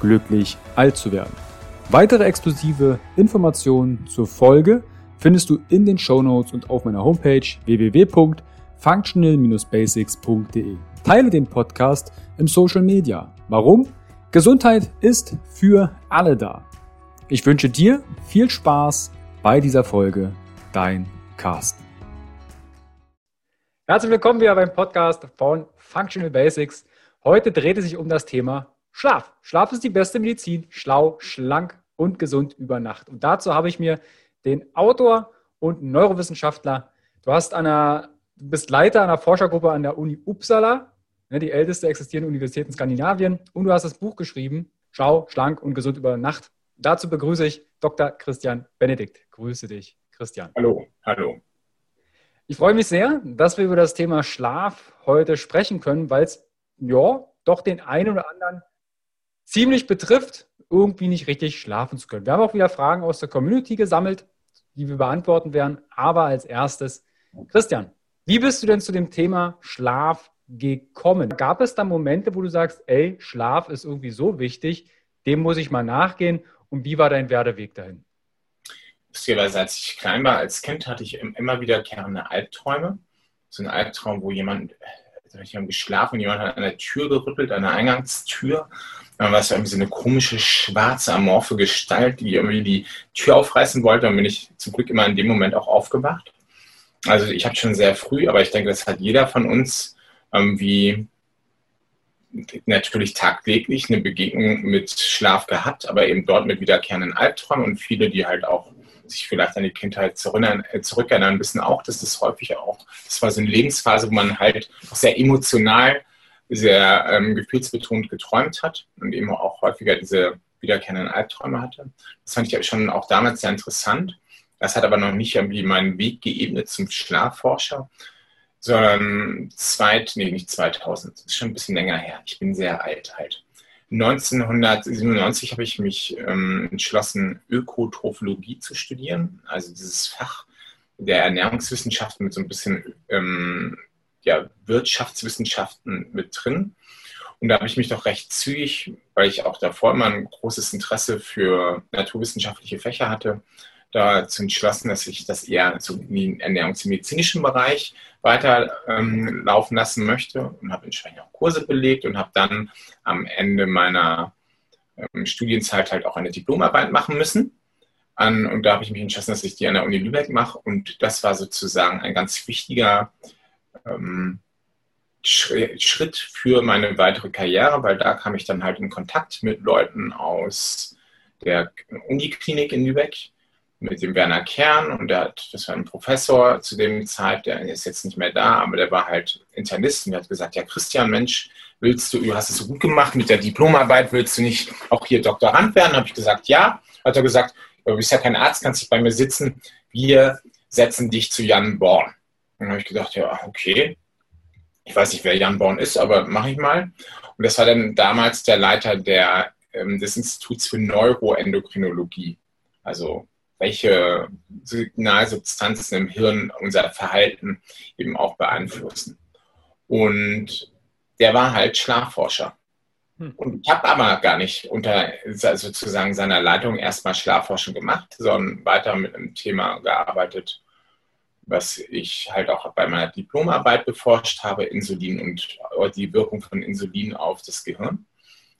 glücklich alt zu werden. Weitere exklusive Informationen zur Folge findest du in den Show Notes und auf meiner Homepage www.functional-basics.de. Teile den Podcast im Social Media. Warum? Gesundheit ist für alle da. Ich wünsche dir viel Spaß bei dieser Folge. Dein Carsten. Herzlich willkommen wieder beim Podcast von Functional Basics. Heute dreht es sich um das Thema Schlaf. Schlaf ist die beste Medizin. Schlau, schlank und gesund über Nacht. Und dazu habe ich mir den Autor und Neurowissenschaftler, du hast einer, du bist Leiter einer Forschergruppe an der Uni Uppsala, ne, die älteste existierende Universität in Skandinavien, und du hast das Buch geschrieben, Schlau, schlank und gesund über Nacht dazu begrüße ich Dr. Christian Benedikt. Grüße dich, Christian. Hallo, hallo. Ich freue mich sehr, dass wir über das Thema Schlaf heute sprechen können, weil es ja doch den einen oder anderen ziemlich betrifft, irgendwie nicht richtig schlafen zu können. Wir haben auch wieder Fragen aus der Community gesammelt, die wir beantworten werden. Aber als erstes, Christian, wie bist du denn zu dem Thema Schlaf gekommen? Gab es da Momente, wo du sagst, ey, Schlaf ist irgendwie so wichtig, dem muss ich mal nachgehen und wie war dein Werdeweg dahin? Lustigerweise, als ich klein war, als Kind hatte ich immer wieder gerne Albträume. So ein Albtraum, wo jemand, ich habe geschlafen und jemand hat an der Tür gerüttelt, an der Eingangstür. Dann war es irgendwie so eine komische, schwarze, amorphe Gestalt, die irgendwie die Tür aufreißen wollte. Dann bin ich zum Glück immer in dem Moment auch aufgewacht. Also ich habe schon sehr früh, aber ich denke, das hat jeder von uns irgendwie natürlich tagtäglich eine Begegnung mit Schlaf gehabt, aber eben dort mit wiederkehrenden Albträumen und viele, die halt auch sich vielleicht an die Kindheit äh, zurückerinnern, wissen auch, dass das häufig auch, das war so eine Lebensphase, wo man halt sehr emotional, sehr ähm, gefühlsbetont geträumt hat und eben auch häufiger diese wiederkehrenden Albträume hatte. Das fand ich schon auch damals sehr interessant. Das hat aber noch nicht irgendwie meinen Weg geebnet zum Schlafforscher sondern zweit, nee, nicht 2000, das ist schon ein bisschen länger her. Ich bin sehr alt halt. 1997 habe ich mich ähm, entschlossen, Ökotrophologie zu studieren, also dieses Fach der Ernährungswissenschaften mit so ein bisschen ähm, ja, Wirtschaftswissenschaften mit drin. Und da habe ich mich doch recht zügig, weil ich auch davor immer ein großes Interesse für naturwissenschaftliche Fächer hatte, dazu entschlossen, dass ich das eher so in den ernährungsmedizinischen Bereich weiter ähm, lassen möchte und habe entsprechend auch Kurse belegt und habe dann am Ende meiner ähm, Studienzeit halt auch eine Diplomarbeit machen müssen. An, und da habe ich mich entschlossen, dass ich die an der Uni Lübeck mache. Und das war sozusagen ein ganz wichtiger ähm, Schritt für meine weitere Karriere, weil da kam ich dann halt in Kontakt mit Leuten aus der Uniklinik in Lübeck, mit dem Werner Kern und der hat, das war ein Professor zu dem Zeit, der ist jetzt nicht mehr da, aber der war halt Internist und der hat gesagt, ja Christian, Mensch, willst du, du hast es so gut gemacht mit der Diplomarbeit, willst du nicht auch hier Doktorand werden? Habe ich gesagt, ja. Hat er gesagt, du bist ja kein Arzt, kannst dich bei mir sitzen, wir setzen dich zu Jan Born. Dann habe ich gedacht, ja, okay. Ich weiß nicht, wer Jan Born ist, aber mache ich mal. Und das war dann damals der Leiter der, ähm, des Instituts für Neuroendokrinologie. Also welche Signalsubstanzen im Hirn unser Verhalten eben auch beeinflussen. Und der war halt Schlafforscher. Hm. Und ich habe aber gar nicht unter sozusagen seiner Leitung erstmal Schlafforschung gemacht, sondern weiter mit einem Thema gearbeitet, was ich halt auch bei meiner Diplomarbeit beforscht habe, Insulin und die Wirkung von Insulin auf das Gehirn.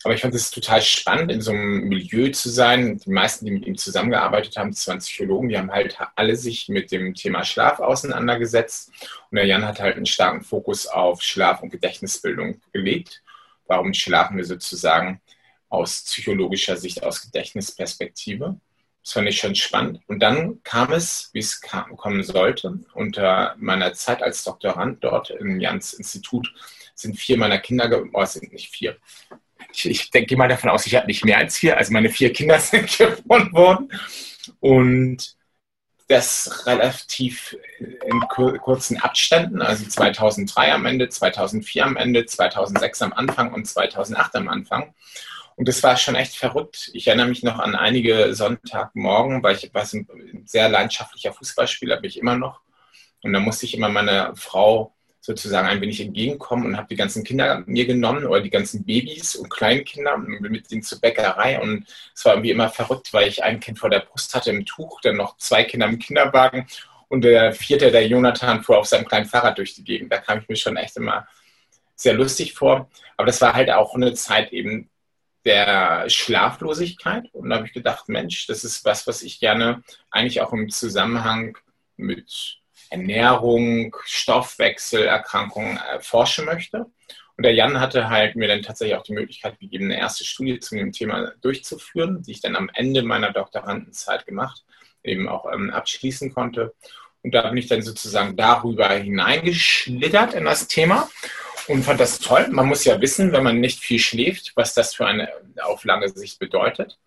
Aber ich fand es total spannend, in so einem Milieu zu sein. Die meisten, die mit ihm zusammengearbeitet haben, 20 Psychologen, die haben halt alle sich mit dem Thema Schlaf auseinandergesetzt. Und der Jan hat halt einen starken Fokus auf Schlaf- und Gedächtnisbildung gelegt. Warum schlafen wir sozusagen aus psychologischer Sicht, aus Gedächtnisperspektive? Das fand ich schon spannend. Und dann kam es, wie es kam, kommen sollte. Unter meiner Zeit als Doktorand dort im Jans Institut sind vier meiner Kinder, oh, es sind nicht vier, ich, ich denke mal davon aus, ich habe nicht mehr als vier. Also meine vier Kinder sind geboren worden. Und das relativ in kurzen Abständen, also 2003 am Ende, 2004 am Ende, 2006 am Anfang und 2008 am Anfang. Und das war schon echt verrückt. Ich erinnere mich noch an einige Sonntagmorgen, weil ich war ein sehr leidenschaftlicher Fußballspieler, bin ich immer noch. Und da musste ich immer meine Frau sozusagen ein wenig entgegenkommen und habe die ganzen Kinder mir genommen oder die ganzen Babys und Kleinkinder mit denen zur Bäckerei und es war irgendwie immer verrückt, weil ich ein Kind vor der Brust hatte im Tuch, dann noch zwei Kinder im Kinderwagen und der vierte, der Jonathan, fuhr auf seinem kleinen Fahrrad durch die Gegend. Da kam ich mir schon echt immer sehr lustig vor. Aber das war halt auch eine Zeit eben der Schlaflosigkeit und da habe ich gedacht, Mensch, das ist was, was ich gerne eigentlich auch im Zusammenhang mit Ernährung, Stoffwechselerkrankungen erforschen möchte. Und der Jan hatte halt mir dann tatsächlich auch die Möglichkeit gegeben, eine erste Studie zu dem Thema durchzuführen, die ich dann am Ende meiner Doktorandenzeit gemacht, eben auch ähm, abschließen konnte. Und da bin ich dann sozusagen darüber hineingeschlittert in das Thema und fand das toll. Man muss ja wissen, wenn man nicht viel schläft, was das für eine auf lange Sicht bedeutet.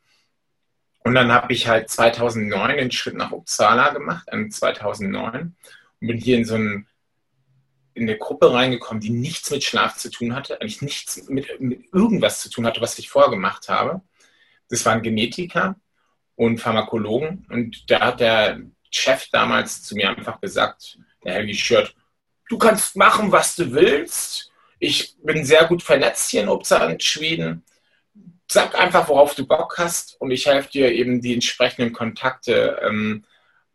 Und dann habe ich halt 2009 den Schritt nach Uppsala gemacht, 2009, und bin hier in so ein, in eine Gruppe reingekommen, die nichts mit Schlaf zu tun hatte, eigentlich nichts mit, mit irgendwas zu tun hatte, was ich vorher gemacht habe. Das waren Genetiker und Pharmakologen. Und da hat der Chef damals zu mir einfach gesagt, der Helgi Schört, du kannst machen, was du willst. Ich bin sehr gut vernetzt hier in Uppsala in Schweden sag einfach, worauf du Bock hast und ich helfe dir eben die entsprechenden Kontakte ähm,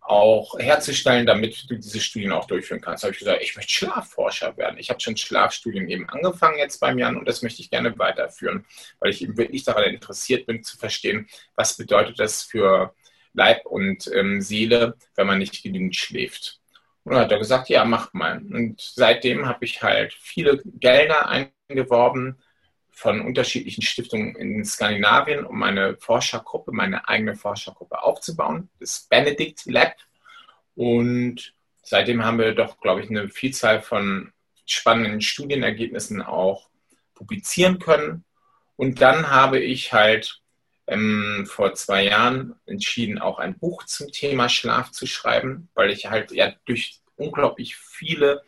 auch herzustellen, damit du diese Studien auch durchführen kannst. Da habe ich gesagt, ich möchte Schlafforscher werden. Ich habe schon Schlafstudien eben angefangen jetzt beim Jan und das möchte ich gerne weiterführen, weil ich eben wirklich daran interessiert bin zu verstehen, was bedeutet das für Leib und ähm, Seele, wenn man nicht genügend schläft. Und dann hat er gesagt, ja, mach mal. Und seitdem habe ich halt viele Gelder eingeworben, von unterschiedlichen Stiftungen in Skandinavien, um meine Forschergruppe, meine eigene Forschergruppe aufzubauen, das Benedict Lab. Und seitdem haben wir doch, glaube ich, eine Vielzahl von spannenden Studienergebnissen auch publizieren können. Und dann habe ich halt ähm, vor zwei Jahren entschieden, auch ein Buch zum Thema Schlaf zu schreiben, weil ich halt ja durch unglaublich viele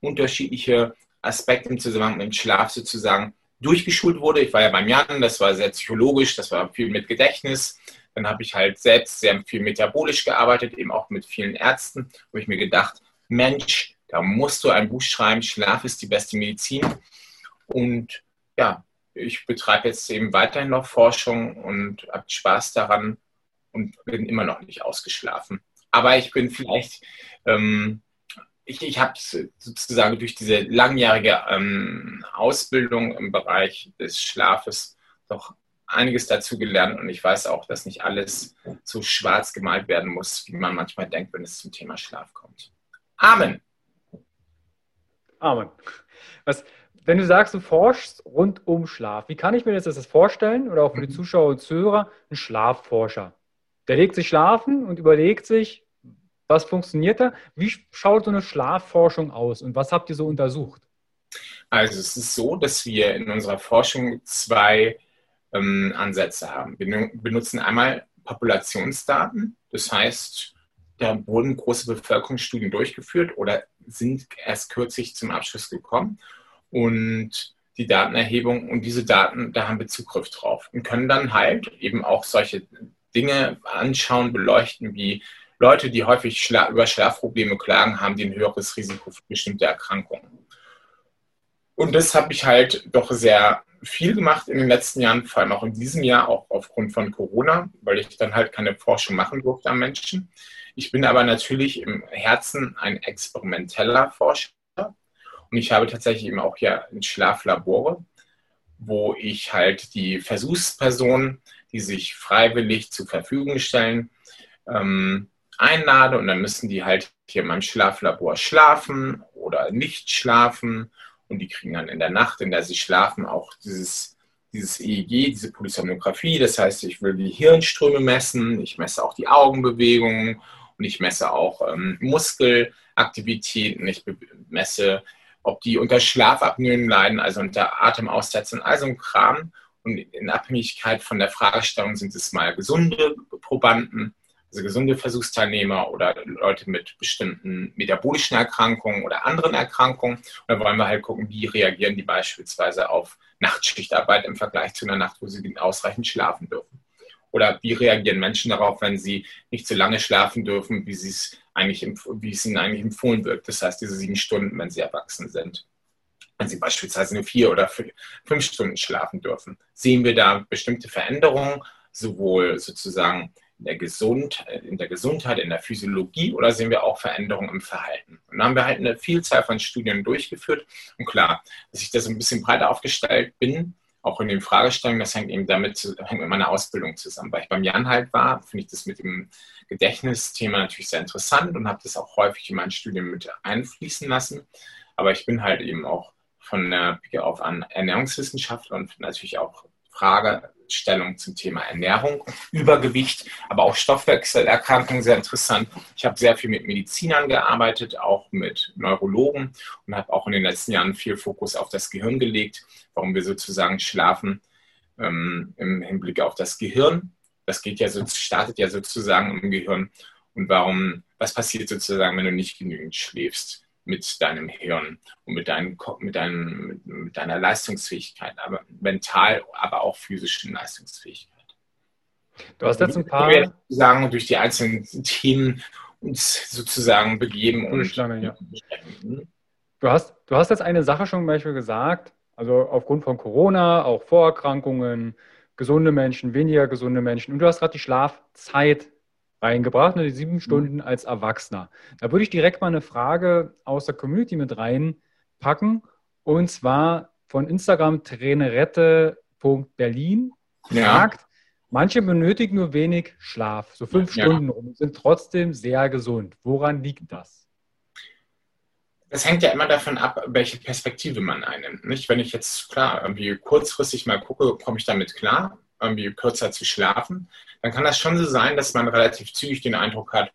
unterschiedliche Aspekte im Zusammenhang mit dem Schlaf sozusagen durchgeschult wurde. Ich war ja beim Jan, das war sehr psychologisch, das war viel mit Gedächtnis. Dann habe ich halt selbst sehr viel metabolisch gearbeitet, eben auch mit vielen Ärzten. Habe ich mir gedacht, Mensch, da musst du ein Buch schreiben, Schlaf ist die beste Medizin. Und ja, ich betreibe jetzt eben weiterhin noch Forschung und habe Spaß daran und bin immer noch nicht ausgeschlafen. Aber ich bin vielleicht ähm, ich, ich habe sozusagen durch diese langjährige ähm, Ausbildung im Bereich des Schlafes doch einiges dazu gelernt und ich weiß auch, dass nicht alles so schwarz gemalt werden muss, wie man manchmal denkt, wenn es zum Thema Schlaf kommt. Amen. Amen. Was, wenn du sagst, du forschst rund um Schlaf, wie kann ich mir das, vorstellen oder auch für die mhm. Zuschauer und Zuhörer, ein Schlafforscher? Der legt sich schlafen und überlegt sich, was funktioniert da? Wie schaut so eine Schlafforschung aus und was habt ihr so untersucht? Also es ist so, dass wir in unserer Forschung zwei ähm, Ansätze haben. Wir benutzen einmal Populationsdaten, das heißt, da wurden große Bevölkerungsstudien durchgeführt oder sind erst kürzlich zum Abschluss gekommen und die Datenerhebung und diese Daten, da haben wir Zugriff drauf und können dann halt eben auch solche Dinge anschauen, beleuchten wie Leute, die häufig Schla über Schlafprobleme klagen, haben ein höheres Risiko für bestimmte Erkrankungen. Und das habe ich halt doch sehr viel gemacht in den letzten Jahren, vor allem auch in diesem Jahr, auch aufgrund von Corona, weil ich dann halt keine Forschung machen durfte am Menschen. Ich bin aber natürlich im Herzen ein experimenteller Forscher und ich habe tatsächlich eben auch hier ein Schlaflabore, wo ich halt die Versuchspersonen, die sich freiwillig zur Verfügung stellen, ähm, einlade und dann müssen die halt hier in meinem Schlaflabor schlafen oder nicht schlafen und die kriegen dann in der Nacht, in der sie schlafen, auch dieses, dieses EEG, diese Polysomnographie. Das heißt, ich will die Hirnströme messen, ich messe auch die Augenbewegungen und ich messe auch ähm, Muskelaktivitäten, ich messe, ob die unter Schlafapnoen leiden, also unter Atemaussetzung, also ein Kram. Und in Abhängigkeit von der Fragestellung sind es mal gesunde Probanden also gesunde Versuchsteilnehmer oder Leute mit bestimmten metabolischen Erkrankungen oder anderen Erkrankungen. Und da wollen wir halt gucken, wie reagieren die beispielsweise auf Nachtschichtarbeit im Vergleich zu einer Nacht, wo sie ausreichend schlafen dürfen. Oder wie reagieren Menschen darauf, wenn sie nicht so lange schlafen dürfen, wie, sie es eigentlich, wie es ihnen eigentlich empfohlen wird. Das heißt, diese sieben Stunden, wenn sie erwachsen sind. Wenn sie beispielsweise nur vier oder fünf Stunden schlafen dürfen. Sehen wir da bestimmte Veränderungen, sowohl sozusagen in der, Gesund, in der Gesundheit, in der Physiologie oder sehen wir auch Veränderungen im Verhalten? Und da haben wir halt eine Vielzahl von Studien durchgeführt. Und klar, dass ich da so ein bisschen breiter aufgestellt bin, auch in den Fragestellungen, das hängt eben damit hängt mit meiner Ausbildung zusammen. Weil ich beim Jan halt war, finde ich das mit dem Gedächtnisthema natürlich sehr interessant und habe das auch häufig in meinen Studien mit einfließen lassen. Aber ich bin halt eben auch von der Pike auf an Ernährungswissenschaftler und natürlich auch Fragestellung zum Thema Ernährung, Übergewicht, aber auch Stoffwechselerkrankungen sehr interessant. Ich habe sehr viel mit Medizinern gearbeitet, auch mit Neurologen und habe auch in den letzten Jahren viel Fokus auf das Gehirn gelegt, warum wir sozusagen schlafen ähm, im Hinblick auf das Gehirn. Das geht ja so, startet ja sozusagen im Gehirn und warum, was passiert sozusagen, wenn du nicht genügend schläfst mit deinem Hirn und mit, deinem, mit, deinem, mit deiner Leistungsfähigkeit, aber mental, aber auch physischen Leistungsfähigkeit. Du hast jetzt ein paar. Sagen, durch die einzelnen Themen uns sozusagen begeben und. Lange, ja. Du hast, du hast jetzt eine Sache schon zum Beispiel gesagt, also aufgrund von Corona, auch Vorerkrankungen, gesunde Menschen, weniger gesunde Menschen. Und du hast gerade die Schlafzeit reingebracht, ne, die sieben mhm. Stunden als Erwachsener. Da würde ich direkt mal eine Frage aus der Community mit reinpacken und zwar von Instagram trainerette.berlin ja. manche benötigen nur wenig Schlaf, so fünf ja. Stunden rum, sind trotzdem sehr gesund. Woran liegt das? Das hängt ja immer davon ab, welche Perspektive man einnimmt. Nicht? Wenn ich jetzt, klar, irgendwie kurzfristig mal gucke, komme ich damit klar, irgendwie kürzer zu schlafen, dann kann das schon so sein, dass man relativ zügig den Eindruck hat,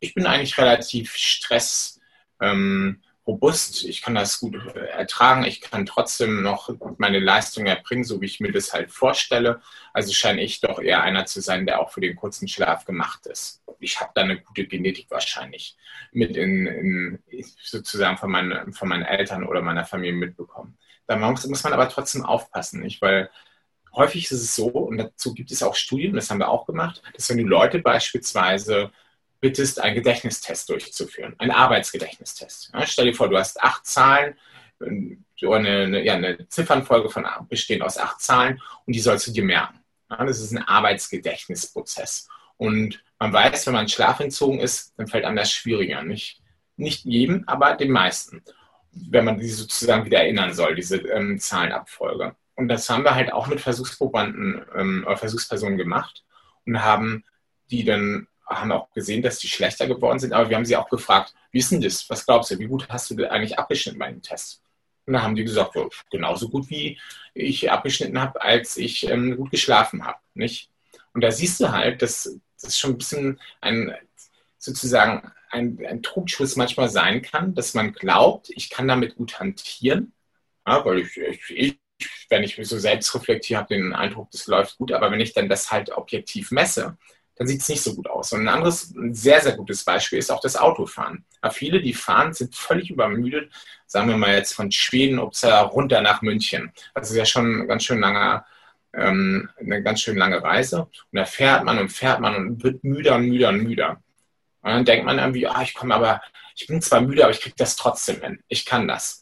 ich bin eigentlich relativ stressrobust, ähm, ich kann das gut äh, ertragen, ich kann trotzdem noch meine Leistung erbringen, so wie ich mir das halt vorstelle. Also scheine ich doch eher einer zu sein, der auch für den kurzen Schlaf gemacht ist. Ich habe da eine gute Genetik wahrscheinlich mit in, in sozusagen von meinen, von meinen Eltern oder meiner Familie mitbekommen. Da muss, muss man aber trotzdem aufpassen, nicht? weil häufig ist es so, und dazu gibt es auch Studien, das haben wir auch gemacht, dass wenn du Leute beispielsweise bittest, einen Gedächtnistest durchzuführen, einen Arbeitsgedächtnistest. Ja, stell dir vor, du hast acht Zahlen, so eine, eine, ja, eine Ziffernfolge von bestehend aus acht Zahlen und die sollst du dir merken. Ja, das ist ein Arbeitsgedächtnisprozess. Und man weiß, wenn man schlafentzogen ist, dann fällt einem das schwieriger. Nicht, nicht jedem, aber den meisten. Wenn man die sozusagen wieder erinnern soll, diese ähm, Zahlenabfolge. Und das haben wir halt auch mit Versuchsprobanden ähm, oder Versuchspersonen gemacht und haben die dann haben auch gesehen, dass die schlechter geworden sind, aber wir haben sie auch gefragt, wie ist denn das? Was glaubst du? Wie gut hast du eigentlich abgeschnitten bei dem Test? Und dann haben die gesagt, ja, genauso gut wie ich abgeschnitten habe, als ich ähm, gut geschlafen habe, nicht? Und da siehst du halt, dass das schon ein bisschen ein sozusagen ein, ein Trugschluss manchmal sein kann, dass man glaubt, ich kann damit gut hantieren, ja, weil ich, ich wenn ich mich so selbst reflektiere, habe den Eindruck, das läuft gut. Aber wenn ich dann das halt objektiv messe, dann sieht es nicht so gut aus. Und ein anderes, ein sehr, sehr gutes Beispiel ist auch das Autofahren. Aber viele, die fahren, sind völlig übermüdet. Sagen wir mal jetzt von Schweden runter nach München. Das ist ja schon ein ganz schön langer, ähm, eine ganz schön lange Reise. Und da fährt man und fährt man und wird müder und müder und müder. Und dann denkt man irgendwie, ah, ich komme aber, ich bin zwar müde, aber ich kriege das trotzdem hin. Ich kann das.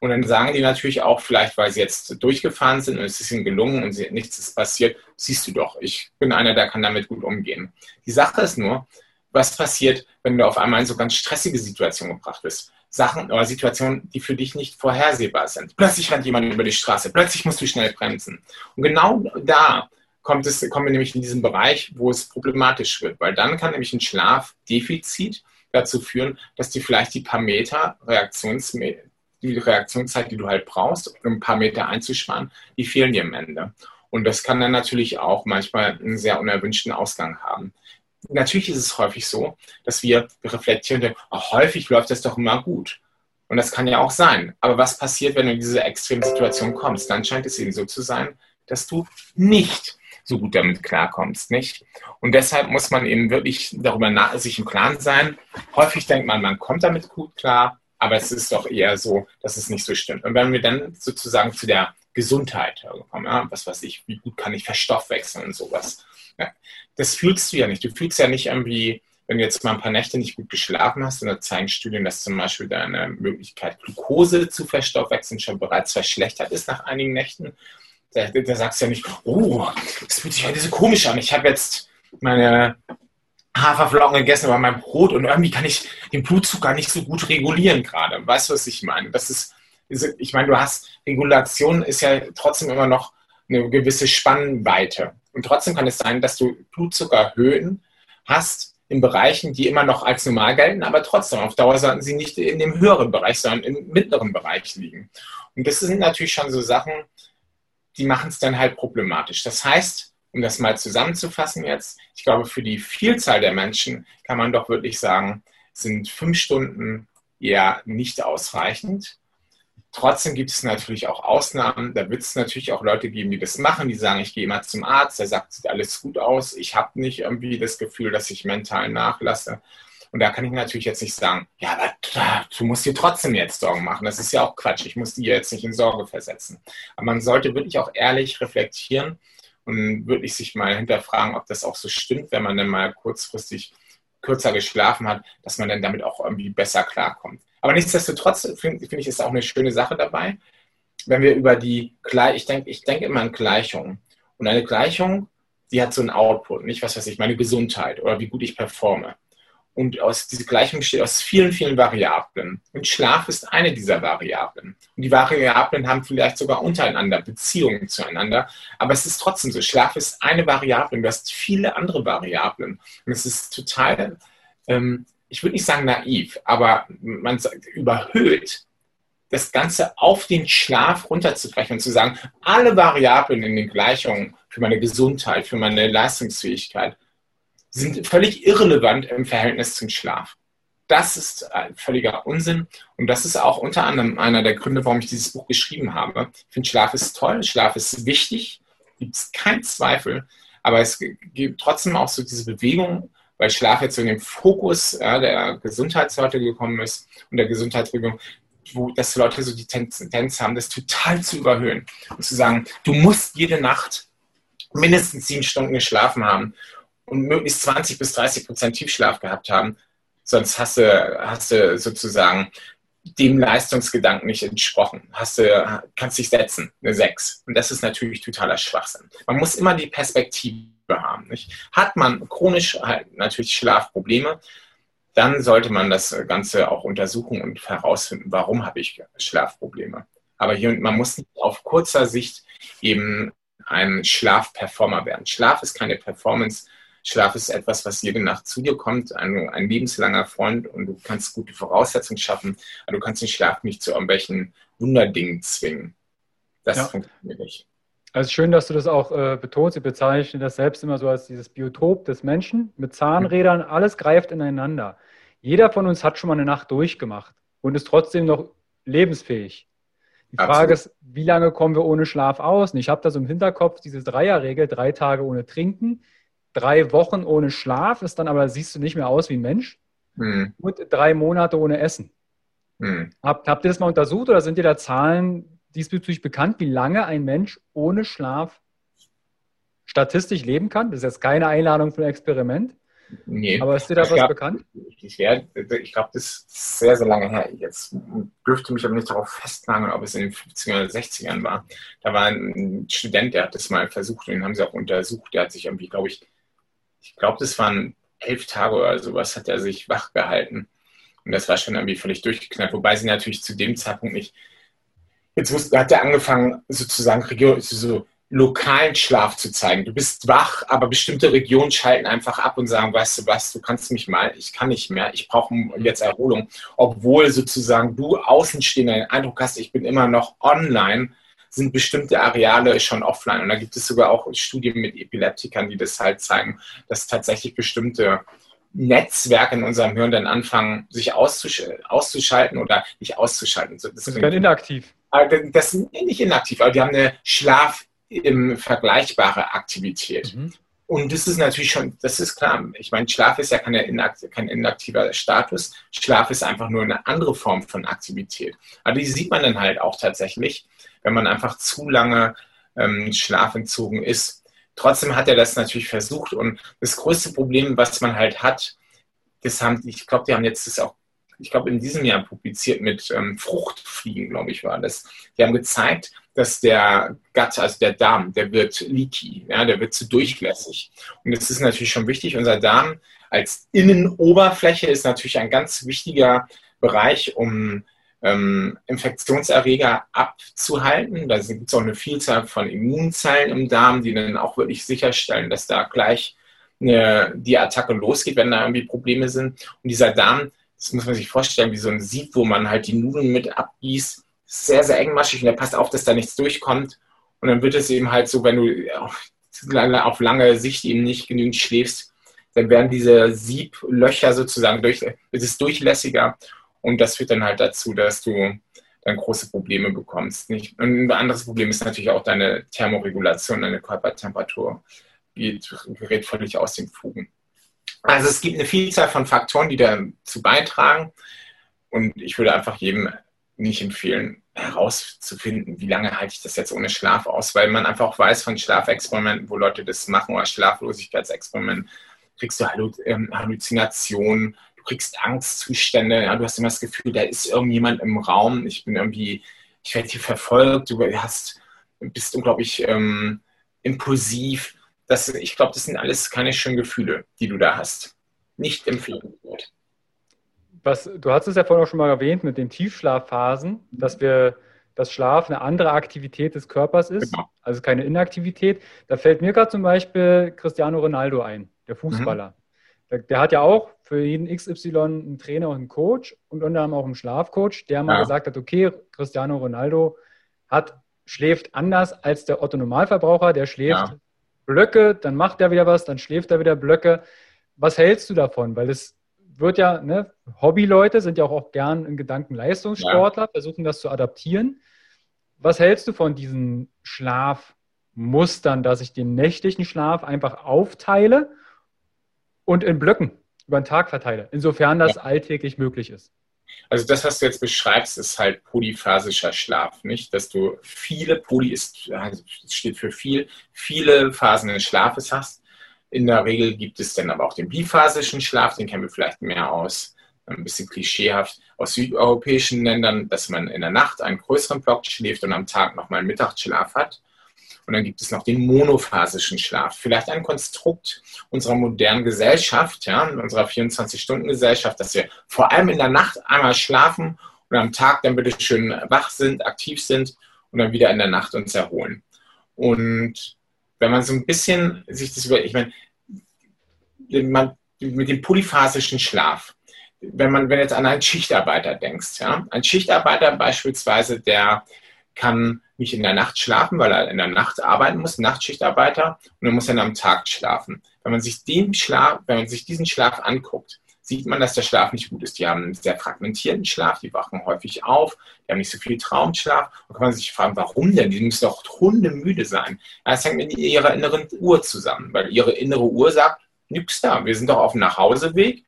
Und dann sagen die natürlich auch, vielleicht weil sie jetzt durchgefahren sind und es ist ihnen gelungen und sie, nichts ist passiert, siehst du doch, ich bin einer, der kann damit gut umgehen. Die Sache ist nur, was passiert, wenn du auf einmal in so ganz stressige Situationen gebracht bist? Sachen oder Situationen, die für dich nicht vorhersehbar sind. Plötzlich rennt jemand über die Straße, plötzlich musst du schnell bremsen. Und genau da kommt es, kommen wir nämlich in diesen Bereich, wo es problematisch wird, weil dann kann nämlich ein Schlafdefizit dazu führen, dass dir vielleicht die paar Meter Reaktions, die Reaktionszeit, die du halt brauchst, um ein paar Meter einzusparen, die fehlen dir am Ende. Und das kann dann natürlich auch manchmal einen sehr unerwünschten Ausgang haben. Natürlich ist es häufig so, dass wir reflektieren, denken, oh, häufig läuft das doch immer gut. Und das kann ja auch sein. Aber was passiert, wenn du in diese extreme Situation kommst? Dann scheint es eben so zu sein, dass du nicht so gut damit klarkommst, nicht? Und deshalb muss man eben wirklich darüber sich im Klaren sein. Häufig denkt man, man kommt damit gut klar, aber es ist doch eher so, dass es nicht so stimmt. Und wenn wir dann sozusagen zu der Gesundheit kommen, ja, was weiß ich, wie gut kann ich verstoffwechseln und sowas, ja, das fühlst du ja nicht. Du fühlst ja nicht irgendwie, wenn du jetzt mal ein paar Nächte nicht gut geschlafen hast, und da zeigen Studien, dass zum Beispiel deine Möglichkeit, Glucose zu verstoffwechseln, schon bereits verschlechtert ist nach einigen Nächten. Da, da sagst du ja nicht, oh, das fühlt sich heute so komisch an. Ich habe jetzt meine Haferflocken gegessen, aber mein Brot und irgendwie kann ich den Blutzucker nicht so gut regulieren gerade. Weißt du, was ich meine? Das ist, ich meine, du hast, Regulation ist ja trotzdem immer noch eine gewisse Spannweite. Und trotzdem kann es sein, dass du Blutzuckerhöhen hast in Bereichen, die immer noch als normal gelten, aber trotzdem auf Dauer sollten sie nicht in dem höheren Bereich, sondern im mittleren Bereich liegen. Und das sind natürlich schon so Sachen, die machen es dann halt problematisch. Das heißt, um das mal zusammenzufassen jetzt, ich glaube, für die Vielzahl der Menschen kann man doch wirklich sagen, sind fünf Stunden eher nicht ausreichend. Trotzdem gibt es natürlich auch Ausnahmen. Da wird es natürlich auch Leute geben, die das machen, die sagen, ich gehe immer zum Arzt, der sagt, sieht alles gut aus, ich habe nicht irgendwie das Gefühl, dass ich mental nachlasse. Und da kann ich natürlich jetzt nicht sagen, ja, aber du musst dir trotzdem jetzt Sorgen machen. Das ist ja auch Quatsch. Ich muss die jetzt nicht in Sorge versetzen. Aber man sollte wirklich auch ehrlich reflektieren und wirklich sich mal hinterfragen, ob das auch so stimmt, wenn man dann mal kurzfristig kürzer geschlafen hat, dass man dann damit auch irgendwie besser klarkommt. Aber nichtsdestotrotz finde find ich, ist auch eine schöne Sache dabei, wenn wir über die, ich denke ich denk immer an Gleichungen. Und eine Gleichung, die hat so einen Output, nicht was weiß ich, meine Gesundheit oder wie gut ich performe. Und aus diese Gleichung besteht aus vielen, vielen Variablen. Und Schlaf ist eine dieser Variablen. Und die Variablen haben vielleicht sogar untereinander Beziehungen zueinander. Aber es ist trotzdem so. Schlaf ist eine Variable und du hast viele andere Variablen. Und es ist total, ähm, ich würde nicht sagen naiv, aber man überhöht das Ganze auf den Schlaf runterzubrechen und zu sagen, alle Variablen in den Gleichungen für meine Gesundheit, für meine Leistungsfähigkeit sind völlig irrelevant im Verhältnis zum Schlaf. Das ist völliger Unsinn und das ist auch unter anderem einer der Gründe, warum ich dieses Buch geschrieben habe. Ich finde, Schlaf ist toll, Schlaf ist wichtig, gibt es keinen Zweifel, aber es gibt trotzdem auch so diese Bewegung, weil Schlaf jetzt so in den Fokus ja, der Gesundheitsleute gekommen ist und der Gesundheitsbewegung, wo dass Leute so die Tendenz haben, das total zu überhöhen und zu sagen, du musst jede Nacht mindestens sieben Stunden geschlafen haben und möglichst 20 bis 30 Prozent Tiefschlaf gehabt haben. Sonst hast du, hast du sozusagen dem Leistungsgedanken nicht entsprochen. Hast du, kannst dich setzen, eine 6. Und das ist natürlich totaler Schwachsinn. Man muss immer die Perspektive haben. Nicht? Hat man chronisch halt natürlich Schlafprobleme, dann sollte man das Ganze auch untersuchen und herausfinden, warum habe ich Schlafprobleme. Aber hier, man muss nicht auf kurzer Sicht eben ein Schlafperformer werden. Schlaf ist keine Performance, Schlaf ist etwas, was jede Nacht zu dir kommt, ein, ein lebenslanger Freund und du kannst gute Voraussetzungen schaffen, aber du kannst den Schlaf nicht zu irgendwelchen Wunderdingen zwingen. Das ja. funktioniert nicht. Also schön, dass du das auch äh, betonst. Ich bezeichne das selbst immer so als dieses Biotop des Menschen mit Zahnrädern. Alles greift ineinander. Jeder von uns hat schon mal eine Nacht durchgemacht und ist trotzdem noch lebensfähig. Die Frage Absolut. ist, wie lange kommen wir ohne Schlaf aus? Und ich habe da so im Hinterkopf diese Dreierregel, drei Tage ohne Trinken, drei Wochen ohne Schlaf, ist dann aber, siehst du nicht mehr aus wie ein Mensch. Mhm. Und drei Monate ohne Essen. Mhm. Habt, habt ihr das mal untersucht oder sind dir da Zahlen diesbezüglich bekannt, wie lange ein Mensch ohne Schlaf statistisch leben kann? Das ist jetzt keine Einladung für ein Experiment. Nee. Aber ist dir da ich was glaub, bekannt? Ich, ich glaube, das ist sehr, sehr lange her. Jetzt dürfte mich aber nicht darauf festnageln, ob es in den 50er oder 60ern war. Da war ein Student, der hat das mal versucht und den haben sie auch untersucht. Der hat sich irgendwie, glaube ich, ich glaube, das waren elf Tage oder sowas, hat er sich wach gehalten. Und das war schon irgendwie völlig durchgeknallt, wobei sie natürlich zu dem Zeitpunkt nicht. Jetzt wusste, hat er angefangen, sozusagen Region, so lokalen Schlaf zu zeigen. Du bist wach, aber bestimmte Regionen schalten einfach ab und sagen, weißt du was, du kannst mich mal, ich kann nicht mehr, ich brauche jetzt Erholung. Obwohl sozusagen du Außenstehender den Eindruck hast, ich bin immer noch online, sind bestimmte Areale schon offline. Und da gibt es sogar auch Studien mit Epileptikern, die das halt zeigen, dass tatsächlich bestimmte Netzwerke in unserem Hirn dann anfangen, sich auszusch auszuschalten oder nicht auszuschalten. Das, das ist inaktiv. Das ist nicht inaktiv, aber die haben eine Schlaf- vergleichbare Aktivität. Mhm. Und das ist natürlich schon, das ist klar. Ich meine, Schlaf ist ja keine inakt, kein inaktiver Status. Schlaf ist einfach nur eine andere Form von Aktivität. Aber die sieht man dann halt auch tatsächlich, wenn man einfach zu lange ähm, schlafentzogen ist. Trotzdem hat er das natürlich versucht. Und das größte Problem, was man halt hat, das haben, ich glaube, die haben jetzt das auch, ich glaube, in diesem Jahr publiziert mit ähm, Fruchtfliegen, glaube ich, war das. Die haben gezeigt, dass der Gut, also der Darm, der wird leaky, ja, der wird zu durchlässig. Und es ist natürlich schon wichtig, unser Darm als Innenoberfläche ist natürlich ein ganz wichtiger Bereich, um ähm, Infektionserreger abzuhalten. Da gibt es auch eine Vielzahl von Immunzellen im Darm, die dann auch wirklich sicherstellen, dass da gleich eine, die Attacke losgeht, wenn da irgendwie Probleme sind. Und dieser Darm, das muss man sich vorstellen, wie so ein Sieb, wo man halt die Nudeln mit abgießt, sehr, sehr engmaschig und er passt auf, dass da nichts durchkommt. Und dann wird es eben halt so, wenn du auf, lange Sicht eben nicht genügend schläfst, dann werden diese Sieblöcher sozusagen durch, es ist durchlässiger und das führt dann halt dazu, dass du dann große Probleme bekommst. Nicht? Und ein anderes Problem ist natürlich auch deine Thermoregulation, deine Körpertemperatur geht, gerät völlig aus den Fugen. Also es gibt eine Vielzahl von Faktoren, die dazu beitragen und ich würde einfach jedem nicht empfehlen, herauszufinden, wie lange halte ich das jetzt ohne Schlaf aus, weil man einfach auch weiß von Schlafexperimenten, wo Leute das machen oder Schlaflosigkeitsexperimenten, kriegst du ähm, Halluzinationen, kriegst Angstzustände, ja, du hast immer das Gefühl, da ist irgendjemand im Raum, ich bin irgendwie, ich werde hier verfolgt, du hast, bist unglaublich ähm, impulsiv. Das, ich glaube, das sind alles keine schönen Gefühle, die du da hast. Nicht empfehlenswert was, du hast es ja vorhin auch schon mal erwähnt mit den Tiefschlafphasen, dass wir, dass Schlaf eine andere Aktivität des Körpers ist, genau. also keine Inaktivität. Da fällt mir gerade zum Beispiel Cristiano Ronaldo ein, der Fußballer. Mhm. Der, der, hat ja auch für jeden XY einen Trainer und einen Coach und unter anderem auch einen Schlafcoach, der mal ja. gesagt hat, okay, Cristiano Ronaldo hat, schläft anders als der Otto Normalverbraucher, der schläft ja. Blöcke, dann macht er wieder was, dann schläft er wieder Blöcke. Was hältst du davon? Weil es wird ja, ne, Hobbyleute sind ja auch, auch gern in Gedanken Leistungssportler, ja. versuchen das zu adaptieren. Was hältst du von diesen Schlafmustern, dass ich den nächtlichen Schlaf einfach aufteile und in Blöcken über den Tag verteile, insofern das ja. alltäglich möglich ist? Also das, was du jetzt beschreibst, ist halt polyphasischer Schlaf, nicht? Dass du viele, Poly ist, also steht für viel, viele Phasen des Schlafes hast in der Regel gibt es dann aber auch den biphasischen Schlaf, den kennen wir vielleicht mehr aus, ein bisschen klischeehaft, aus südeuropäischen Ländern, dass man in der Nacht einen größeren Block schläft und am Tag nochmal einen Mittagsschlaf hat. Und dann gibt es noch den monophasischen Schlaf. Vielleicht ein Konstrukt unserer modernen Gesellschaft, ja, unserer 24-Stunden-Gesellschaft, dass wir vor allem in der Nacht einmal schlafen und am Tag dann bitte schön wach sind, aktiv sind und dann wieder in der Nacht uns erholen. Und wenn man so ein bisschen sich das über, ich meine, man, mit dem polyphasischen Schlaf, wenn man, wenn jetzt an einen Schichtarbeiter denkst, ja, ein Schichtarbeiter beispielsweise, der kann nicht in der Nacht schlafen, weil er in der Nacht arbeiten muss, Nachtschichtarbeiter, und er muss dann am Tag schlafen. Wenn man sich den Schlaf, wenn man sich diesen Schlaf anguckt, sieht man, dass der Schlaf nicht gut ist. Die haben einen sehr fragmentierten Schlaf, die wachen häufig auf, die haben nicht so viel Traumschlaf. Da kann man sich fragen, warum denn? Die müssen doch hundemüde sein. Das hängt mit ihrer inneren Uhr zusammen, weil ihre innere Uhr sagt, nix da, wir sind doch auf dem Nachhauseweg,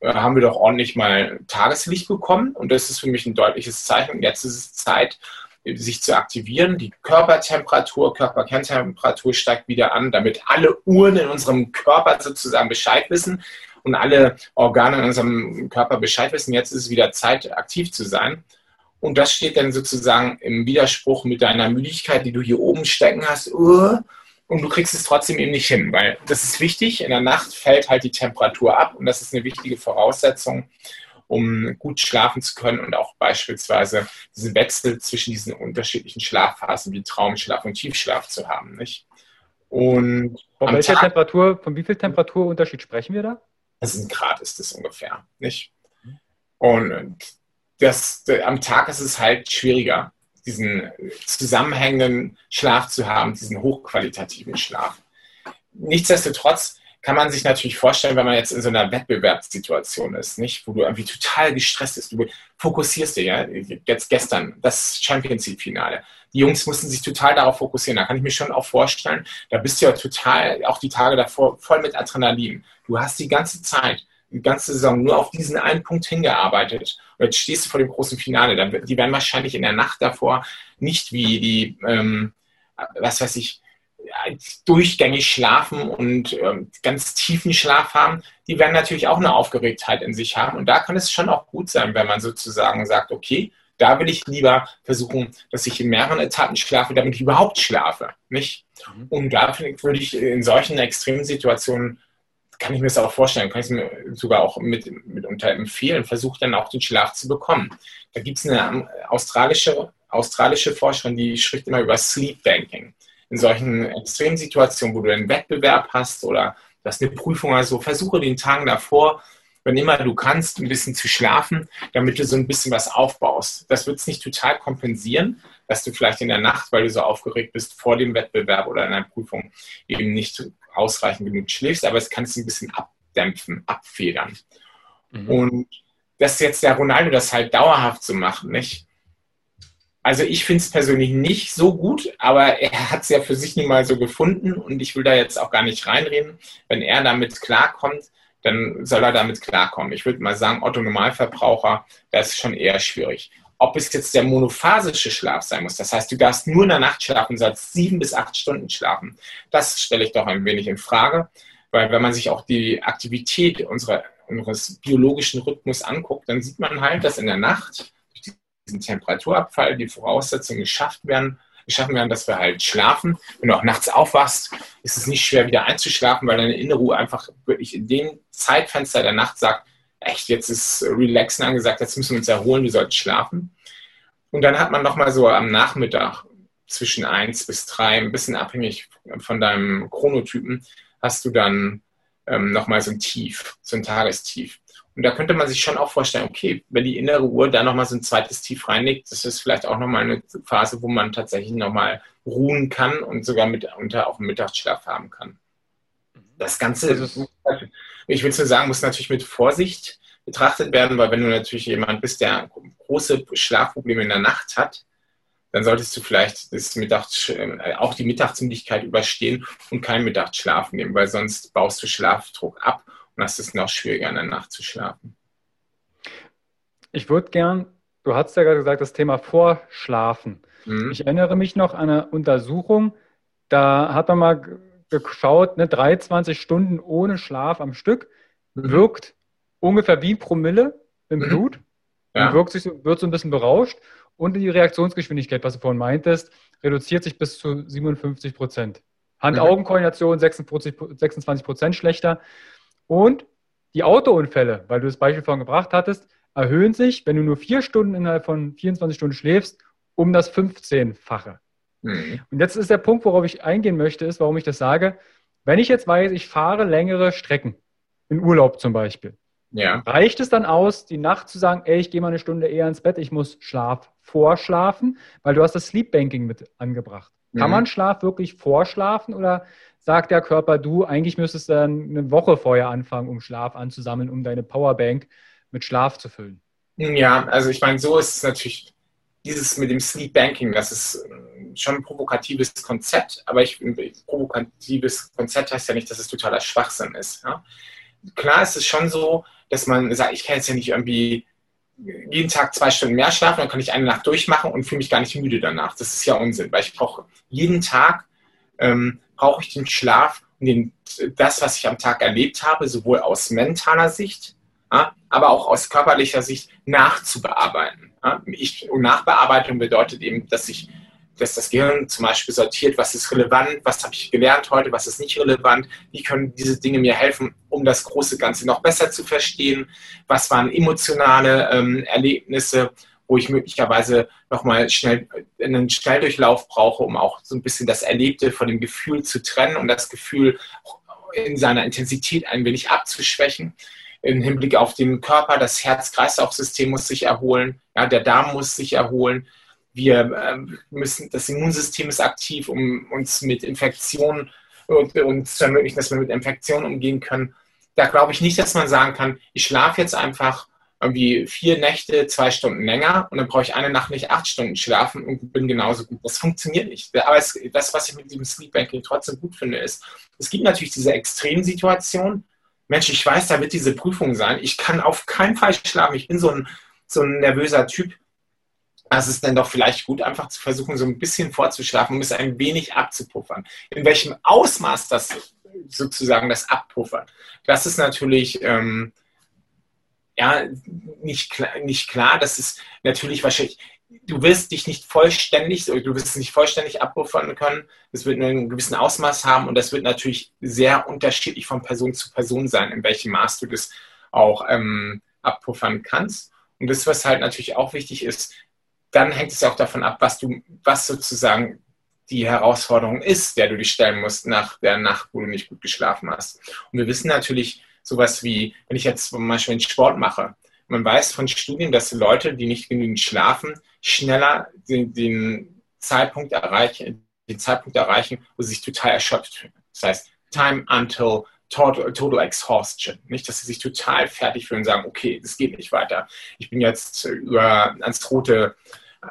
äh, haben wir doch ordentlich mal Tageslicht bekommen und das ist für mich ein deutliches Zeichen. Jetzt ist es Zeit, sich zu aktivieren. Die Körpertemperatur, Körperkerntemperatur steigt wieder an, damit alle Uhren in unserem Körper sozusagen Bescheid wissen und alle Organe in unserem Körper Bescheid wissen, jetzt ist es wieder Zeit, aktiv zu sein. Und das steht dann sozusagen im Widerspruch mit deiner Müdigkeit, die du hier oben stecken hast. Uh, und du kriegst es trotzdem eben nicht hin, weil das ist wichtig. In der Nacht fällt halt die Temperatur ab und das ist eine wichtige Voraussetzung, um gut schlafen zu können und auch beispielsweise diesen Wechsel zwischen diesen unterschiedlichen Schlafphasen wie Traumschlaf und Tiefschlaf zu haben. Nicht? Und von welcher Tag, Temperatur, von wie viel Temperaturunterschied sprechen wir da? Also ein Grad ist es ungefähr, nicht? Und das, am Tag ist es halt schwieriger, diesen zusammenhängenden Schlaf zu haben, diesen hochqualitativen Schlaf. Nichtsdestotrotz kann man sich natürlich vorstellen, wenn man jetzt in so einer Wettbewerbssituation ist, nicht, wo du irgendwie total gestresst bist, du fokussierst dich, ja, jetzt gestern, das Champions League Finale. Die Jungs mussten sich total darauf fokussieren. Da kann ich mir schon auch vorstellen, da bist du ja total, auch die Tage davor, voll mit Adrenalin. Du hast die ganze Zeit, die ganze Saison nur auf diesen einen Punkt hingearbeitet. Und jetzt stehst du vor dem großen Finale. Die werden wahrscheinlich in der Nacht davor nicht wie die, ähm, was weiß ich, durchgängig schlafen und ähm, ganz tiefen Schlaf haben, die werden natürlich auch eine Aufgeregtheit in sich haben. Und da kann es schon auch gut sein, wenn man sozusagen sagt, okay, da will ich lieber versuchen, dass ich in mehreren Etappen schlafe, damit ich überhaupt schlafe. Nicht? Mhm. Und da würde ich in solchen extremen Situationen, kann ich mir das auch vorstellen, kann ich es mir sogar auch mit, mitunter empfehlen, versuche dann auch den Schlaf zu bekommen. Da gibt es eine australische, australische Forscherin, die spricht immer über Sleep Banking in solchen Extremsituationen, wo du einen Wettbewerb hast oder das eine Prüfung also versuche den Tagen davor, wenn immer du kannst, ein bisschen zu schlafen, damit du so ein bisschen was aufbaust. Das wird es nicht total kompensieren, dass du vielleicht in der Nacht, weil du so aufgeregt bist vor dem Wettbewerb oder in einer Prüfung, eben nicht ausreichend genug schläfst, aber es kann es ein bisschen abdämpfen, abfedern. Mhm. Und dass jetzt der Ronaldo das halt dauerhaft so macht, nicht? Also ich finde es persönlich nicht so gut, aber er hat es ja für sich nun mal so gefunden und ich will da jetzt auch gar nicht reinreden. Wenn er damit klarkommt, dann soll er damit klarkommen. Ich würde mal sagen, Otto Normalverbraucher, das ist schon eher schwierig. Ob es jetzt der monophasische Schlaf sein muss, das heißt, du darfst nur in der Nacht schlafen, sollst sieben bis acht Stunden schlafen, das stelle ich doch ein wenig in Frage, weil wenn man sich auch die Aktivität unserer, unseres biologischen Rhythmus anguckt, dann sieht man halt, dass in der Nacht diesen Temperaturabfall die Voraussetzungen geschafft werden, geschaffen werden, dass wir halt schlafen. Wenn du auch nachts aufwachst, ist es nicht schwer, wieder einzuschlafen, weil deine innere Ruhe einfach wirklich in dem Zeitfenster der Nacht sagt, echt, jetzt ist Relaxen angesagt, jetzt müssen wir uns erholen, du sollst schlafen. Und dann hat man nochmal so am Nachmittag zwischen 1 bis 3, ein bisschen abhängig von deinem Chronotypen, hast du dann ähm, nochmal so ein Tief, so ein Tagestief. Und da könnte man sich schon auch vorstellen, okay, wenn die innere Uhr da nochmal so ein zweites Tief reinlegt, das ist vielleicht auch nochmal eine Phase, wo man tatsächlich nochmal ruhen kann und sogar mit unter auch einen Mittagsschlaf haben kann. Das Ganze, also ich will nur sagen, muss natürlich mit Vorsicht betrachtet werden, weil wenn du natürlich jemand bist, der große Schlafprobleme in der Nacht hat, dann solltest du vielleicht das Mittags, äh, auch die Mittagsmüdigkeit überstehen und keinen Mittagsschlaf nehmen, weil sonst baust du Schlafdruck ab und das ist noch schwieriger, in der Nacht zu schlafen. Ich würde gern, du hast ja gerade gesagt, das Thema Vorschlafen. Mhm. Ich erinnere mich noch an eine Untersuchung, da hat man mal geschaut, ne, 23 Stunden ohne Schlaf am Stück mhm. wirkt ungefähr wie Promille im mhm. Blut. Ja. wirkt sich, wird so ein bisschen berauscht und die Reaktionsgeschwindigkeit, was du vorhin meintest, reduziert sich bis zu 57 Prozent. Hand-Augen-Koordination 26 Prozent schlechter. Und die Autounfälle, weil du das Beispiel vorhin gebracht hattest, erhöhen sich, wenn du nur vier Stunden innerhalb von 24 Stunden schläfst, um das 15-fache. Mhm. Und jetzt ist der Punkt, worauf ich eingehen möchte, ist, warum ich das sage. Wenn ich jetzt weiß, ich fahre längere Strecken, in Urlaub zum Beispiel, ja. reicht es dann aus, die Nacht zu sagen, ey, ich gehe mal eine Stunde eher ins Bett, ich muss Schlaf vorschlafen, weil du hast das Sleep Banking mit angebracht. Kann mhm. man Schlaf wirklich vorschlafen oder sagt der Körper, du, eigentlich müsstest du dann eine Woche vorher anfangen, um Schlaf anzusammeln, um deine Powerbank mit Schlaf zu füllen. Ja, also ich meine, so ist es natürlich, dieses mit dem Sleep Banking, das ist ähm, schon ein provokatives Konzept, aber ich, ein provokatives Konzept heißt ja nicht, dass es totaler Schwachsinn ist. Ja? Klar ist es schon so, dass man sagt, ich kann jetzt ja nicht irgendwie jeden Tag zwei Stunden mehr schlafen, dann kann ich eine Nacht durchmachen und fühle mich gar nicht müde danach. Das ist ja Unsinn, weil ich brauche jeden Tag ähm, brauche ich den Schlaf und den, das, was ich am Tag erlebt habe, sowohl aus mentaler Sicht, ja, aber auch aus körperlicher Sicht nachzubearbeiten. Ja. Ich, und Nachbearbeitung bedeutet eben, dass ich dass das Gehirn zum Beispiel sortiert, was ist relevant, was habe ich gelernt heute, was ist nicht relevant, wie können diese Dinge mir helfen, um das große Ganze noch besser zu verstehen, was waren emotionale ähm, Erlebnisse, wo ich möglicherweise nochmal schnell einen Schnelldurchlauf brauche, um auch so ein bisschen das Erlebte von dem Gefühl zu trennen und das Gefühl in seiner Intensität ein wenig abzuschwächen. Im Hinblick auf den Körper, das Herz-Kreislauf-System muss sich erholen, ja, der Darm muss sich erholen. Wir ähm, müssen, das Immunsystem ist aktiv, um uns mit Infektionen und uns zu ermöglichen, dass wir mit Infektionen umgehen können. Da glaube ich nicht, dass man sagen kann, ich schlafe jetzt einfach irgendwie vier Nächte, zwei Stunden länger und dann brauche ich eine Nacht nicht acht Stunden schlafen und bin genauso gut. Das funktioniert nicht. Aber es, das, was ich mit diesem Sleep Banking trotzdem gut finde, ist, es gibt natürlich diese Extremsituation. Mensch, ich weiß, da wird diese Prüfung sein. Ich kann auf keinen Fall schlafen. Ich bin so ein, so ein nervöser Typ. Es ist dann doch vielleicht gut, einfach zu versuchen, so ein bisschen vorzuschlafen, um es ein wenig abzupuffern. In welchem Ausmaß das sozusagen das Abpuffern, das ist natürlich ähm, ja, nicht klar, nicht klar. Das ist natürlich wahrscheinlich, du wirst dich nicht vollständig, du wirst es nicht vollständig abpuffern können. Das wird nur einen gewissen Ausmaß haben und das wird natürlich sehr unterschiedlich von Person zu Person sein, in welchem Maß du das auch ähm, abpuffern kannst. Und das, was halt natürlich auch wichtig ist, dann hängt es auch davon ab, was du, was sozusagen die Herausforderung ist, der du dich stellen musst nach der Nacht, wo du nicht gut geschlafen hast. Und wir wissen natürlich, sowas wie, wenn ich jetzt zum Beispiel einen Sport mache, man weiß von Studien, dass Leute, die nicht genügend schlafen, schneller den, den Zeitpunkt erreichen, den Zeitpunkt erreichen, wo sie sich total erschöpft fühlen. Das heißt, time until total, total exhaustion. Nicht, dass sie sich total fertig fühlen und sagen, okay, das geht nicht weiter. Ich bin jetzt über, ans rote,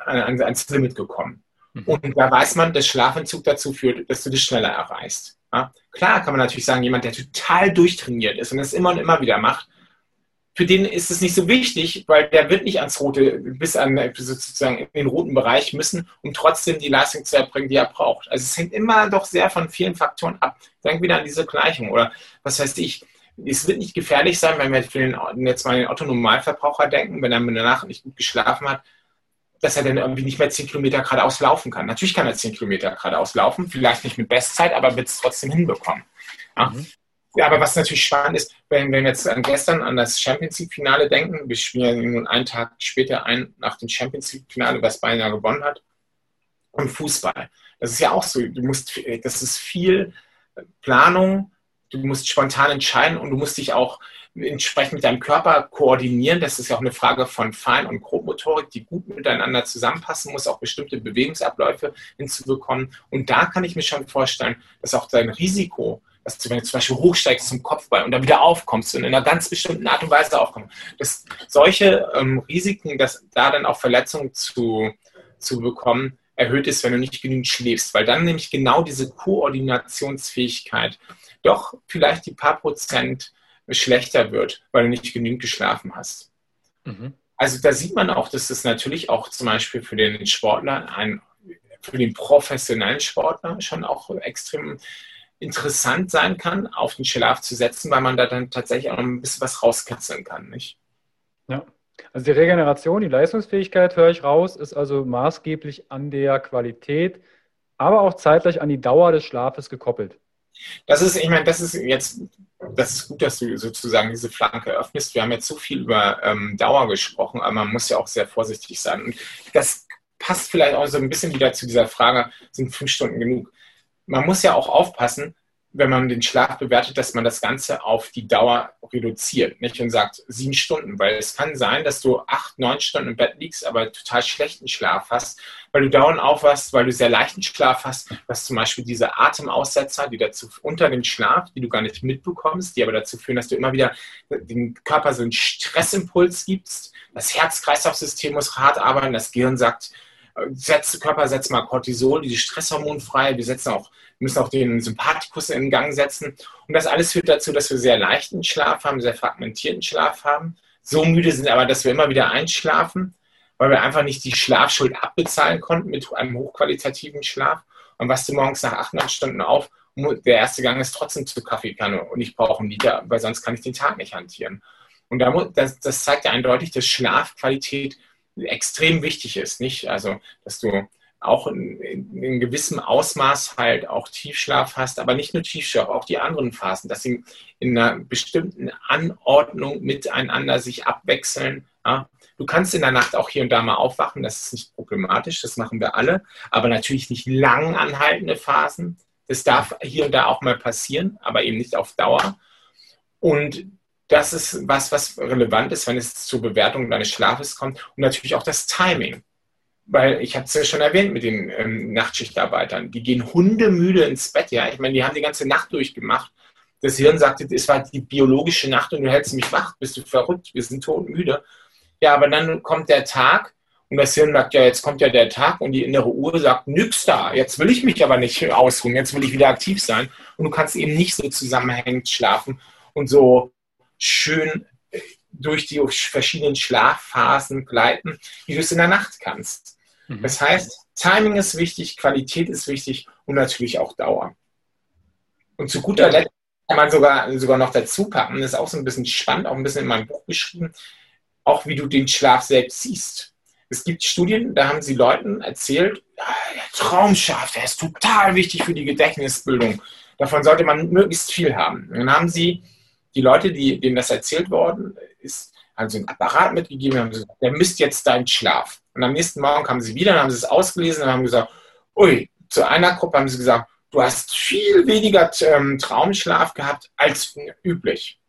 ans Limit gekommen. Mhm. Und da weiß man, dass Schlafentzug dazu führt, dass du das schneller erreichst. Ja? Klar kann man natürlich sagen, jemand, der total durchtrainiert ist und das immer und immer wieder macht, für den ist es nicht so wichtig, weil der wird nicht ans rote, bis an sozusagen in den roten Bereich müssen, um trotzdem die Leistung zu erbringen, die er braucht. Also es hängt immer doch sehr von vielen Faktoren ab. Denk wieder an diese Gleichung oder was heißt ich, es wird nicht gefährlich sein, wenn wir für den, jetzt mal den Otto-Normalverbraucher denken, wenn er mit der Nacht nicht gut geschlafen hat, dass er dann irgendwie nicht mehr 10 Kilometer geradeaus laufen kann. Natürlich kann er 10 Kilometer geradeaus laufen, vielleicht nicht mit Bestzeit, aber wird es trotzdem hinbekommen. Ja. Mhm. Ja. aber was natürlich spannend ist, wenn, wenn wir jetzt an gestern an das Champions League-Finale denken, wir spielen nun einen Tag später ein nach dem Champions League-Finale, was ja gewonnen hat, und Fußball. Das ist ja auch so, du musst, das ist viel Planung, du musst spontan entscheiden und du musst dich auch entsprechend mit deinem Körper koordinieren. Das ist ja auch eine Frage von Fein- und Grobmotorik, die gut miteinander zusammenpassen muss, auch bestimmte Bewegungsabläufe hinzubekommen. Und da kann ich mir schon vorstellen, dass auch dein Risiko, dass du, wenn du zum Beispiel hochsteigst zum Kopfball und dann wieder aufkommst und in einer ganz bestimmten Art und Weise aufkommst, dass solche ähm, Risiken, dass da dann auch Verletzungen zu, zu bekommen, erhöht ist, wenn du nicht genügend schläfst, weil dann nämlich genau diese Koordinationsfähigkeit doch vielleicht die paar Prozent schlechter wird, weil du nicht genügend geschlafen hast. Mhm. Also da sieht man auch, dass das natürlich auch zum Beispiel für den Sportler, ein, für den professionellen Sportler schon auch extrem interessant sein kann, auf den Schlaf zu setzen, weil man da dann tatsächlich auch noch ein bisschen was rauskitzeln kann, nicht? Ja. Also die Regeneration, die Leistungsfähigkeit, höre ich raus, ist also maßgeblich an der Qualität, aber auch zeitgleich an die Dauer des Schlafes gekoppelt. Das ist, ich meine, das ist jetzt, das ist gut, dass du sozusagen diese Flanke öffnest. Wir haben jetzt so viel über ähm, Dauer gesprochen, aber man muss ja auch sehr vorsichtig sein. Und das passt vielleicht auch so ein bisschen wieder zu dieser Frage, sind fünf Stunden genug? Man muss ja auch aufpassen, wenn man den Schlaf bewertet, dass man das Ganze auf die Dauer reduziert nicht? und sagt sieben Stunden, weil es kann sein, dass du acht, neun Stunden im Bett liegst, aber total schlechten Schlaf hast, weil du dauernd aufwachst, weil du sehr leichten Schlaf hast, was zum Beispiel diese Atemaussetzer, die dazu unter dem Schlaf, die du gar nicht mitbekommst, die aber dazu führen, dass du immer wieder dem Körper so einen Stressimpuls gibst. Das Herz-Kreislauf-System muss hart arbeiten, das Gehirn sagt, setzt, Körper setzt mal Cortisol, diese Stresshormon frei. Wir setzen auch, müssen auch den Sympathikus in Gang setzen. Und das alles führt dazu, dass wir sehr leichten Schlaf haben, sehr fragmentierten Schlaf haben. So müde sind aber, dass wir immer wieder einschlafen, weil wir einfach nicht die Schlafschuld abbezahlen konnten mit einem hochqualitativen Schlaf. Und was du morgens nach acht, neun Stunden auf, der erste Gang ist trotzdem zur Kaffeekanne und ich brauche einen Liter, weil sonst kann ich den Tag nicht hantieren. Und das zeigt ja eindeutig, dass Schlafqualität extrem wichtig ist, nicht? Also, dass du auch in, in, in, gewissem Ausmaß halt auch Tiefschlaf hast, aber nicht nur Tiefschlaf, auch die anderen Phasen, dass sie in einer bestimmten Anordnung miteinander sich abwechseln. Ja. Du kannst in der Nacht auch hier und da mal aufwachen, das ist nicht problematisch, das machen wir alle, aber natürlich nicht lang anhaltende Phasen. Das darf hier und da auch mal passieren, aber eben nicht auf Dauer. Und das ist was, was relevant ist, wenn es zur Bewertung deines Schlafes kommt. Und natürlich auch das Timing weil ich habe es ja schon erwähnt mit den ähm, Nachtschichtarbeitern, die gehen hundemüde ins Bett, ja. Ich meine, die haben die ganze Nacht durchgemacht. Das Hirn sagte, es war die biologische Nacht und du hältst mich wach, bist du verrückt, wir sind todmüde. Ja, aber dann kommt der Tag und das Hirn sagt, ja, jetzt kommt ja der Tag und die innere Uhr sagt, nix da, jetzt will ich mich aber nicht ausruhen, jetzt will ich wieder aktiv sein. Und du kannst eben nicht so zusammenhängend schlafen und so schön äh, durch die verschiedenen Schlafphasen gleiten, wie du es in der Nacht kannst. Mhm. Das heißt, Timing ist wichtig, Qualität ist wichtig und natürlich auch Dauer. Und zu guter Letzt kann man sogar, sogar noch dazu packen, das ist auch so ein bisschen spannend, auch ein bisschen in meinem Buch geschrieben, auch wie du den Schlaf selbst siehst. Es gibt Studien, da haben sie Leuten erzählt, der Traumschlaf, der ist total wichtig für die Gedächtnisbildung. Davon sollte man möglichst viel haben. Und dann haben sie die Leute, die, denen das erzählt worden ist, haben sie ein Apparat mitgegeben, haben gesagt, der misst jetzt deinen Schlaf. Und am nächsten Morgen kamen sie wieder, dann haben sie es ausgelesen und haben gesagt, ui, zu einer Gruppe haben sie gesagt, du hast viel weniger ähm, Traumschlaf gehabt als üblich.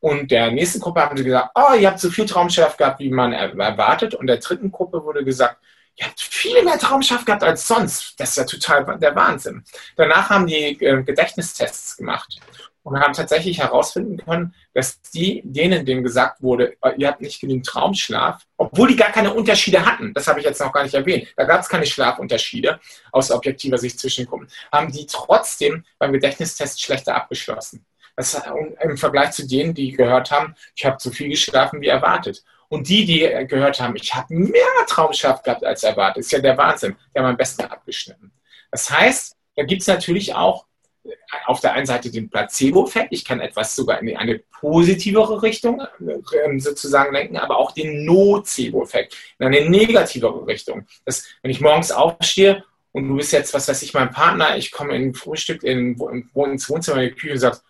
Und der nächsten Gruppe haben sie gesagt, oh, ihr habt so viel Traumschlaf gehabt, wie man erwartet. Und der dritten Gruppe wurde gesagt, ihr habt viel mehr Traumschlaf gehabt als sonst. Das ist ja total der Wahnsinn. Danach haben die äh, Gedächtnistests gemacht und haben tatsächlich herausfinden können, dass die, denen dem gesagt wurde, äh, ihr habt nicht genügend Traumschlaf, obwohl die gar keine Unterschiede hatten, das habe ich jetzt noch gar nicht erwähnt, da gab es keine Schlafunterschiede aus objektiver Sicht zwischen Gruppen, haben die trotzdem beim Gedächtnistest schlechter abgeschlossen. Das, äh, Im Vergleich zu denen, die gehört haben, ich habe zu viel geschlafen wie erwartet. Und die, die äh, gehört haben, ich habe mehr Traumschlaf gehabt als erwartet, ist ja der Wahnsinn, die haben am besten abgeschnitten. Das heißt, da gibt es natürlich auch auf der einen Seite den Placebo-Effekt, ich kann etwas sogar in eine positivere Richtung ähm, sozusagen lenken, aber auch den Nocebo-Effekt in eine negativere Richtung. Das, wenn ich morgens aufstehe und du bist jetzt, was weiß ich, mein Partner, ich komme in Frühstück in, ins Wohnzimmer in die Küche und sagst,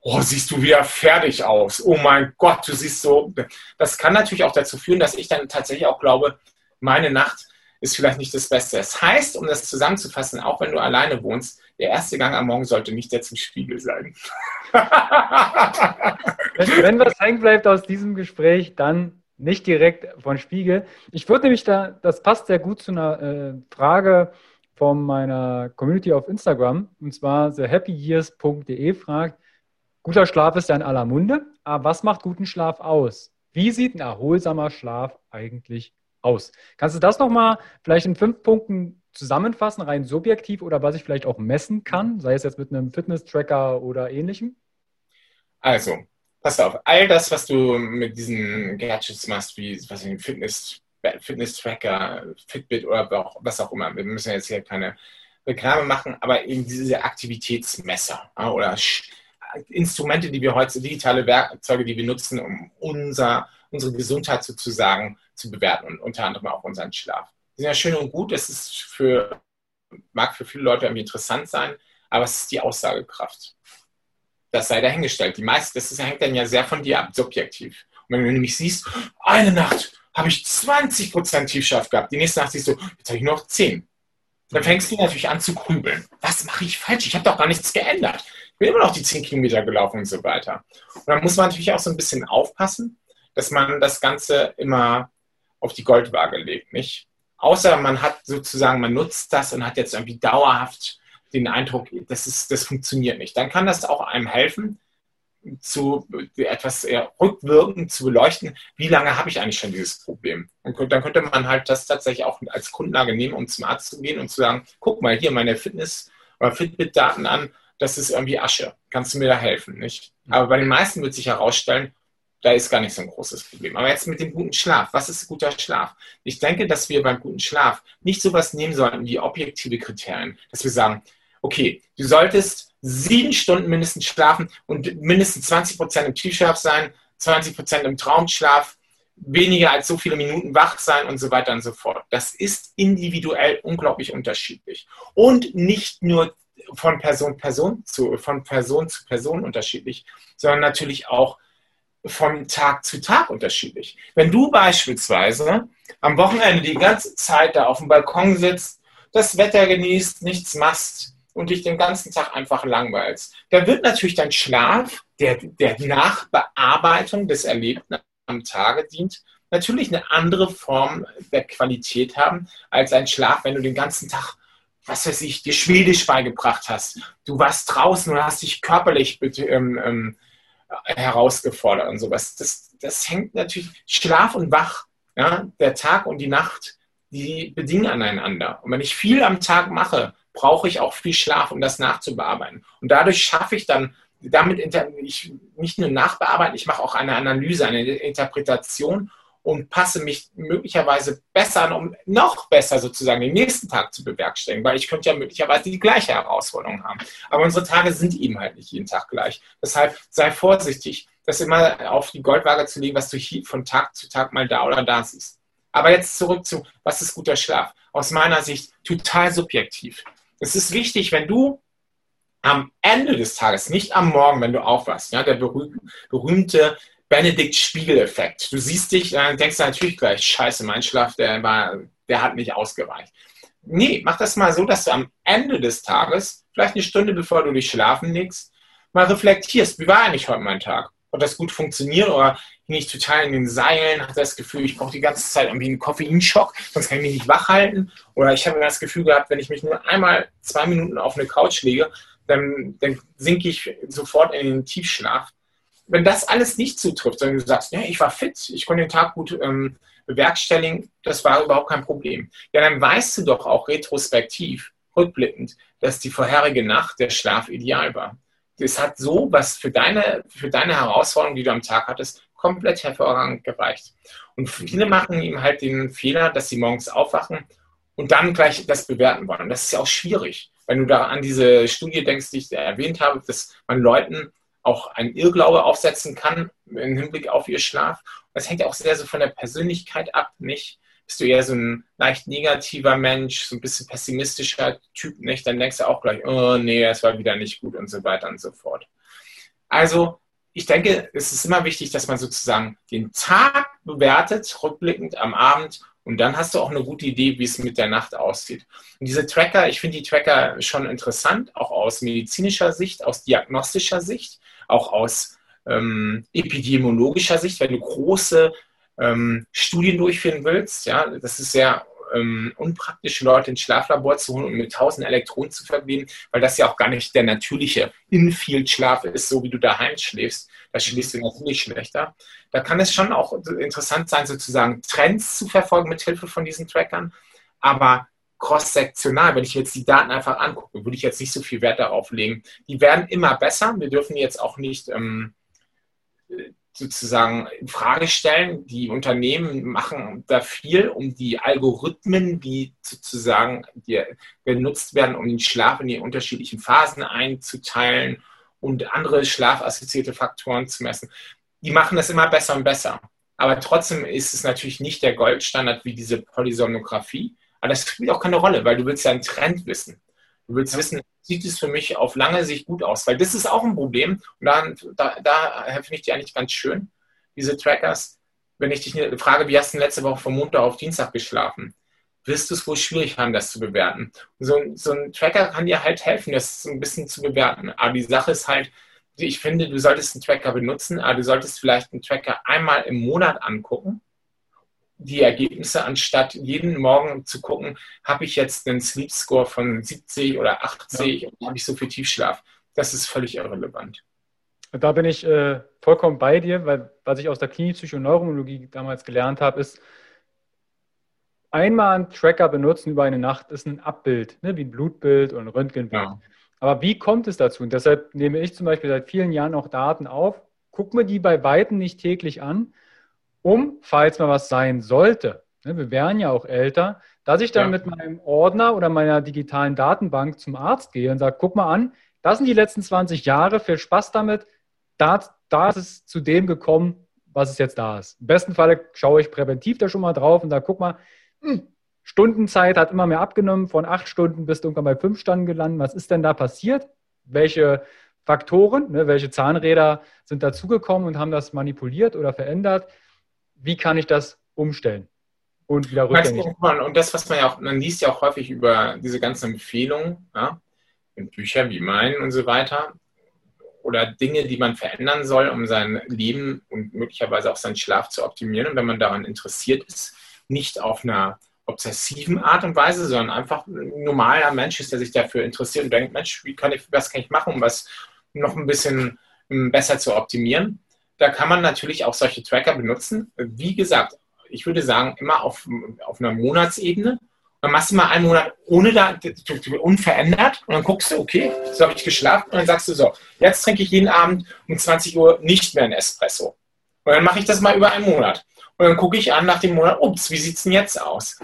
oh, siehst du wieder fertig aus. Oh mein Gott, du siehst so. Das kann natürlich auch dazu führen, dass ich dann tatsächlich auch glaube, meine Nacht ist vielleicht nicht das Beste. Das heißt, um das zusammenzufassen, auch wenn du alleine wohnst, der erste Gang am Morgen sollte nicht der zum Spiegel sein. wenn, wenn was hängen bleibt aus diesem Gespräch, dann nicht direkt von Spiegel. Ich würde nämlich da, das passt sehr gut zu einer äh, Frage von meiner Community auf Instagram, und zwar thehappyyears.de fragt, guter Schlaf ist ja in aller Munde, aber was macht guten Schlaf aus? Wie sieht ein erholsamer Schlaf eigentlich aus? Kannst du das nochmal vielleicht in fünf Punkten zusammenfassen, rein subjektiv oder was ich vielleicht auch messen kann, sei es jetzt mit einem Fitness-Tracker oder ähnlichem? Also, pass auf, all das, was du mit diesen Gadgets machst, wie was ich, Fitness, Fitness-Tracker, Fitbit oder was auch immer, wir müssen jetzt hier keine Reklame machen, aber eben diese Aktivitätsmesser oder Instrumente, die wir heute, digitale Werkzeuge, die wir nutzen, um unser, unsere Gesundheit sozusagen zu bewerten und unter anderem auch unseren Schlaf sind ja schön und gut. Das ist für, mag für viele Leute irgendwie interessant sein, aber es ist die Aussagekraft. Das sei dahingestellt. Die meiste, das ist, hängt dann ja sehr von dir ab, subjektiv. Und wenn du nämlich siehst, eine Nacht habe ich 20% Tiefschlaf gehabt, die nächste Nacht siehst du, jetzt habe ich nur noch 10. Dann fängst du natürlich an zu grübeln. Was mache ich falsch? Ich habe doch gar nichts geändert. Ich bin immer noch die 10 Kilometer gelaufen und so weiter. Und dann muss man natürlich auch so ein bisschen aufpassen, dass man das Ganze immer auf die Goldwaage legt, nicht? Außer man hat sozusagen, man nutzt das und hat jetzt irgendwie dauerhaft den Eindruck, das, ist, das funktioniert nicht. Dann kann das auch einem helfen, zu etwas rückwirkend zu beleuchten, wie lange habe ich eigentlich schon dieses Problem. Und dann könnte man halt das tatsächlich auch als Grundlage nehmen, um zum Arzt zu gehen und zu sagen, guck mal hier meine Fitness- oder Fitbit-Daten an, das ist irgendwie Asche. Kannst du mir da helfen? Nicht? Aber bei den meisten wird sich herausstellen, da ist gar nicht so ein großes Problem. Aber jetzt mit dem guten Schlaf. Was ist guter Schlaf? Ich denke, dass wir beim guten Schlaf nicht sowas nehmen sollten wie objektive Kriterien, dass wir sagen, okay, du solltest sieben Stunden mindestens schlafen und mindestens 20 Prozent im Tiefschlaf sein, 20 Prozent im Traumschlaf, weniger als so viele Minuten wach sein und so weiter und so fort. Das ist individuell unglaublich unterschiedlich. Und nicht nur von Person, Person zu, von Person zu Person unterschiedlich, sondern natürlich auch von Tag zu Tag unterschiedlich. Wenn du beispielsweise am Wochenende die ganze Zeit da auf dem Balkon sitzt, das Wetter genießt, nichts machst und dich den ganzen Tag einfach langweilst, dann wird natürlich dein Schlaf, der, der Nachbearbeitung des Erlebten am Tage dient, natürlich eine andere Form der Qualität haben als ein Schlaf, wenn du den ganzen Tag, was weiß ich, dir Schwedisch beigebracht hast. Du warst draußen und hast dich körperlich ähm, ähm, herausgefordert und sowas. Das, das hängt natürlich, Schlaf und Wach, ja, der Tag und die Nacht, die bedingen aneinander. Und wenn ich viel am Tag mache, brauche ich auch viel Schlaf, um das nachzubearbeiten. Und dadurch schaffe ich dann, damit ich nicht nur nachbearbeiten, ich mache auch eine Analyse, eine Interpretation und passe mich möglicherweise besser an, um noch besser sozusagen den nächsten Tag zu bewerkstelligen, weil ich könnte ja möglicherweise die gleiche Herausforderung haben. Aber unsere Tage sind eben halt nicht jeden Tag gleich. Deshalb sei vorsichtig, das immer auf die Goldwaage zu legen, was du hier von Tag zu Tag mal da oder da siehst. Aber jetzt zurück zu, was ist guter Schlaf? Aus meiner Sicht total subjektiv. Es ist wichtig, wenn du am Ende des Tages, nicht am Morgen, wenn du aufwachst, ja, der berühmte Benedikt-Spiegel-Effekt. Du siehst dich, dann denkst du natürlich gleich, scheiße, mein Schlaf, der, war, der hat nicht ausgereicht. Nee, mach das mal so, dass du am Ende des Tages, vielleicht eine Stunde bevor du dich schlafen legst, mal reflektierst, wie war eigentlich heute mein Tag? Hat das gut funktioniert oder hing ich total in den Seilen, hatte das Gefühl, ich brauche die ganze Zeit irgendwie einen Koffeinschock, sonst kann ich mich nicht wach halten. Oder ich habe das Gefühl gehabt, wenn ich mich nur einmal zwei Minuten auf eine Couch lege, dann, dann sinke ich sofort in den Tiefschlaf wenn das alles nicht zutrifft, sondern du sagst, ja, ich war fit, ich konnte den Tag gut ähm, bewerkstelligen, das war überhaupt kein Problem. Ja, dann weißt du doch auch retrospektiv, rückblickend, dass die vorherige Nacht der Schlaf ideal war. Das hat so, was für deine, für deine Herausforderung, die du am Tag hattest, komplett hervorragend gereicht. Und viele machen ihm halt den Fehler, dass sie morgens aufwachen und dann gleich das bewerten wollen. Das ist ja auch schwierig. Wenn du da an diese Studie denkst, die ich erwähnt habe, dass man Leuten auch ein Irrglaube aufsetzen kann im Hinblick auf ihr Schlaf. das hängt auch sehr so von der Persönlichkeit ab, nicht? Bist du eher so ein leicht negativer Mensch, so ein bisschen pessimistischer Typ, nicht? Dann denkst du auch gleich, oh nee, es war wieder nicht gut und so weiter und so fort. Also, ich denke, es ist immer wichtig, dass man sozusagen den Tag bewertet, rückblickend am Abend und dann hast du auch eine gute Idee, wie es mit der Nacht aussieht. Und diese Tracker, ich finde die Tracker schon interessant, auch aus medizinischer Sicht, aus diagnostischer Sicht, auch aus ähm, epidemiologischer Sicht, wenn du große ähm, Studien durchführen willst. Ja, das ist sehr ähm, unpraktisch, Leute ins Schlaflabor zu holen und mit tausend Elektronen zu verbinden, weil das ja auch gar nicht der natürliche Infield-Schlaf ist, so wie du daheim schläfst. Da schläfst du natürlich schlechter da kann es schon auch interessant sein, sozusagen Trends zu verfolgen mit Hilfe von diesen Trackern. Aber cross-sektional, wenn ich jetzt die Daten einfach angucke, würde ich jetzt nicht so viel Wert darauf legen. Die werden immer besser. Wir dürfen jetzt auch nicht ähm, sozusagen in Frage stellen. Die Unternehmen machen da viel, um die Algorithmen, die sozusagen die genutzt werden, um den Schlaf in die unterschiedlichen Phasen einzuteilen und andere schlafassoziierte Faktoren zu messen die machen das immer besser und besser. Aber trotzdem ist es natürlich nicht der Goldstandard wie diese Polysomnographie. Aber das spielt auch keine Rolle, weil du willst ja einen Trend wissen. Du willst wissen, sieht es für mich auf lange Sicht gut aus? Weil das ist auch ein Problem. Und da, da, da finde ich die eigentlich ganz schön, diese Trackers. Wenn ich dich frage, wie hast du letzte Woche von Montag auf Dienstag geschlafen? wirst du es wohl schwierig haben, das zu bewerten. So, so, ein Tracker kann dir halt helfen, das so ein bisschen zu bewerten. Aber die Sache ist halt, ich finde, du solltest einen Tracker benutzen, aber du solltest vielleicht einen Tracker einmal im Monat angucken, die Ergebnisse, anstatt jeden Morgen zu gucken, habe ich jetzt einen Sleep Score von 70 oder 80 ja. und habe ich so viel Tiefschlaf. Das ist völlig irrelevant. Da bin ich äh, vollkommen bei dir, weil was ich aus der Klinik Neurologie damals gelernt habe, ist, einmal einen Tracker benutzen über eine Nacht ist ein Abbild, ne, wie ein Blutbild oder ein Röntgenbild. Ja. Aber wie kommt es dazu? Und deshalb nehme ich zum Beispiel seit vielen Jahren auch Daten auf, gucke mir die bei Weitem nicht täglich an, um, falls mal was sein sollte, ne, wir wären ja auch älter, dass ich dann ja. mit meinem Ordner oder meiner digitalen Datenbank zum Arzt gehe und sage, guck mal an, das sind die letzten 20 Jahre, viel Spaß damit, da, da ist es zu dem gekommen, was es jetzt da ist. Im besten Fall schaue ich präventiv da schon mal drauf und da guck mal, hm, Stundenzeit hat immer mehr abgenommen, von acht Stunden bis irgendwann bei fünf Stunden gelandet. Was ist denn da passiert? Welche Faktoren, ne, welche Zahnräder sind dazugekommen und haben das manipuliert oder verändert? Wie kann ich das umstellen? Und wieder rückgängig. Und das, was man ja auch, man liest ja auch häufig über diese ganzen Empfehlungen, ja, in Büchern wie meinen und so weiter, oder Dinge, die man verändern soll, um sein Leben und möglicherweise auch seinen Schlaf zu optimieren. Und wenn man daran interessiert ist, nicht auf einer obsessiven Art und Weise, sondern einfach ein normaler Mensch ist, der sich dafür interessiert und denkt, Mensch, wie kann ich, was kann ich machen, um was noch ein bisschen hm, besser zu optimieren. Da kann man natürlich auch solche Tracker benutzen. Wie gesagt, ich würde sagen, immer auf, auf einer Monatsebene. Dann machst du mal einen Monat ohne da, unverändert und dann guckst du, okay, so habe ich geschlafen und dann sagst du so, jetzt trinke ich jeden Abend um 20 Uhr nicht mehr ein Espresso. Und dann mache ich das mal über einen Monat. Und dann gucke ich an nach dem Monat, ups, wie sieht es denn jetzt aus?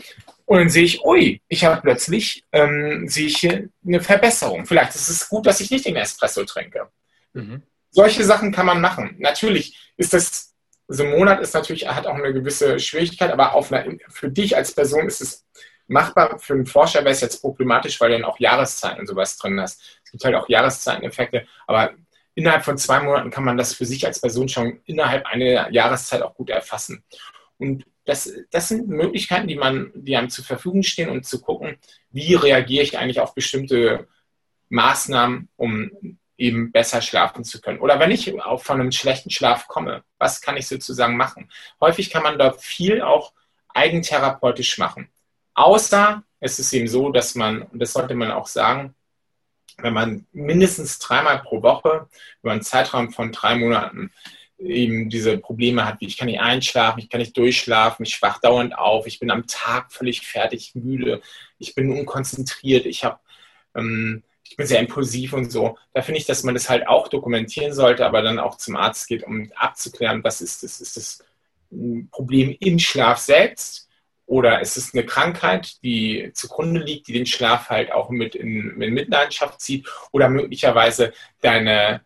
Und dann sehe ich, ui, ich habe plötzlich ähm, sehe ich eine Verbesserung. Vielleicht ist es gut, dass ich nicht den Espresso trinke. Mhm. Solche Sachen kann man machen. Natürlich ist das, so ein Monat ist natürlich, hat auch eine gewisse Schwierigkeit, aber auf einer, für dich als Person ist es machbar. Für einen Forscher wäre es jetzt problematisch, weil du dann auch Jahreszeiten und sowas drin hast. Es gibt halt auch Jahreszeiteneffekte, aber innerhalb von zwei Monaten kann man das für sich als Person schon innerhalb einer Jahreszeit auch gut erfassen. Und das, das sind Möglichkeiten, die, man, die einem zur Verfügung stehen, um zu gucken, wie reagiere ich eigentlich auf bestimmte Maßnahmen, um eben besser schlafen zu können. Oder wenn ich auch von einem schlechten Schlaf komme, was kann ich sozusagen machen? Häufig kann man da viel auch eigentherapeutisch machen. Außer es ist eben so, dass man, und das sollte man auch sagen, wenn man mindestens dreimal pro Woche über einen Zeitraum von drei Monaten eben diese Probleme hat, wie ich kann nicht einschlafen, ich kann nicht durchschlafen, ich wach dauernd auf, ich bin am Tag völlig fertig, müde, ich bin unkonzentriert, ich habe ähm, ich bin sehr impulsiv und so. Da finde ich, dass man das halt auch dokumentieren sollte, aber dann auch zum Arzt geht, um abzuklären, was ist das? Ist das ein Problem im Schlaf selbst? Oder ist es eine Krankheit, die zugrunde liegt, die den Schlaf halt auch mit in, in Mitleidenschaft zieht? Oder möglicherweise deine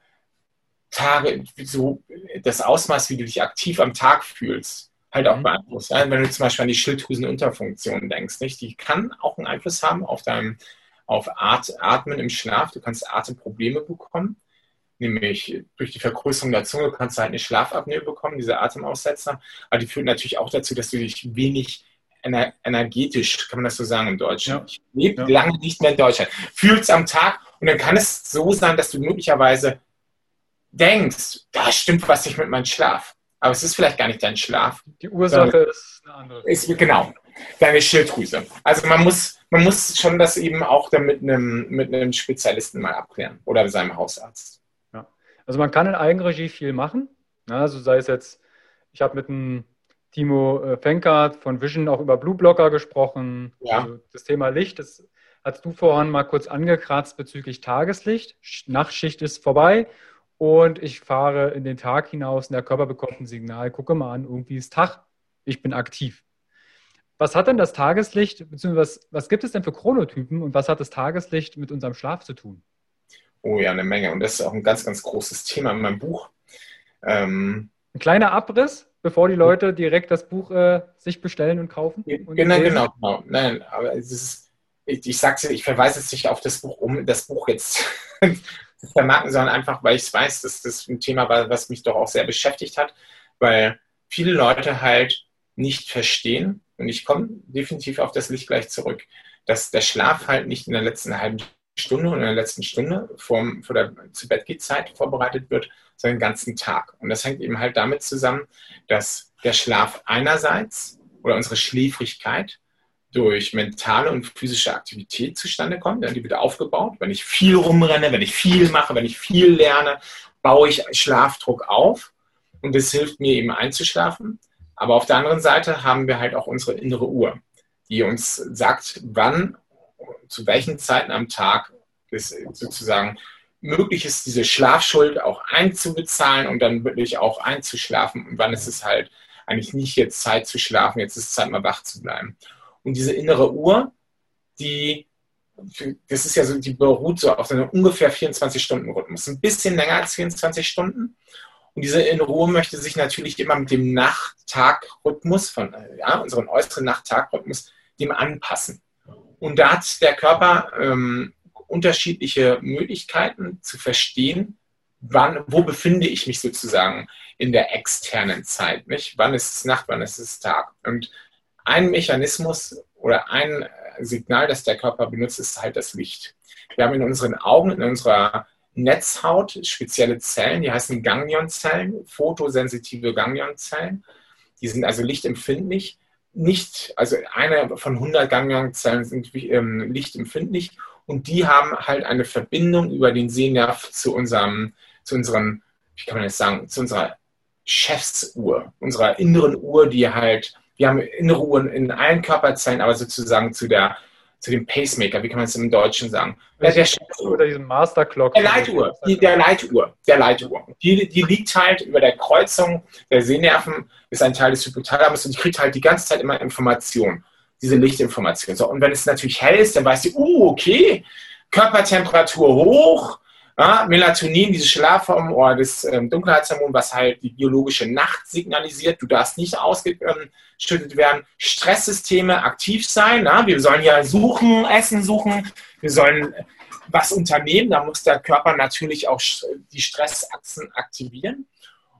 Tage, so das Ausmaß, wie du dich aktiv am Tag fühlst, halt auch mhm. beeinflusst. Wenn du zum Beispiel an die Schilddrüsenunterfunktion denkst, nicht? die kann auch einen Einfluss haben auf dein auf At Atmen im Schlaf. Du kannst Atemprobleme bekommen, nämlich durch die Vergrößerung der Zunge kannst du halt eine Schlafapnoe bekommen, diese Atemaussetzer. Aber die führen natürlich auch dazu, dass du dich wenig ener energetisch, kann man das so sagen im Deutschen. Ja. Ich lebe ja. lange nicht mehr in Deutschland. Fühlst am Tag und dann kann es so sein, dass du möglicherweise denkst, da stimmt was nicht mit meinem Schlaf. Aber es ist vielleicht gar nicht dein Schlaf. Die Ursache ist eine andere. Ist, genau, deine Schilddrüse. Also man muss, man muss schon das eben auch dann mit einem, mit einem Spezialisten mal abklären oder seinem Hausarzt. Ja. Also man kann in Eigenregie viel machen. Also sei es jetzt, ich habe mit einem Timo äh, Fenkert von Vision auch über Blue Blocker gesprochen. Ja. Also das Thema Licht, das hast du vorhin mal kurz angekratzt bezüglich Tageslicht. Nachtschicht ist vorbei und ich fahre in den Tag hinaus und der Körper bekommt ein Signal, gucke mal an, irgendwie ist Tag, ich bin aktiv. Was hat denn das Tageslicht, beziehungsweise was, was gibt es denn für Chronotypen und was hat das Tageslicht mit unserem Schlaf zu tun? Oh ja, eine Menge. Und das ist auch ein ganz, ganz großes Thema in meinem Buch. Ähm, ein kleiner Abriss, bevor die Leute direkt das Buch äh, sich bestellen und kaufen? Und genau, genau, genau. Nein, aber es ist, ich, ich sag's ich verweise jetzt nicht auf das Buch, um das Buch jetzt zu vermarkten, sondern einfach, weil ich weiß, dass das ein Thema war, was mich doch auch sehr beschäftigt hat, weil viele Leute halt nicht verstehen, und ich komme definitiv auf das Licht gleich zurück, dass der Schlaf halt nicht in der letzten halben Stunde oder in der letzten Stunde vor, vor der zu Bett Zeit vorbereitet wird, sondern den ganzen Tag. Und das hängt eben halt damit zusammen, dass der Schlaf einerseits oder unsere Schläfrigkeit durch mentale und physische Aktivität zustande kommt. Ja, die wird aufgebaut. Wenn ich viel rumrenne, wenn ich viel mache, wenn ich viel lerne, baue ich Schlafdruck auf. Und das hilft mir eben einzuschlafen. Aber auf der anderen Seite haben wir halt auch unsere innere Uhr, die uns sagt, wann, zu welchen Zeiten am Tag es sozusagen möglich ist, diese Schlafschuld auch einzubezahlen und dann wirklich auch einzuschlafen. Und wann ist es halt eigentlich nicht jetzt Zeit zu schlafen, jetzt ist Zeit mal wach zu bleiben. Und diese innere Uhr, die, das ist ja so, die beruht so auf so einem ungefähr 24-Stunden-Rhythmus. Ein bisschen länger als 24 Stunden. Und diese innere Uhr möchte sich natürlich immer mit dem Nacht-Tag-Rhythmus, von ja, unserem äußeren Nacht-Tag-Rhythmus, dem anpassen. Und da hat der Körper ähm, unterschiedliche Möglichkeiten zu verstehen, wann, wo befinde ich mich sozusagen in der externen Zeit. Nicht? Wann ist es Nacht, wann ist es Tag? Und ein Mechanismus oder ein Signal, das der Körper benutzt, ist halt das Licht. Wir haben in unseren Augen, in unserer Netzhaut spezielle Zellen, die heißen Ganglionzellen, photosensitive Ganglionzellen. Die sind also lichtempfindlich. Nicht, also eine von 100 Ganglionzellen sind ähm, lichtempfindlich und die haben halt eine Verbindung über den Sehnerv zu unserem, zu unserem, wie kann man das sagen, zu unserer Chefsuhr, unserer inneren Uhr, die halt, wir haben innere Uhren in allen Körperzellen, aber sozusagen zu der zu dem Pacemaker, wie kann man es im Deutschen sagen? Der, der oder diesem Master Clock. Der Leituhr, die, der Leituhr, der Leituhr. Die, die liegt halt über der Kreuzung der Sehnerven, ist ein Teil des Hypothalamus und die kriegt halt die ganze Zeit immer Informationen, diese Lichtinformation. So, und wenn es natürlich hell ist, dann weiß sie, uh, okay, Körpertemperatur hoch, ja, Melatonin, dieses Schlafhormon oder das ähm, Dunkelheitshormon, was halt die biologische Nacht signalisiert, du darfst nicht ausgeschüttet werden. Stresssysteme aktiv sein. Ja? Wir sollen ja suchen, Essen suchen, wir sollen was unternehmen. Da muss der Körper natürlich auch die Stressachsen aktivieren.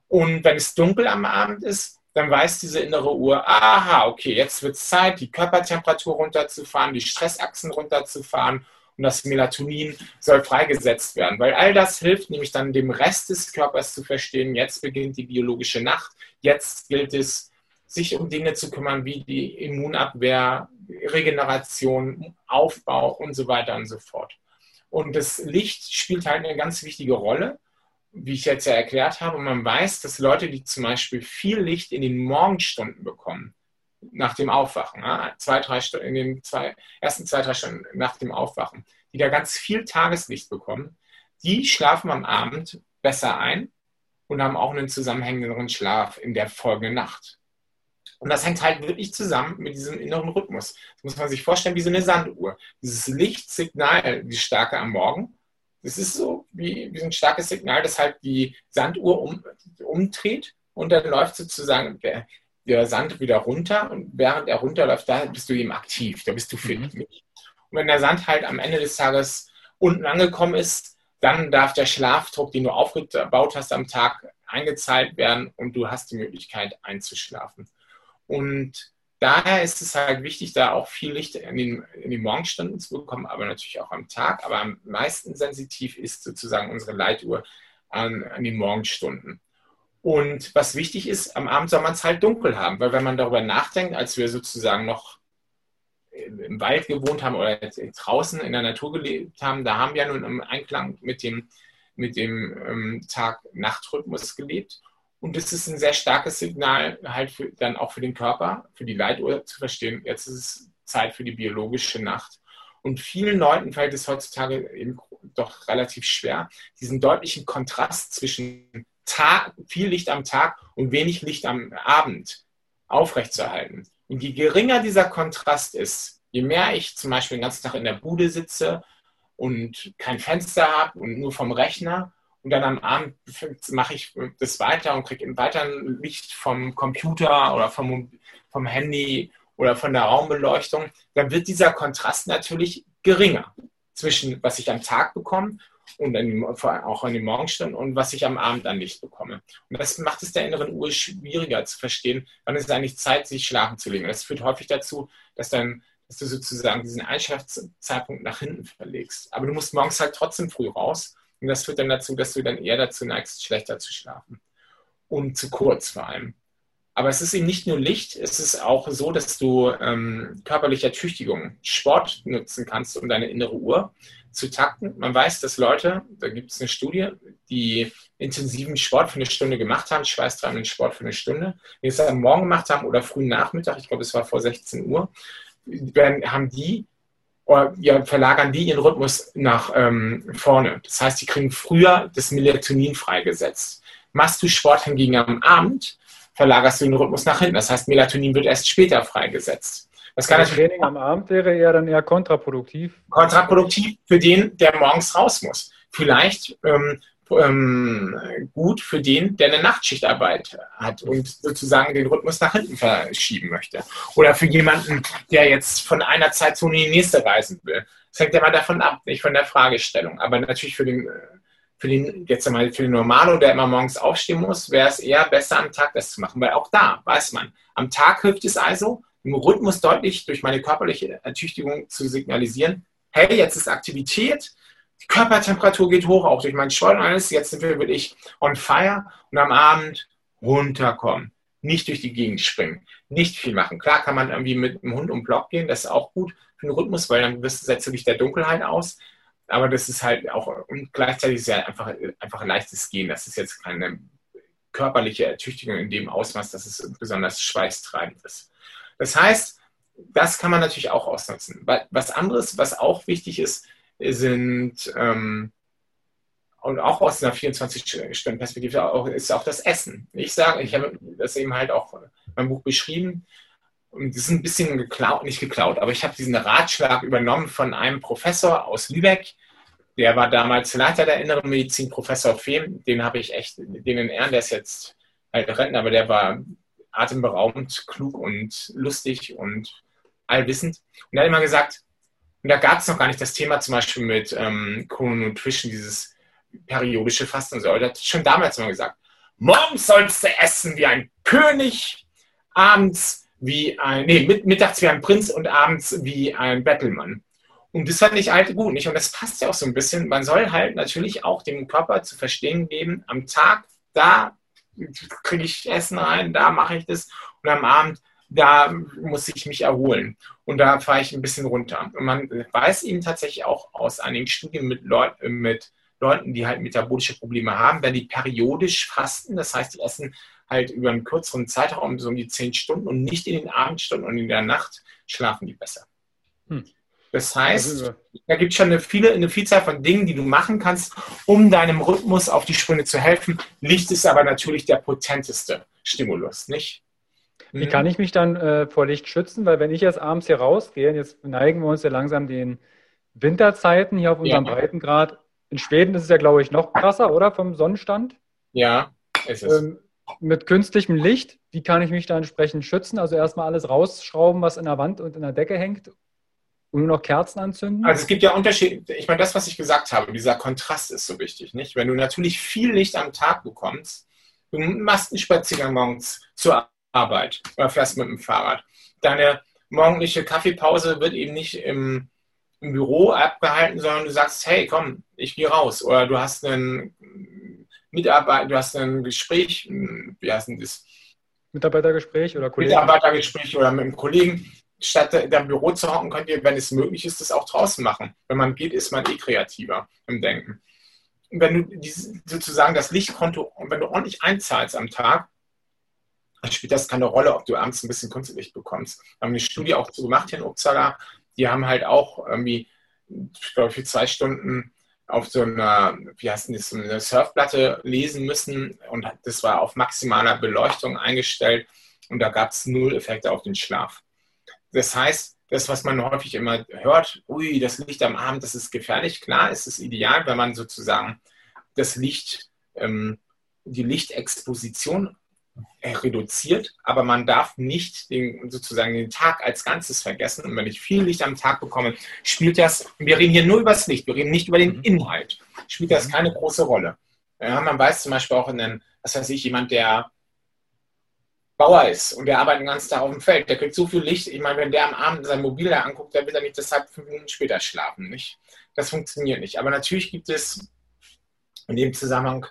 Und wenn es dunkel am Abend ist, dann weiß diese innere Uhr, aha, okay, jetzt wird es Zeit, die Körpertemperatur runterzufahren, die Stressachsen runterzufahren und das Melatonin soll freigesetzt werden, weil all das hilft nämlich dann dem Rest des Körpers zu verstehen, jetzt beginnt die biologische Nacht, jetzt gilt es, sich um Dinge zu kümmern wie die Immunabwehr, Regeneration, Aufbau und so weiter und so fort. Und das Licht spielt halt eine ganz wichtige Rolle, wie ich jetzt ja erklärt habe. Man weiß, dass Leute, die zum Beispiel viel Licht in den Morgenstunden bekommen, nach dem Aufwachen, zwei, drei Stunden, in den zwei, ersten zwei, drei Stunden nach dem Aufwachen, die da ganz viel Tageslicht bekommen, die schlafen am Abend besser ein und haben auch einen zusammenhängenderen Schlaf in der folgenden Nacht. Und das hängt halt wirklich zusammen mit diesem inneren Rhythmus. Das muss man sich vorstellen wie so eine Sanduhr. Dieses Lichtsignal, die starke am Morgen, das ist so wie, wie ein starkes Signal, das halt die Sanduhr um, umdreht und dann läuft sozusagen der, der Sand wieder runter und während er runterläuft, da bist du eben aktiv, da bist du fit. Mhm. Und wenn der Sand halt am Ende des Tages unten angekommen ist, dann darf der Schlafdruck, den du aufgebaut hast am Tag, eingezahlt werden und du hast die Möglichkeit einzuschlafen. Und daher ist es halt wichtig, da auch viel Licht in den, in den Morgenstunden zu bekommen, aber natürlich auch am Tag. Aber am meisten sensitiv ist sozusagen unsere Leituhr an, an den Morgenstunden. Und was wichtig ist, am Abend soll man es halt dunkel haben, weil wenn man darüber nachdenkt, als wir sozusagen noch im Wald gewohnt haben oder draußen in der Natur gelebt haben, da haben wir nun im Einklang mit dem, mit dem ähm, Tag-Nacht-Rhythmus gelebt. Und das ist ein sehr starkes Signal halt für, dann auch für den Körper, für die Leituhr zu verstehen, jetzt ist es Zeit für die biologische Nacht. Und vielen Leuten fällt es heutzutage eben doch relativ schwer, diesen deutlichen Kontrast zwischen Tag, viel Licht am Tag und wenig Licht am Abend aufrechtzuerhalten. Und je geringer dieser Kontrast ist, je mehr ich zum Beispiel den ganzen Tag in der Bude sitze und kein Fenster habe und nur vom Rechner und dann am Abend mache ich das weiter und kriege weiter Licht vom Computer oder vom, vom Handy oder von der Raumbeleuchtung, dann wird dieser Kontrast natürlich geringer zwischen was ich am Tag bekomme und in, auch in den Morgenstunden und was ich am Abend an Licht bekomme. Und das macht es der inneren Uhr schwieriger zu verstehen, wann ist es eigentlich Zeit, sich schlafen zu legen. Das führt häufig dazu, dass dann dass du sozusagen diesen Einschlafzeitpunkt nach hinten verlegst. Aber du musst morgens halt trotzdem früh raus und das führt dann dazu, dass du dann eher dazu neigst, schlechter zu schlafen. Und zu kurz vor allem. Aber es ist eben nicht nur Licht, es ist auch so, dass du ähm, körperliche Ertüchtigung, Sport nutzen kannst, um deine innere Uhr zu takten. Man weiß, dass Leute, da gibt es eine Studie, die intensiven Sport für eine Stunde gemacht haben, schweißtreibenden Sport für eine Stunde, die es am Morgen gemacht haben oder frühen Nachmittag, ich glaube, es war vor 16 Uhr, haben die oder ja, verlagern die ihren Rhythmus nach ähm, vorne. Das heißt, die kriegen früher das Melatonin freigesetzt. Machst du Sport hingegen am Abend, verlagerst du den Rhythmus nach hinten. Das heißt, Melatonin wird erst später freigesetzt. Das kann das Training am Abend wäre eher dann eher kontraproduktiv. Kontraproduktiv für den, der morgens raus muss. Vielleicht ähm, ähm, gut für den, der eine Nachtschichtarbeit hat und sozusagen den Rhythmus nach hinten verschieben möchte. Oder für jemanden, der jetzt von einer Zeitzone in die nächste reisen will. Das hängt ja mal davon ab, nicht von der Fragestellung. Aber natürlich für den, für den, jetzt einmal für den Normalo, der immer morgens aufstehen muss, wäre es eher besser am Tag das zu machen. Weil auch da weiß man, am Tag hilft es also, im Rhythmus deutlich durch meine körperliche Ertüchtigung zu signalisieren, hey, jetzt ist Aktivität, die Körpertemperatur geht hoch, auch durch meinen Sport und alles. Jetzt sind wir wirklich on fire und am Abend runterkommen. Nicht durch die Gegend springen. Nicht viel machen. Klar kann man irgendwie mit dem Hund um den Block gehen, das ist auch gut für den Rhythmus, weil dann setzt du dich der Dunkelheit aus. Aber das ist halt auch, und gleichzeitig ist ja einfach, einfach ein leichtes Gehen. Das ist jetzt keine körperliche Ertüchtigung in dem Ausmaß, dass es besonders schweißtreibend ist. Das heißt, das kann man natürlich auch ausnutzen. Was anderes, was auch wichtig ist, sind, ähm, und auch aus einer 24-Stunden-Perspektive, ist auch das Essen. Ich sage, ich habe das eben halt auch in meinem Buch beschrieben, und das ist ein bisschen geklaut, nicht geklaut, aber ich habe diesen Ratschlag übernommen von einem Professor aus Lübeck, der war damals Leiter der Inneren Medizin, Professor Fehm, den habe ich echt, den in Ehren, der ist jetzt halt Rentner, aber der war atemberaubend, klug und lustig und allwissend. Und er hat immer gesagt, und da gab es noch gar nicht das Thema zum Beispiel mit ähm, Chrononutrition, dieses periodische Fasten und so. Er hat schon damals immer gesagt, morgens sollst du essen wie ein König, abends wie ein, nee, mittags wie ein Prinz und abends wie ein Bettelmann. Und das fand ich halt gut, nicht? Und das passt ja auch so ein bisschen. Man soll halt natürlich auch dem Körper zu verstehen geben, am Tag, da kriege ich Essen rein, da mache ich das. Und am Abend, da muss ich mich erholen. Und da fahre ich ein bisschen runter. Und man weiß eben tatsächlich auch aus einigen Studien mit, Leut mit Leuten, die halt metabolische Probleme haben, wenn die periodisch fasten, das heißt, die essen halt über einen kürzeren Zeitraum, so um die zehn Stunden und nicht in den Abendstunden und in der Nacht, schlafen die besser. Hm. Das heißt, da gibt es schon eine, viele, eine Vielzahl von Dingen, die du machen kannst, um deinem Rhythmus auf die Sprünge zu helfen. Licht ist aber natürlich der potenteste Stimulus, nicht? Wie kann ich mich dann äh, vor Licht schützen? Weil wenn ich jetzt abends hier rausgehe, jetzt neigen wir uns ja langsam den Winterzeiten hier auf unserem ja. Breitengrad. In Schweden ist es ja, glaube ich, noch krasser, oder? Vom Sonnenstand. Ja, ist es. Ähm, mit künstlichem Licht, wie kann ich mich da entsprechend schützen? Also erstmal alles rausschrauben, was in der Wand und in der Decke hängt und nur noch Kerzen anzünden? Also es gibt ja Unterschiede. Ich meine, das, was ich gesagt habe, dieser Kontrast ist so wichtig. Nicht? Wenn du natürlich viel Licht am Tag bekommst, du machst einen Spaziergang morgens zur Arbeit oder fährst mit dem Fahrrad. Deine morgendliche Kaffeepause wird eben nicht im, im Büro abgehalten, sondern du sagst, hey, komm, ich gehe raus. Oder du hast einen Mitarbeiter, du hast ein Gespräch, hm, wie heißt denn das? Mitarbeitergespräch oder Kollegen? Mitarbeitergespräch oder mit einem Kollegen. Statt im Büro zu hocken, könnt ihr, wenn es möglich ist, das auch draußen machen. Wenn man geht, ist man eh kreativer im Denken. Und wenn du sozusagen das Lichtkonto, wenn du ordentlich einzahlst am Tag, dann spielt das keine Rolle, ob du abends ein bisschen Kunstlicht bekommst. Wir haben eine Studie auch so gemacht hier in Uppsala. Die haben halt auch irgendwie, ich glaube, für zwei Stunden auf so einer, wie heißt das, so eine Surfplatte lesen müssen und das war auf maximaler Beleuchtung eingestellt und da gab es null Effekte auf den Schlaf. Das heißt, das, was man häufig immer hört, ui, das Licht am Abend, das ist gefährlich. Klar, ist es ideal, wenn man sozusagen das Licht, ähm, die Lichtexposition reduziert, aber man darf nicht den, sozusagen den Tag als Ganzes vergessen. Und wenn ich viel Licht am Tag bekomme, spielt das, wir reden hier nur über das Licht, wir reden nicht über den mhm. Inhalt, spielt das mhm. keine große Rolle. Ja, man weiß zum Beispiel auch in den, was weiß ich, jemand, der Bauer ist und der arbeitet den ganzen Tag auf dem Feld, der kriegt so viel Licht. Ich meine, wenn der am Abend sein Mobil da anguckt, dann wird er nicht deshalb fünf Minuten später schlafen. Nicht? Das funktioniert nicht. Aber natürlich gibt es in dem Zusammenhang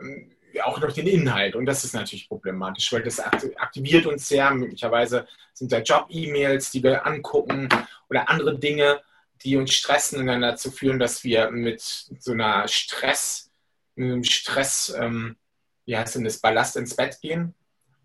ähm, auch noch den Inhalt. Und das ist natürlich problematisch, weil das aktiviert uns sehr. Möglicherweise sind da Job-E-Mails, die wir angucken oder andere Dinge, die uns stressen und dann dazu führen, dass wir mit so einer Stress, einem Stress, ähm, wie heißt denn das, Ballast ins Bett gehen.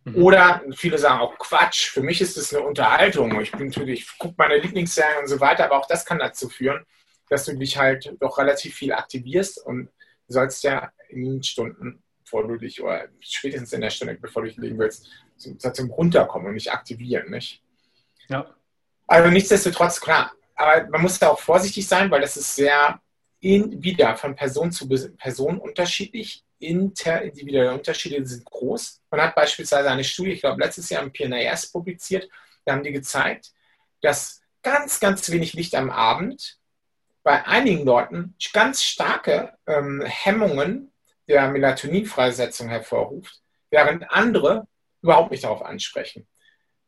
Mhm. Oder viele sagen auch Quatsch, für mich ist es eine Unterhaltung. Ich bin natürlich, ich gucke meine Lieblingsserien und so weiter, aber auch das kann dazu führen, dass du dich halt doch relativ viel aktivierst und sollst ja in den Stunden bevor du dich, oder spätestens in der Stunde, bevor du dich legen willst, zum, zum Runterkommen und nicht aktivieren, nicht? Ja. Also nichtsdestotrotz, klar, aber man muss da auch vorsichtig sein, weil das ist sehr in, wieder von Person zu Person unterschiedlich. Interindividuelle Unterschiede sind groß. Man hat beispielsweise eine Studie, ich glaube letztes Jahr im PNAS publiziert, da haben die gezeigt, dass ganz, ganz wenig Licht am Abend bei einigen Leuten ganz starke ähm, Hemmungen der Melatoninfreisetzung hervorruft, während andere überhaupt nicht darauf ansprechen.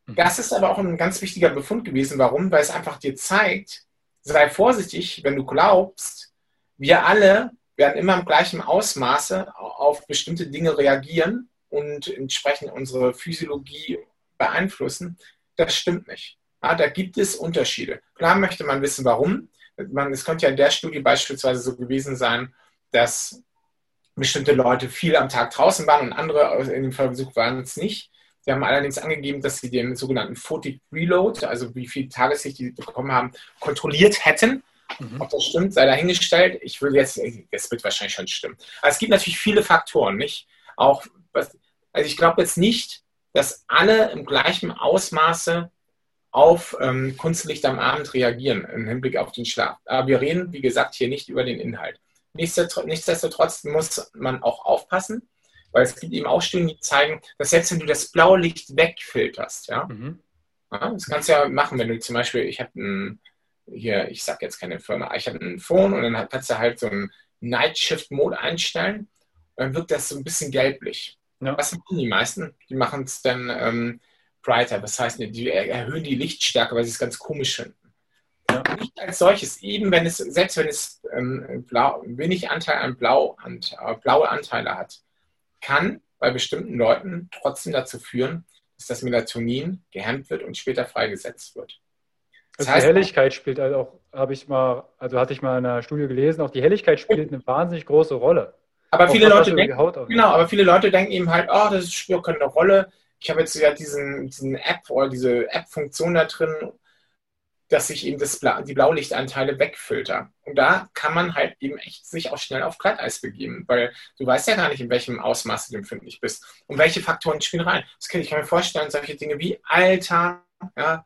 Mhm. Das ist aber auch ein ganz wichtiger Befund gewesen. Warum? Weil es einfach dir zeigt, sei vorsichtig, wenn du glaubst, wir alle werden immer im gleichen Ausmaße auf bestimmte Dinge reagieren und entsprechend unsere Physiologie beeinflussen. Das stimmt nicht. Ja, da gibt es Unterschiede. Klar möchte man wissen, warum. Man, es könnte ja in der Studie beispielsweise so gewesen sein, dass bestimmte Leute viel am Tag draußen waren und andere in dem Versuch waren es nicht. Sie haben allerdings angegeben, dass sie den sogenannten Photic Reload, also wie viel Tageslicht die bekommen haben, kontrolliert hätten. Mhm. Ob das stimmt, sei dahingestellt. Ich will jetzt, es wird wahrscheinlich schon stimmen. Aber es gibt natürlich viele Faktoren, nicht? Auch, also ich glaube jetzt nicht, dass alle im gleichen Ausmaße auf ähm, Kunstlicht am Abend reagieren im Hinblick auf den Schlaf. Aber wir reden, wie gesagt, hier nicht über den Inhalt. Nichtsdestotrotz muss man auch aufpassen, weil es gibt eben auch Studien, die zeigen, dass selbst wenn du das blaue Licht wegfilterst, ja, mhm. ja das kannst du ja machen, wenn du zum Beispiel, ich habe ein, hier, ich sage jetzt keine Firma, ich habe ein Phone und dann kannst du halt so einen Night Shift Mode einstellen, dann wirkt das so ein bisschen gelblich. Ja. Was machen die meisten? Die machen es dann ähm, brighter, das heißt, die erhöhen die Lichtstärke, weil sie es ganz komisch finden. Ja. Nicht als solches, eben wenn es, selbst wenn es ähm, blau, wenig Anteil an Blau, an, äh, blaue Anteile hat, kann bei bestimmten Leuten trotzdem dazu führen, dass das Melatonin gehemmt wird und später freigesetzt wird. Das also heißt, die Helligkeit spielt halt auch, habe ich mal, also hatte ich mal in einer Studie gelesen, auch die Helligkeit spielt eine wahnsinnig große Rolle. Aber viele Leute denken, genau, aber viele Leute denken eben halt, oh, das spielt keine Rolle. Ich habe jetzt ja diesen, diesen App oder diese App-Funktion da drin dass sich eben das die Blaulichtanteile wegfiltern. Und da kann man halt eben echt sich auch schnell auf Glatteis begeben, weil du weißt ja gar nicht, in welchem Ausmaß du empfindlich bist und welche Faktoren spielen rein. Das kann ich mir vorstellen, solche Dinge wie Alter, ja,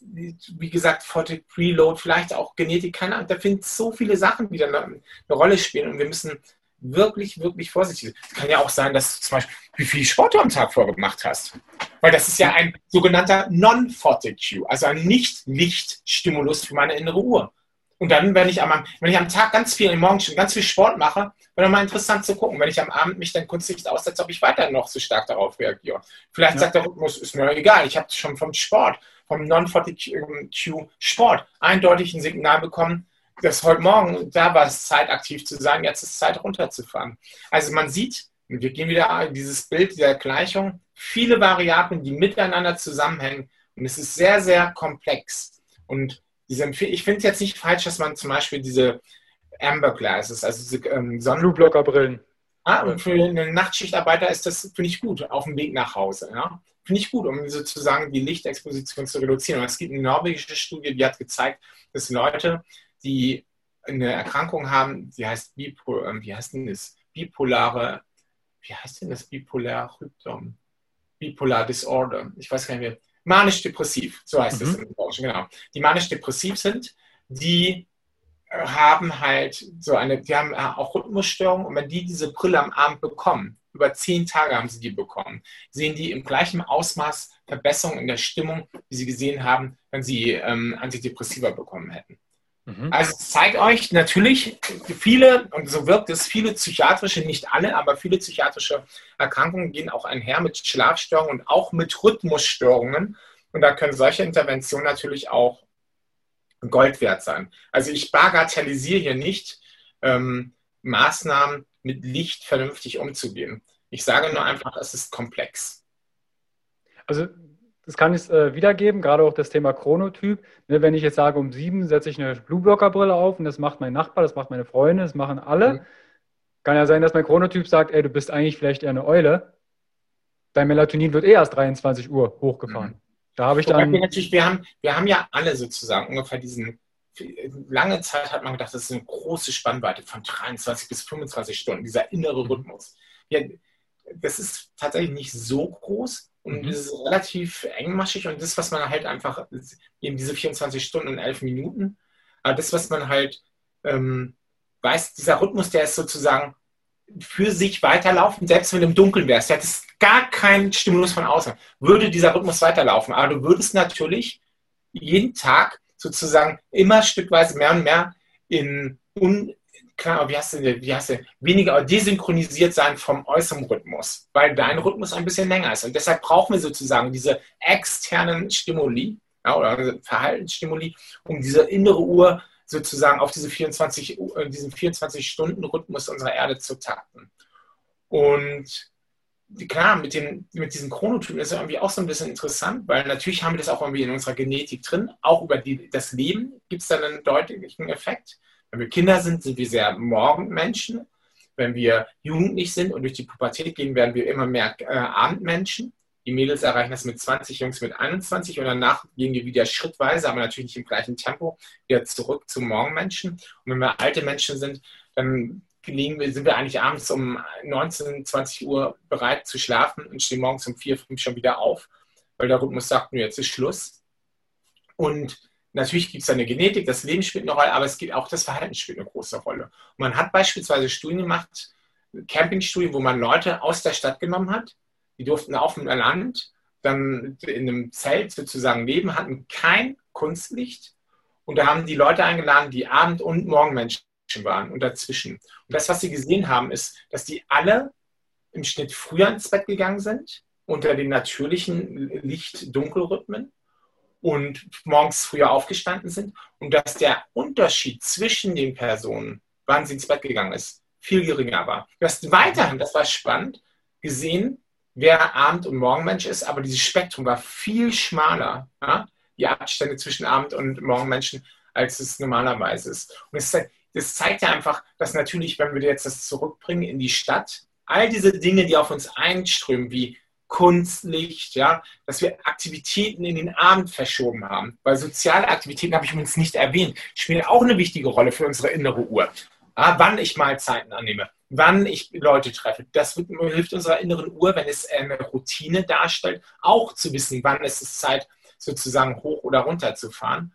wie gesagt, Photic Preload, vielleicht auch Genetik, keine Ahnung. Da finden so viele Sachen, die dann eine Rolle spielen und wir müssen wirklich, wirklich vorsichtig sein. Es kann ja auch sein, dass du zum Beispiel, wie viel Sport du am Tag vorgemacht hast. Weil das ist ja ein sogenannter Non-Photic Cue, also ein Nicht-Lichtstimulus für meine innere Uhr. Und dann, wenn ich am, wenn ich am Tag ganz viel, im Morgen schon ganz viel Sport mache, wäre mal interessant zu gucken, wenn ich am Abend mich dann kunstig aussetze, ob ich weiter noch so stark darauf reagiere. Vielleicht ja. sagt der Rhythmus, ist mir egal, ich habe schon vom Sport, vom Non-Photic Cue Sport eindeutig ein Signal bekommen, dass heute Morgen, da war es Zeit, aktiv zu sein, jetzt ist Zeit, runterzufahren. Also man sieht, wir gehen wieder dieses Bild der Gleichung, viele Variablen, die miteinander zusammenhängen und es ist sehr, sehr komplex. Und diese, ich finde es jetzt nicht falsch, dass man zum Beispiel diese Amber Glasses, also diese ähm, Sonnenblockerbrillen. Ah, und für einen Nachtschichtarbeiter ist das, finde ich, gut, auf dem Weg nach Hause. Ja? Finde ich gut, um sozusagen die Lichtexposition zu reduzieren. Und es gibt eine norwegische Studie, die hat gezeigt, dass Leute, die eine Erkrankung haben, die heißt, Bipol, ähm, wie heißt denn das? Bipolare, wie heißt denn das Bipolar Rhythm? Bipolar Disorder. Ich weiß gar nicht mehr. Manisch-depressiv, so heißt es mhm. in Branche, genau. Die manisch-depressiv sind, die haben halt so eine, die haben äh, auch Rhythmusstörungen und wenn die diese Brille am Abend bekommen, über zehn Tage haben sie die bekommen, sehen die im gleichen Ausmaß Verbesserungen in der Stimmung, wie sie gesehen haben, wenn sie ähm, Antidepressiva bekommen hätten. Mhm. Also zeigt euch natürlich viele, und so wirkt es, viele psychiatrische, nicht alle, aber viele psychiatrische Erkrankungen gehen auch einher mit Schlafstörungen und auch mit Rhythmusstörungen. Und da können solche Interventionen natürlich auch Gold wert sein. Also ich bagatellisiere hier nicht ähm, Maßnahmen mit Licht vernünftig umzugehen. Ich sage nur einfach, es ist komplex. Also das kann ich äh, wiedergeben, gerade auch das Thema Chronotyp. Ne, wenn ich jetzt sage, um sieben setze ich eine Blueblocker-Brille auf und das macht mein Nachbar, das macht meine Freunde, das machen alle. Mhm. Kann ja sein, dass mein Chronotyp sagt, ey, du bist eigentlich vielleicht eher eine Eule. Dein Melatonin wird eh erst 23 Uhr hochgefahren. Mhm. Da habe ich dann. Wir, natürlich, wir, haben, wir haben ja alle sozusagen ungefähr diesen. Lange Zeit hat man gedacht, das ist eine große Spannweite von 23 bis 25 Stunden, dieser innere mhm. Rhythmus. Ja, das ist tatsächlich nicht so groß, und mhm. das ist relativ engmaschig und das, was man halt einfach, eben diese 24 Stunden und 11 Minuten, aber das, was man halt ähm, weißt, dieser Rhythmus, der ist sozusagen für sich weiterlaufen, selbst wenn du im Dunkeln wärst. Du hättest gar keinen Stimulus von außen. Würde dieser Rhythmus weiterlaufen. Aber du würdest natürlich jeden Tag sozusagen immer stückweise mehr und mehr in un, klar, wie hast du, wie hast du, weniger desynchronisiert sein vom äußeren Rhythmus, weil dein Rhythmus ein bisschen länger ist. Und deshalb brauchen wir sozusagen diese externen Stimuli ja, oder Verhaltensstimuli, um diese innere Uhr sozusagen auf diese 24, äh, diesen 24-Stunden-Rhythmus unserer Erde zu takten. Und klar, mit, den, mit diesen Chronotypen ist es irgendwie auch so ein bisschen interessant, weil natürlich haben wir das auch irgendwie in unserer Genetik drin. Auch über die, das Leben gibt es dann einen deutlichen Effekt. Wenn wir Kinder sind, sind wir sehr Morgenmenschen. Wenn wir jugendlich sind und durch die Pubertät gehen, werden wir immer mehr äh, Abendmenschen. Die Mädels erreichen das mit 20, Jungs mit 21 und danach gehen wir wieder schrittweise, aber natürlich nicht im gleichen Tempo, wieder zurück zum Morgenmenschen. Und wenn wir alte Menschen sind, dann wir, sind wir eigentlich abends um 19, 20 Uhr bereit zu schlafen und stehen morgens um 4, 5 schon wieder auf, weil der Rhythmus sagt, jetzt ist Schluss. Und natürlich gibt es eine Genetik, das Leben spielt eine Rolle, aber es gibt auch das Verhalten spielt eine große Rolle. Und man hat beispielsweise Studien gemacht, Campingstudien, wo man Leute aus der Stadt genommen hat, die durften auf dem Land dann in einem Zelt sozusagen leben, hatten kein Kunstlicht und da haben die Leute eingeladen, die Abend- und Morgenmenschen waren und dazwischen. Und das, was sie gesehen haben, ist, dass die alle im Schnitt früher ins Bett gegangen sind, unter den natürlichen Licht-Dunkel-Rhythmen und morgens früher aufgestanden sind und dass der Unterschied zwischen den Personen, wann sie ins Bett gegangen ist, viel geringer war. Du hast weiterhin, das war spannend, gesehen, wer Abend- und Morgenmensch ist, aber dieses Spektrum war viel schmaler, ja? die Abstände zwischen Abend- und Morgenmenschen, als es normalerweise ist. Und es das zeigt ja einfach, dass natürlich, wenn wir jetzt das zurückbringen in die Stadt, all diese Dinge, die auf uns einströmen, wie Kunstlicht, ja, dass wir Aktivitäten in den Abend verschoben haben. Weil soziale Aktivitäten habe ich übrigens nicht erwähnt, spielen auch eine wichtige Rolle für unsere innere Uhr. Ja, wann ich Mahlzeiten annehme, wann ich Leute treffe. Das hilft unserer inneren Uhr, wenn es eine Routine darstellt, auch zu wissen, wann ist es Zeit, sozusagen hoch oder runter zu fahren.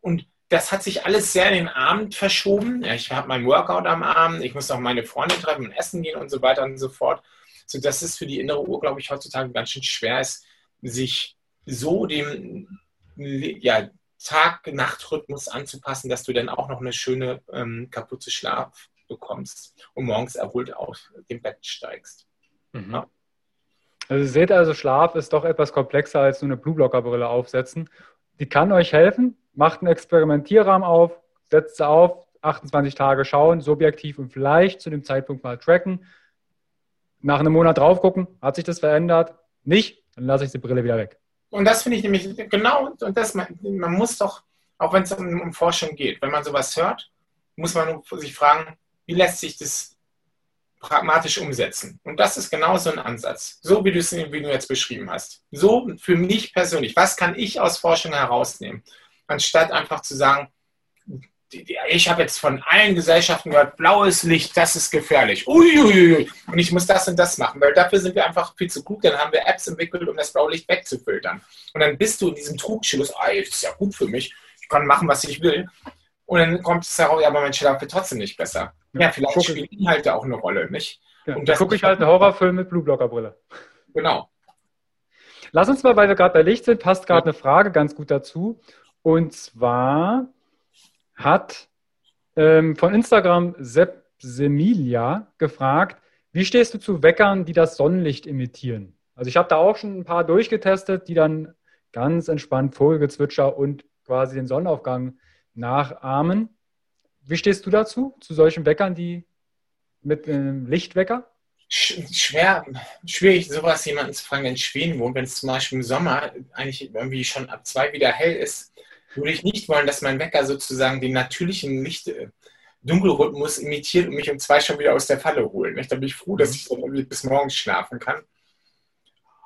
Und das hat sich alles sehr in den Abend verschoben. Ich habe mein Workout am Abend, ich muss noch meine Freunde treffen und essen gehen und so weiter und so fort. So dass es für die innere Uhr, glaube ich, heutzutage ganz schön schwer ist, sich so dem ja, Tag-Nacht-Rhythmus anzupassen, dass du dann auch noch eine schöne ähm, kaputte Schlaf bekommst und morgens erholt aus dem Bett steigst. Mhm. Ja. Also ihr seht also, Schlaf ist doch etwas komplexer als nur eine Blueblocker-Brille aufsetzen. Die kann euch helfen, macht einen Experimentierrahmen auf, setzt sie auf, 28 Tage schauen, subjektiv und vielleicht zu dem Zeitpunkt mal tracken. Nach einem Monat drauf gucken, hat sich das verändert? Nicht, dann lasse ich die Brille wieder weg. Und das finde ich nämlich genau, und das, man, man muss doch, auch wenn es um, um, Forschung geht, wenn man sowas hört, muss man sich fragen, wie lässt sich das pragmatisch umsetzen? Und das ist genau so ein Ansatz, so wie du es wie du jetzt beschrieben hast. So für mich persönlich, was kann ich aus Forschung herausnehmen? anstatt einfach zu sagen, ich habe jetzt von allen Gesellschaften gehört, blaues Licht, das ist gefährlich. Uiuiui. Und ich muss das und das machen, weil dafür sind wir einfach viel zu klug. Dann haben wir Apps entwickelt, um das blaue Licht wegzufiltern. Und dann bist du in diesem Trugschluss, ah, das ist ja gut für mich, ich kann machen, was ich will. Und dann kommt es heraus, ja, aber mein Schlaf wird trotzdem nicht besser. Ja, vielleicht gucke. spielen Inhalte auch eine Rolle, nicht? Ja, und das gucke ich halt einen Horrorfilm mit Blueblocker-Brille. Genau. Lass uns mal, weil wir gerade bei Licht sind, passt gerade ja. eine Frage ganz gut dazu. Und zwar hat ähm, von Instagram Sepp Semilia gefragt, wie stehst du zu Weckern, die das Sonnenlicht imitieren? Also ich habe da auch schon ein paar durchgetestet, die dann ganz entspannt Vogelgezwitscher und quasi den Sonnenaufgang nachahmen. Wie stehst du dazu, zu solchen Weckern, die mit einem Lichtwecker? schwer, schwierig, sowas jemanden zu fragen, der in Schweden wohnt, wenn es zum Beispiel im Sommer eigentlich irgendwie schon ab zwei wieder hell ist würde ich nicht wollen, dass mein Wecker sozusagen den natürlichen Licht, äh, Dunkelrhythmus imitiert und mich um zwei schon wieder aus der Falle holt. Da bin ich froh, dass ich dann bis morgens schlafen kann.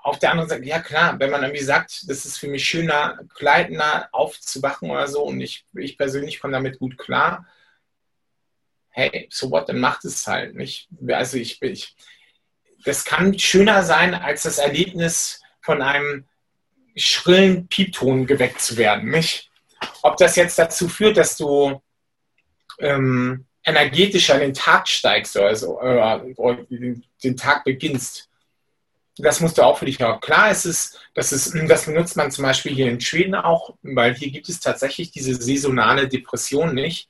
Auf der anderen Seite, ja klar, wenn man irgendwie sagt, das ist für mich schöner, kleidender aufzuwachen oder so und ich, ich persönlich komme damit gut klar, hey, so what, dann macht es halt nicht. Also ich, ich, das kann schöner sein als das Erlebnis von einem schrillen Piepton geweckt zu werden, nicht? Ob das jetzt dazu führt, dass du ähm, energetischer den Tag steigst oder, so, oder, oder den Tag beginnst. Das musst du auch für dich haben. Klar ist es, das, ist, das benutzt man zum Beispiel hier in Schweden auch, weil hier gibt es tatsächlich diese saisonale Depression nicht.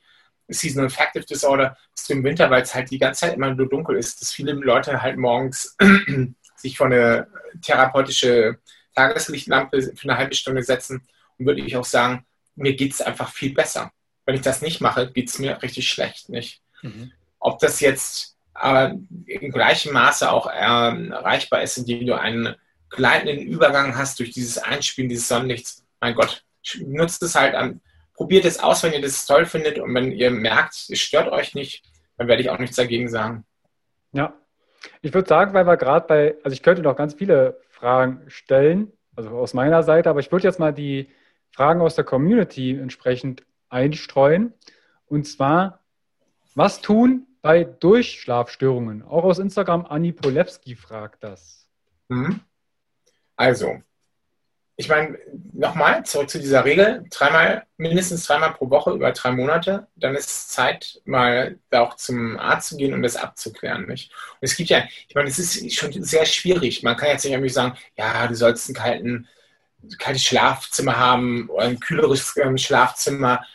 Seasonal Affective Disorder ist im Winter, weil es halt die ganze Zeit immer nur dunkel ist, dass viele Leute halt morgens sich vor eine therapeutische Tageslichtlampe für eine halbe Stunde setzen und würde ich auch sagen, mir geht es einfach viel besser. Wenn ich das nicht mache, geht es mir richtig schlecht. Nicht? Mhm. Ob das jetzt aber im gleichen Maße auch erreichbar ist, indem du einen gleitenden Übergang hast durch dieses Einspielen dieses Sonnenlichts. Mein Gott, nutzt es halt an, probiert es aus, wenn ihr das toll findet und wenn ihr merkt, es stört euch nicht, dann werde ich auch nichts dagegen sagen. Ja, ich würde sagen, weil wir gerade bei, also ich könnte noch ganz viele Fragen stellen, also aus meiner Seite, aber ich würde jetzt mal die Fragen aus der Community entsprechend einstreuen. Und zwar, was tun bei Durchschlafstörungen? Auch aus Instagram, Anni Polewski fragt das. Mhm. Also, ich meine, nochmal zurück zu dieser Regel, dreimal, mindestens dreimal pro Woche über drei Monate, dann ist es Zeit, mal auch zum Arzt zu gehen und das abzuklären. Nicht? Und es gibt ja, ich meine, es ist schon sehr schwierig. Man kann jetzt nicht irgendwie sagen, ja, du sollst einen kalten, kaltes Schlafzimmer haben oder ein kühleres ähm, Schlafzimmer,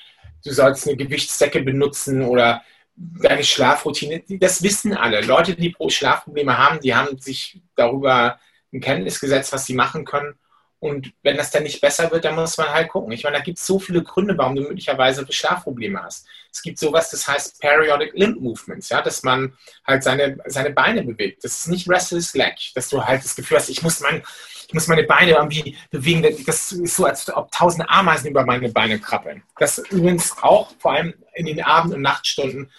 du sollst eine Gewichtsdecke benutzen oder deine Schlafroutine. Das wissen alle. Leute, die Schlafprobleme haben, die haben sich darüber in Kenntnis gesetzt, was sie machen können und wenn das dann nicht besser wird, dann muss man halt gucken. Ich meine, da gibt es so viele Gründe, warum du möglicherweise Schlafprobleme hast. Es gibt sowas, das heißt Periodic Limb Movements, ja, dass man halt seine, seine Beine bewegt. Das ist nicht Restless Leg, dass du halt das Gefühl hast, ich muss, mein, ich muss meine Beine irgendwie bewegen. Das ist so, als ob tausend Ameisen über meine Beine krabbeln. Das übrigens auch, vor allem in den Abend- und Nachtstunden,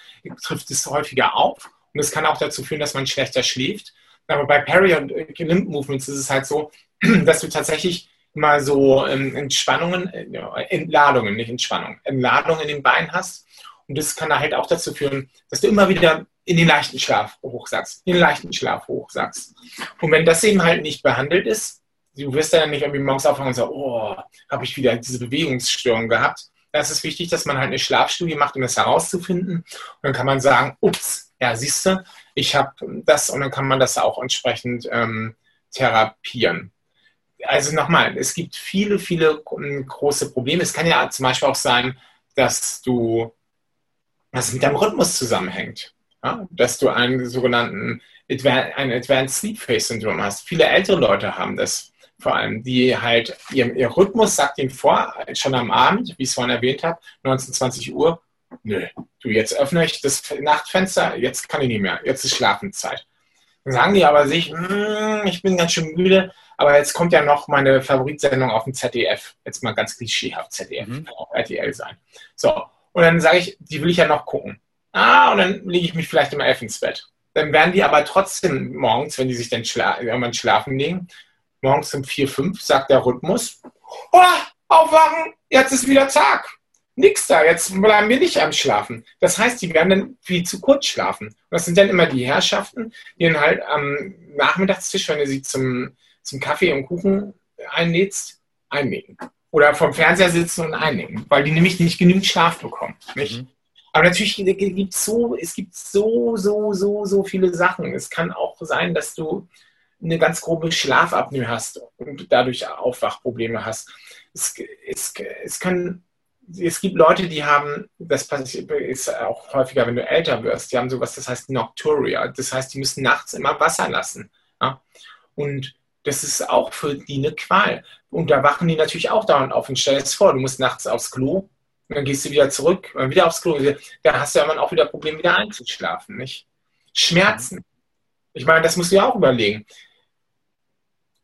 trifft es häufiger auf. Und das kann auch dazu führen, dass man schlechter schläft. Aber bei Periodic Limb Movements ist es halt so, dass du tatsächlich mal so ähm, Entspannungen, äh, Entladungen, nicht Entspannung, Entladungen in den Beinen hast. Und das kann halt auch dazu führen, dass du immer wieder in den leichten Schlaf hochsagst, in den leichten Schlaf hochsagst. Und wenn das eben halt nicht behandelt ist, du wirst dann nicht irgendwie morgens aufwachen und sagen, oh, habe ich wieder diese Bewegungsstörung gehabt. Da ist es wichtig, dass man halt eine Schlafstudie macht, um das herauszufinden. Und dann kann man sagen, ups, ja, siehst du, ich habe das und dann kann man das auch entsprechend ähm, therapieren also nochmal, es gibt viele, viele große Probleme. Es kann ja zum Beispiel auch sein, dass du, es mit deinem Rhythmus zusammenhängt. Ja? Dass du einen sogenannten ein Advanced Sleep Phase Syndrome hast. Viele ältere Leute haben das vor allem, die halt, ihr, ihr Rhythmus sagt ihnen vor, schon am Abend, wie ich es vorhin erwähnt habe, 19, 20 Uhr, nö, du, jetzt öffne ich das Nachtfenster, jetzt kann ich nicht mehr, jetzt ist Schlafenszeit. Dann sagen die aber sich, hm, ich bin ganz schön müde, aber jetzt kommt ja noch meine Favoritsendung auf dem ZDF. Jetzt mal ganz klischeehaft ZDF, mhm. kann auch RTL sein. So, und dann sage ich, die will ich ja noch gucken. Ah, und dann lege ich mich vielleicht im Elf ins Bett. Dann werden die aber trotzdem morgens, wenn die sich dann schla irgendwann schlafen legen, morgens um 4, 5 sagt der Rhythmus, oh, aufwachen, jetzt ist wieder Tag. Nix da, jetzt bleiben wir nicht am Schlafen. Das heißt, die werden dann viel zu kurz schlafen. Und das sind dann immer die Herrschaften, die dann halt am Nachmittagstisch, wenn ihr sie zum zum Kaffee und Kuchen einlädst, einnicken. Oder vom Fernseher sitzen und einnicken, weil die nämlich nicht genügend Schlaf bekommen. Nicht? Mhm. Aber natürlich gibt es so, es gibt so, so, so, so viele Sachen. Es kann auch sein, dass du eine ganz grobe Schlafapnoe hast und dadurch Aufwachprobleme hast. Es, es, es, kann, es gibt Leute, die haben, das ist auch häufiger, wenn du älter wirst, die haben sowas, das heißt Nocturia. Das heißt, die müssen nachts immer Wasser lassen. Ja? Und das ist auch für die eine Qual. Und da wachen die natürlich auch dauernd auf. Und stell das vor, du musst nachts aufs Klo, dann gehst du wieder zurück, wieder aufs Klo. Da hast du ja auch wieder Probleme, wieder einzuschlafen. Nicht? Schmerzen. Ich meine, das musst du ja auch überlegen.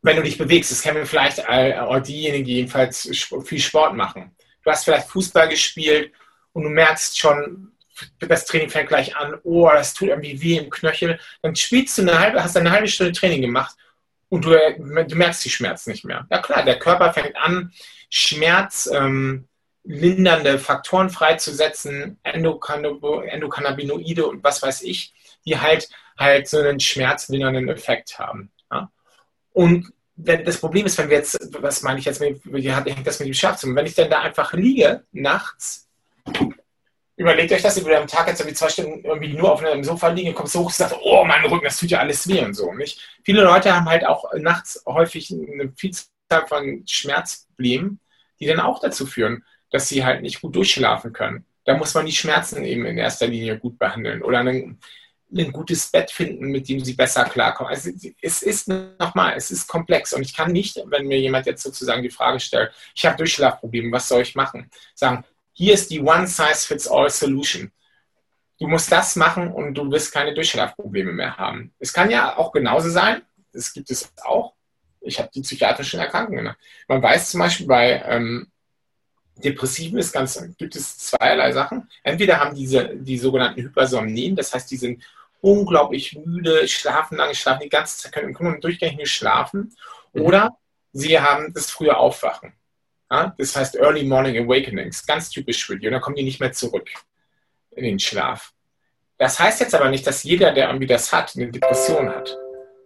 Wenn du dich bewegst, das kennen wir vielleicht auch diejenigen, die jedenfalls viel Sport machen. Du hast vielleicht Fußball gespielt und du merkst schon, das Training fängt gleich an, oh, das tut irgendwie weh im Knöchel. Dann spielst du eine halbe, hast eine halbe Stunde Training gemacht und du, du, merkst die Schmerzen nicht mehr. Ja klar, der Körper fängt an, schmerzlindernde ähm, Faktoren freizusetzen, Endokannabinoide und was weiß ich, die halt halt so einen schmerzlindernden Effekt haben. Ja? Und das Problem ist, wenn wir jetzt, was meine ich jetzt, wie hängt das mit dem Schlafzimmer? Wenn ich dann da einfach liege nachts Überlegt euch das, ihr würdet am Tag jetzt irgendwie zwei Stunden irgendwie nur auf einem Sofa liegen, kommst hoch und sagst, oh, mein Rücken, das tut ja alles weh und so. Nicht? Viele Leute haben halt auch nachts häufig eine Vielzahl von Schmerzproblemen, die dann auch dazu führen, dass sie halt nicht gut durchschlafen können. Da muss man die Schmerzen eben in erster Linie gut behandeln oder ein, ein gutes Bett finden, mit dem sie besser klarkommen. Also es ist nochmal, es ist komplex und ich kann nicht, wenn mir jemand jetzt sozusagen die Frage stellt, ich habe Durchschlafprobleme, was soll ich machen? Sagen, hier ist die One-Size-Fits-All-Solution. Du musst das machen und du wirst keine Durchschlafprobleme mehr haben. Es kann ja auch genauso sein, das gibt es auch. Ich habe die psychiatrischen Erkrankungen. Man weiß zum Beispiel bei ähm, Depressiven ist ganz, gibt es zweierlei Sachen. Entweder haben diese die sogenannten Hypersomnien, das heißt, die sind unglaublich müde, schlafen lange, schlafen die ganze Zeit, können, können durchgängig nicht schlafen. Mhm. Oder sie haben das frühe Aufwachen. Ja? Das heißt Early Morning Awakenings, ganz typisch für die. Und dann kommen die nicht mehr zurück in den Schlaf. Das heißt jetzt aber nicht, dass jeder, der irgendwie das hat, eine Depression hat.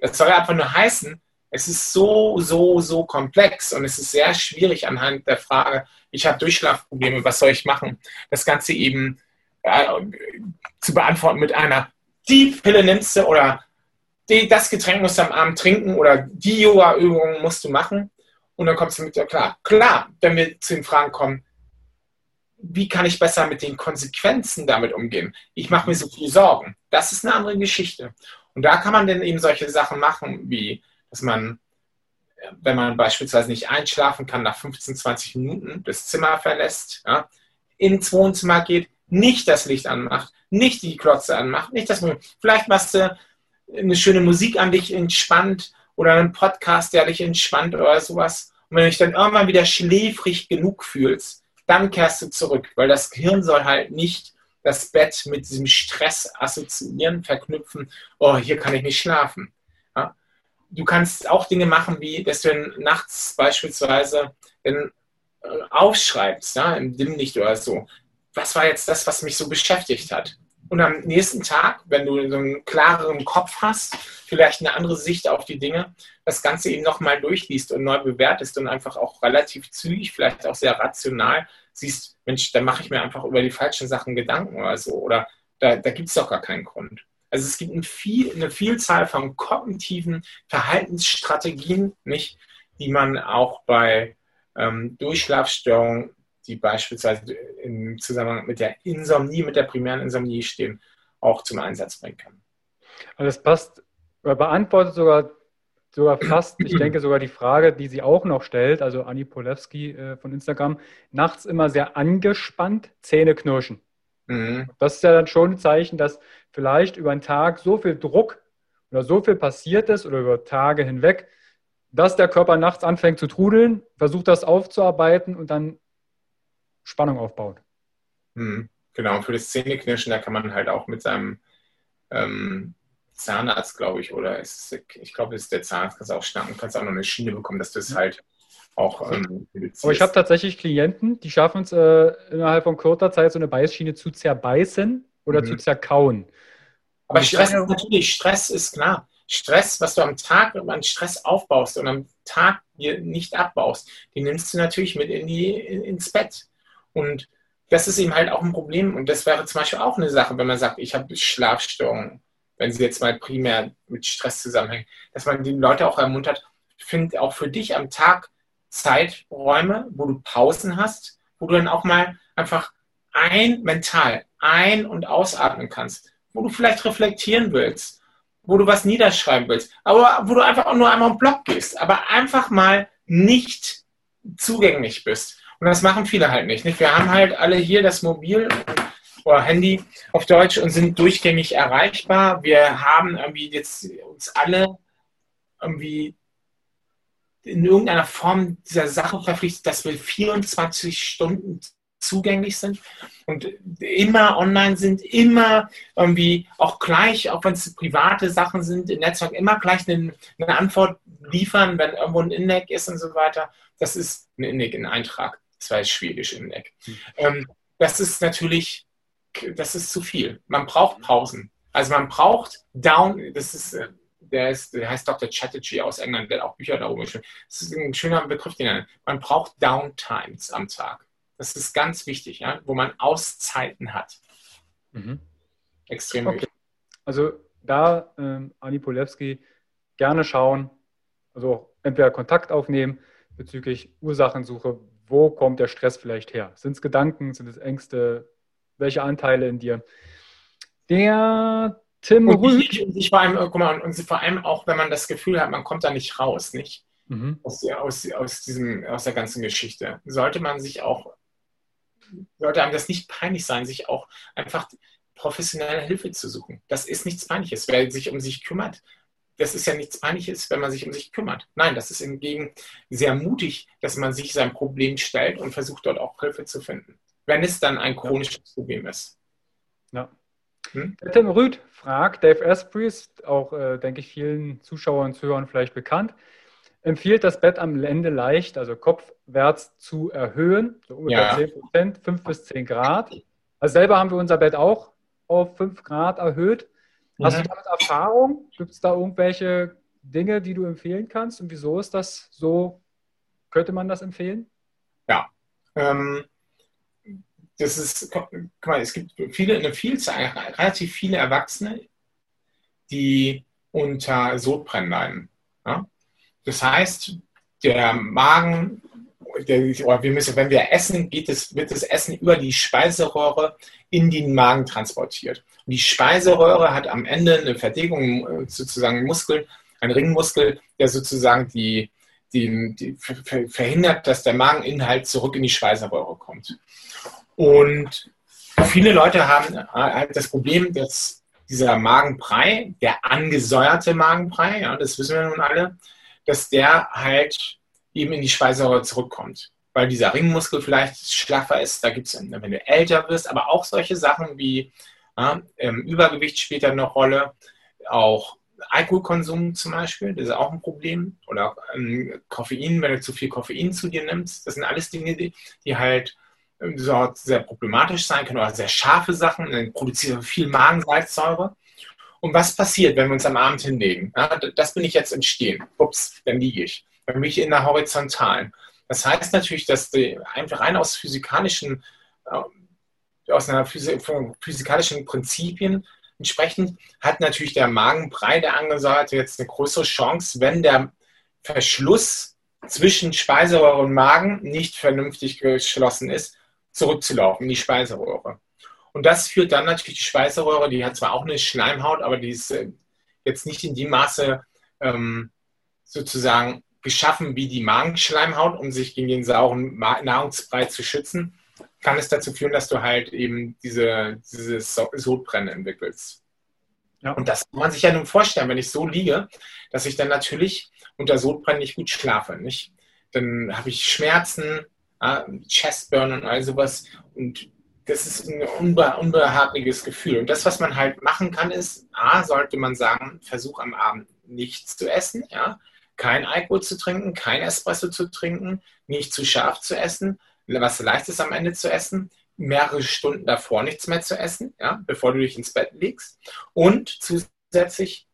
Das soll einfach nur heißen, es ist so, so, so komplex und es ist sehr schwierig anhand der Frage, ich habe Durchschlafprobleme, was soll ich machen? Das Ganze eben äh, zu beantworten mit einer, die Pille nimmst du oder die, das Getränk musst du am Abend trinken oder die Yoga-Übungen musst du machen. Und dann kommst du mit, ja klar, klar, wenn wir zu den Fragen kommen, wie kann ich besser mit den Konsequenzen damit umgehen? Ich mache mir so viele Sorgen. Das ist eine andere Geschichte. Und da kann man dann eben solche Sachen machen, wie, dass man, wenn man beispielsweise nicht einschlafen kann, nach 15, 20 Minuten das Zimmer verlässt, ja, ins Wohnzimmer geht, nicht das Licht anmacht, nicht die Klotze anmacht, nicht das, vielleicht machst du eine schöne Musik an dich entspannt oder einen Podcast, der dich entspannt oder sowas. Und wenn du dich dann irgendwann wieder schläfrig genug fühlst, dann kehrst du zurück, weil das Gehirn soll halt nicht das Bett mit diesem Stress assoziieren, verknüpfen, oh, hier kann ich nicht schlafen. Ja? Du kannst auch Dinge machen, wie, dass du nachts beispielsweise dann äh, aufschreibst, ja, im Dimmlicht oder so. Was war jetzt das, was mich so beschäftigt hat? Und am nächsten Tag, wenn du so einen klareren Kopf hast, vielleicht eine andere Sicht auf die Dinge, das Ganze eben nochmal durchliest und neu bewertest und einfach auch relativ zügig, vielleicht auch sehr rational siehst, Mensch, da mache ich mir einfach über die falschen Sachen Gedanken oder so. Oder da, da gibt es doch gar keinen Grund. Also es gibt ein viel, eine Vielzahl von kognitiven Verhaltensstrategien, nicht, die man auch bei ähm, Durchschlafstörungen die beispielsweise im Zusammenhang mit der Insomnie, mit der primären Insomnie stehen, auch zum Einsatz bringen kann. Also das passt, beantwortet sogar, sogar fast, ich denke sogar die Frage, die sie auch noch stellt, also Anni Polewski äh, von Instagram, nachts immer sehr angespannt, Zähne knirschen. Mhm. Das ist ja dann schon ein Zeichen, dass vielleicht über einen Tag so viel Druck oder so viel passiert ist oder über Tage hinweg, dass der Körper nachts anfängt zu trudeln, versucht das aufzuarbeiten und dann Spannung aufbaut. Hm, genau, und für das Zähneknirschen, da kann man halt auch mit seinem ähm, Zahnarzt, glaube ich, oder ist, ich glaube, es ist der Zahnarzt, kannst auch schnacken, kannst auch noch eine Schiene bekommen, dass du es halt auch ähm, Aber ich habe tatsächlich Klienten, die schaffen es äh, innerhalb von kurzer Zeit so eine Beißschiene zu zerbeißen oder mhm. zu zerkauen. Aber Stress ist natürlich, Stress ist klar. Stress, was du am Tag an Stress aufbaust und am Tag nicht abbaust, den nimmst du natürlich mit in die, in, ins Bett. Und das ist eben halt auch ein Problem. Und das wäre zum Beispiel auch eine Sache, wenn man sagt, ich habe Schlafstörungen, wenn sie jetzt mal primär mit Stress zusammenhängen, dass man die Leute auch ermuntert, find auch für dich am Tag Zeiträume, wo du Pausen hast, wo du dann auch mal einfach ein mental ein- und ausatmen kannst, wo du vielleicht reflektieren willst, wo du was niederschreiben willst, aber wo du einfach auch nur einmal im Blog gehst, aber einfach mal nicht zugänglich bist. Und das machen viele halt nicht, nicht. Wir haben halt alle hier das Mobil oder Handy auf Deutsch und sind durchgängig erreichbar. Wir haben irgendwie jetzt uns alle irgendwie in irgendeiner Form dieser Sache verpflichtet, dass wir 24 Stunden zugänglich sind und immer online sind, immer irgendwie auch gleich, auch wenn es private Sachen sind, im Netzwerk immer gleich eine, eine Antwort liefern, wenn irgendwo ein Index ist und so weiter. Das ist ein Index, ein Eintrag. Das war Schwedisch im Eck. Hm. Ähm, das ist natürlich, das ist zu viel. Man braucht Pausen. Also man braucht Down, das ist, äh, der, ist, der heißt Dr. Chatterjee aus England, der hat auch Bücher darüber geschrieben. Das ist ein schöner Begriff, den er Man braucht Downtimes am Tag. Das ist ganz wichtig, ja? wo man Auszeiten hat. Mhm. Extrem okay. wichtig. Also da, ähm, Ani Polewski, gerne schauen, also entweder Kontakt aufnehmen bezüglich Ursachensuche, wo kommt der Stress vielleicht her? Sind es Gedanken, sind es Ängste, welche Anteile in dir? Der Tim und Rüth. Und sich vor allem, guck mal, und vor allem auch, wenn man das Gefühl hat, man kommt da nicht raus, nicht? Mhm. Aus, aus, aus, diesem, aus der ganzen Geschichte. Sollte man sich auch, sollte einem das nicht peinlich sein, sich auch einfach professionelle Hilfe zu suchen. Das ist nichts Peinliches. Wer sich um sich kümmert, das ist ja nichts Peinliches, wenn man sich um sich kümmert. Nein, das ist hingegen sehr mutig, dass man sich sein Problem stellt und versucht dort auch Hilfe zu finden, wenn es dann ein chronisches ja. Problem ist. Ja. Hm? Tim Rüd fragt, Dave Asprey ist auch, äh, denke ich, vielen Zuschauern und Zuhörern vielleicht bekannt, empfiehlt das Bett am Ende leicht, also kopfwärts zu erhöhen, so ungefähr ja. 10 Prozent, 5 bis 10 Grad. Also selber haben wir unser Bett auch auf 5 Grad erhöht. Hast mhm. du damit Erfahrung? Gibt es da irgendwelche Dinge, die du empfehlen kannst? Und wieso ist das so? Könnte man das empfehlen? Ja. Ähm, das ist, guck mal, es gibt viele, eine Vielzahl, relativ viele Erwachsene, die unter Sodbrennen leiden. Ja? Das heißt, der Magen, wir müssen, wenn wir essen, geht es, wird das Essen über die Speiseröhre in den Magen transportiert. Und die Speiseröhre hat am Ende eine Verdickung, äh, sozusagen Muskel, ein Ringmuskel, der sozusagen die, die, die verhindert, dass der Mageninhalt zurück in die Speiseröhre kommt. Und viele Leute haben halt das Problem, dass dieser Magenbrei, der angesäuerte Magenbrei, ja, das wissen wir nun alle, dass der halt eben in die Speiseröhre zurückkommt. Weil dieser Ringmuskel vielleicht schlaffer ist, da gibt es, wenn du älter wirst, aber auch solche Sachen wie ja, ähm, Übergewicht spielt da eine Rolle, auch Alkoholkonsum zum Beispiel, das ist auch ein Problem. Oder ähm, Koffein, wenn du zu viel Koffein zu dir nimmst, das sind alles Dinge, die, die halt ähm, sehr problematisch sein können oder sehr scharfe Sachen, dann produzieren viel Magensalzsäure. Und was passiert, wenn wir uns am Abend hinlegen? Ja, das bin ich jetzt im Stehen. Ups, dann liege ich. Dann bin ich in der Horizontalen. Das heißt natürlich, dass die, einfach rein aus physikalischen, äh, aus einer physikalischen Prinzipien entsprechend hat natürlich der Magenbrei der Angesäuerte jetzt eine größere Chance, wenn der Verschluss zwischen Speiseröhre und Magen nicht vernünftig geschlossen ist, zurückzulaufen in die Speiseröhre. Und das führt dann natürlich die Speiseröhre, die hat zwar auch eine Schleimhaut, aber die ist äh, jetzt nicht in dem Maße ähm, sozusagen geschaffen wie die Magenschleimhaut, um sich gegen den sauren Nahrungsbrei zu schützen, kann es dazu führen, dass du halt eben diese, dieses Sodbrennen entwickelst. Ja. Und das kann man sich ja nun vorstellen, wenn ich so liege, dass ich dann natürlich unter Sodbrennen nicht gut schlafe. Nicht? Dann habe ich Schmerzen, äh, Chestburn und all sowas. Und das ist ein unbe unbehagliches Gefühl. Und das, was man halt machen kann, ist, A, sollte man sagen, versuch am Abend nichts zu essen, ja, kein Alkohol zu trinken, kein Espresso zu trinken, nicht zu scharf zu essen, was leicht ist am Ende zu essen, mehrere Stunden davor nichts mehr zu essen, ja, bevor du dich ins Bett legst. Und zusätzlich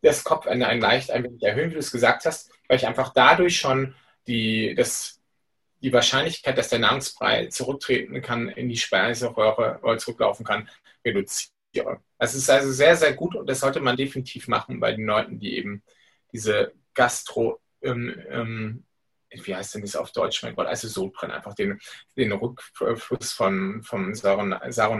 das Kopfende ein leicht ein wenig erhöhen, wie du es gesagt hast, weil ich einfach dadurch schon die, das die Wahrscheinlichkeit, dass der Nahrungsbrei zurücktreten kann, in die Speiseröhre oder zurücklaufen kann, reduziere. Es ist also sehr, sehr gut und das sollte man definitiv machen bei den Leuten, die eben diese Gastro, ähm, ähm, wie heißt denn das auf Deutsch, mein Gott, also Sodbrennen, einfach den, den Rückfluss von, vom sauren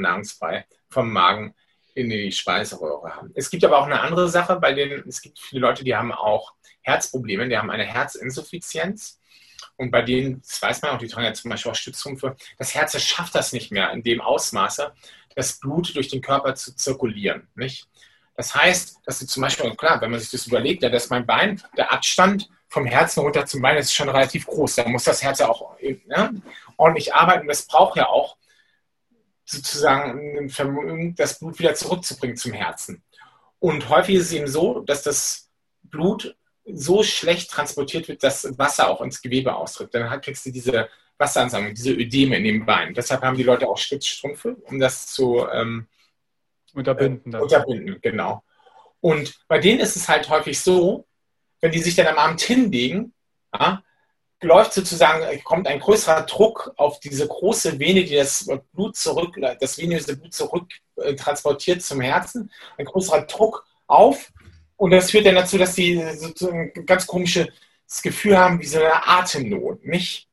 Nahrungsbrei vom Magen in die Speiseröhre haben. Es gibt aber auch eine andere Sache, bei denen es gibt viele Leute, die haben auch Herzprobleme, die haben eine Herzinsuffizienz und bei denen, das weiß man auch, die tragen ja zum Beispiel auch Stützrumpfe, das Herz schafft das nicht mehr in dem Ausmaße, das Blut durch den Körper zu zirkulieren. Nicht? Das heißt, dass du zum Beispiel, klar, wenn man sich das überlegt, ja, dass mein Bein, der Abstand vom Herzen runter zum Bein ist schon relativ groß. Da muss das Herz ja auch ne, ordentlich arbeiten. Das braucht ja auch sozusagen ein Vermögen, das Blut wieder zurückzubringen zum Herzen. Und häufig ist es eben so, dass das Blut so schlecht transportiert wird, dass Wasser auch ins Gewebe austritt. Dann kriegst du diese Wasseransammlung, diese Ödeme in den Beinen. Deshalb haben die Leute auch Stützstrümpfe, um das zu ähm, unterbinden. Äh, unterbinden, genau. Und bei denen ist es halt häufig so, wenn die sich dann am Abend hinlegen, ja, läuft sozusagen, kommt ein größerer Druck auf diese große Vene, die das Blut zurück, das venöse Blut zurück äh, transportiert zum Herzen, ein größerer Druck auf. Und das führt dann dazu, dass die sozusagen ein ganz komisches Gefühl haben, wie so eine Atemnot, nicht?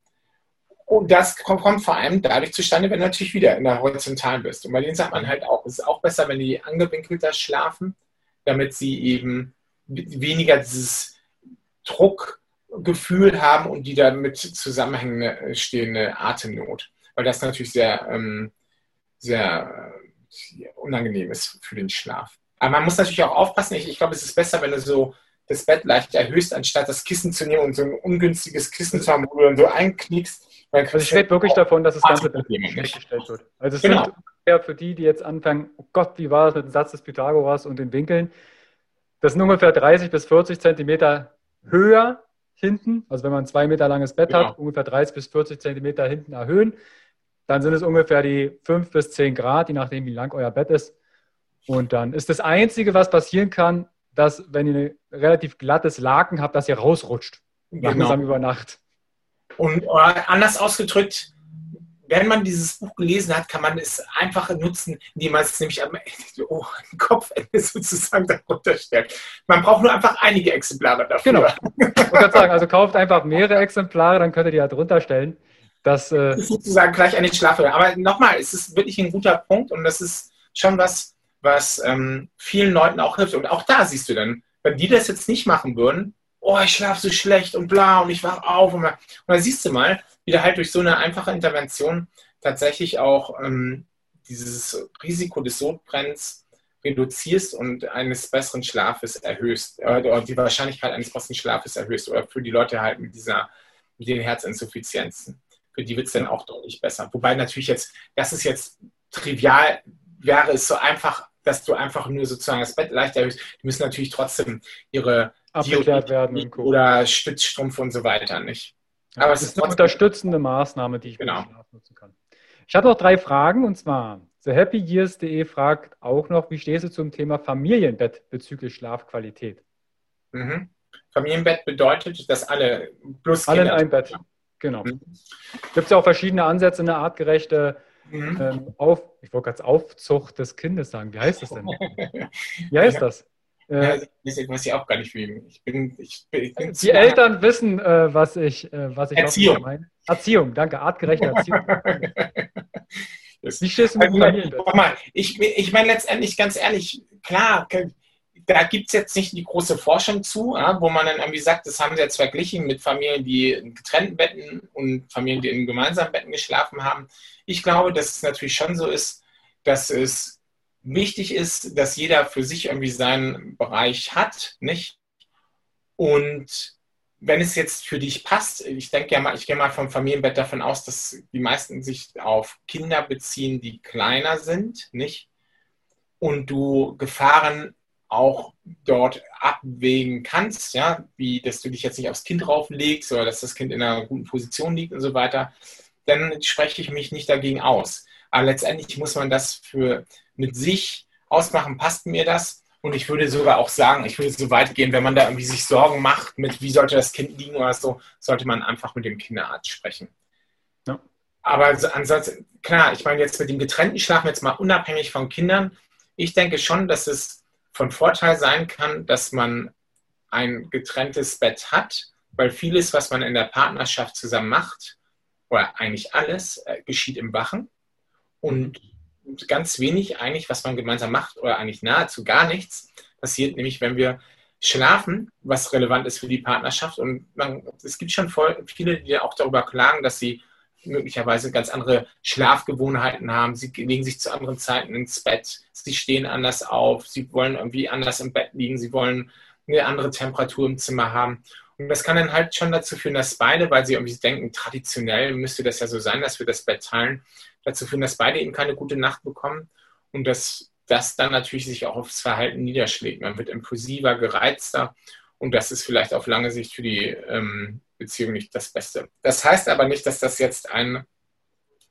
Und das kommt vor allem dadurch zustande, wenn du natürlich wieder in der Horizontalen bist. Und bei denen sagt man halt auch, es ist auch besser, wenn die angewinkelter schlafen, damit sie eben weniger dieses Druckgefühl haben und die damit zusammenhängende äh, stehende Atemnot. Weil das natürlich sehr, ähm, sehr äh, unangenehm ist für den Schlaf. Aber man muss natürlich auch aufpassen. Ich, ich glaube, es ist besser, wenn du so das Bett leicht erhöhst, anstatt das Kissen zu nehmen und so ein ungünstiges Kissen zu haben, wo du dann so einknickst. Also ich rede wirklich davon, dass das ganze gestellt wird. Also es genau. sind für die, die jetzt anfangen, oh Gott, wie war das mit dem Satz des Pythagoras und den Winkeln? Das sind ungefähr 30 bis 40 Zentimeter höher hinten. Also wenn man ein zwei Meter langes Bett genau. hat, ungefähr 30 bis 40 Zentimeter hinten erhöhen. Dann sind es ungefähr die 5 bis 10 Grad, je nachdem, wie lang euer Bett ist. Und dann ist das Einzige, was passieren kann, dass, wenn ihr ein relativ glattes Laken habt, dass ihr rausrutscht. Genau. Langsam über Nacht. Und anders ausgedrückt, wenn man dieses Buch gelesen hat, kann man es einfach nutzen, indem man es nämlich am oh, Kopfende sozusagen darunter stellt. Man braucht nur einfach einige Exemplare dafür. Genau. Ich kann sagen, also kauft einfach mehrere Exemplare, dann könnt ihr die ja drunter stellen. Das, äh das ist sozusagen gleich eine Schlafhöhe. Aber nochmal, es ist wirklich ein guter Punkt und das ist schon was, was ähm, vielen Leuten auch hilft. Und auch da siehst du dann, wenn die das jetzt nicht machen würden, oh, ich schlafe so schlecht und bla und ich wach auf. Und, und dann siehst du mal, wie du halt durch so eine einfache Intervention tatsächlich auch ähm, dieses Risiko des Sodbrenns reduzierst und eines besseren Schlafes erhöhst, äh, die Wahrscheinlichkeit eines besseren Schlafes erhöhst, oder für die Leute halt mit dieser, mit den Herzinsuffizienzen. Für die wird es dann auch deutlich besser. Wobei natürlich jetzt, das ist jetzt trivial, wäre es so einfach, dass du einfach nur sozusagen das Bett leicht erhöhst. Die müssen natürlich trotzdem ihre abgeklärt werden oder Stützstrumpf und so weiter, nicht? Aber ja, es ist eine unterstützende Maßnahme, die ich genau. Nutzen kann. Ich habe noch drei Fragen und zwar TheHappyYears.de fragt auch noch, wie stehst du zum Thema Familienbett bezüglich Schlafqualität? Mhm. Familienbett bedeutet, dass alle plus Alle in ein Bett. Genau. Mhm. Gibt es ja auch verschiedene Ansätze, eine artgerechte mhm. ähm, Auf, ich wollte gerade Aufzucht des Kindes sagen. Wie heißt das denn? Wie heißt ja. das? Äh, ja, das weiß ich auch gar nicht, wie ich bin. Ich bin, ich bin die Eltern wissen, äh, was ich, äh, was ich Erziehung. meine. Erziehung, danke, artgerechte Erziehung. wie stehst du mit also, mal, ich, ich meine letztendlich ganz ehrlich, klar, da gibt es jetzt nicht die große Forschung zu, ja, wo man dann irgendwie sagt, das haben sie jetzt verglichen mit Familien, die in getrennten Betten und Familien, die in gemeinsamen Betten geschlafen haben. Ich glaube, dass es natürlich schon so ist, dass es wichtig ist, dass jeder für sich irgendwie seinen Bereich hat, nicht? Und wenn es jetzt für dich passt, ich denke ja mal, ich gehe mal vom Familienbett davon aus, dass die meisten sich auf Kinder beziehen, die kleiner sind, nicht? Und du Gefahren auch dort abwägen kannst, ja, wie dass du dich jetzt nicht aufs Kind drauflegst oder dass das Kind in einer guten Position liegt und so weiter, dann spreche ich mich nicht dagegen aus. Aber letztendlich muss man das für mit sich ausmachen, passt mir das? Und ich würde sogar auch sagen, ich würde so weit gehen, wenn man da irgendwie sich Sorgen macht, mit wie sollte das Kind liegen oder so, sollte man einfach mit dem Kinderarzt sprechen. Ja. Aber ansonsten, klar, ich meine jetzt mit dem getrennten Schlafen, jetzt mal unabhängig von Kindern, ich denke schon, dass es von Vorteil sein kann, dass man ein getrenntes Bett hat, weil vieles, was man in der Partnerschaft zusammen macht, oder eigentlich alles, äh, geschieht im Wachen. Und ganz wenig eigentlich, was man gemeinsam macht, oder eigentlich nahezu gar nichts, passiert nämlich, wenn wir schlafen, was relevant ist für die Partnerschaft. Und man, es gibt schon voll, viele, die auch darüber klagen, dass sie möglicherweise ganz andere Schlafgewohnheiten haben. Sie legen sich zu anderen Zeiten ins Bett. Sie stehen anders auf. Sie wollen irgendwie anders im Bett liegen. Sie wollen eine andere Temperatur im Zimmer haben. Und das kann dann halt schon dazu führen, dass beide, weil sie irgendwie denken, traditionell müsste das ja so sein, dass wir das Bett teilen, dazu führen, dass beide eben keine gute Nacht bekommen und dass das dann natürlich sich auch aufs Verhalten niederschlägt. Man wird impulsiver, gereizter und das ist vielleicht auf lange Sicht für die ähm, Beziehung nicht das Beste. Das heißt aber nicht, dass das jetzt ein,